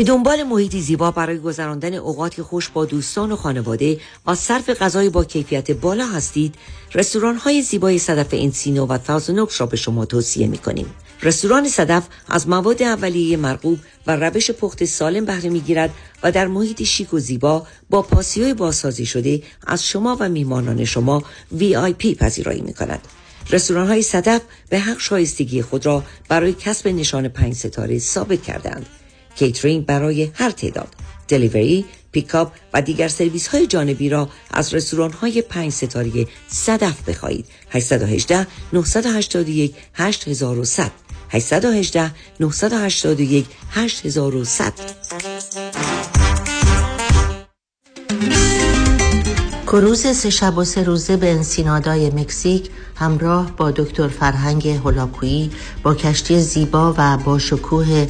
به دنبال محیطی زیبا برای گذراندن اوقاتی خوش با دوستان و خانواده و صرف غذای با کیفیت بالا هستید رستوران های زیبای صدف انسینو و تازنوکس را به شما توصیه می کنیم رستوران صدف از مواد اولیه مرغوب و روش پخت سالم بهره می‌گیرد و در محیط شیک و زیبا با پاسیوی بازسازی شده از شما و میهمانان شما VIP پذیرایی می کند. رستوران های صدف به حق شایستگی خود را برای کسب نشان پنج ستاره ثابت کردند. کیترینگ برای هر تعداد. delivery، pickup و دیگر سرویس های جانبی را از رستوران های پنج ستاره صدف بخواهید. 818 981 8100 818 981 8100 کروز سه شب و سه روزه به انسینادای مکزیک همراه با دکتر فرهنگ هولاکویی با کشتی زیبا و با شکوه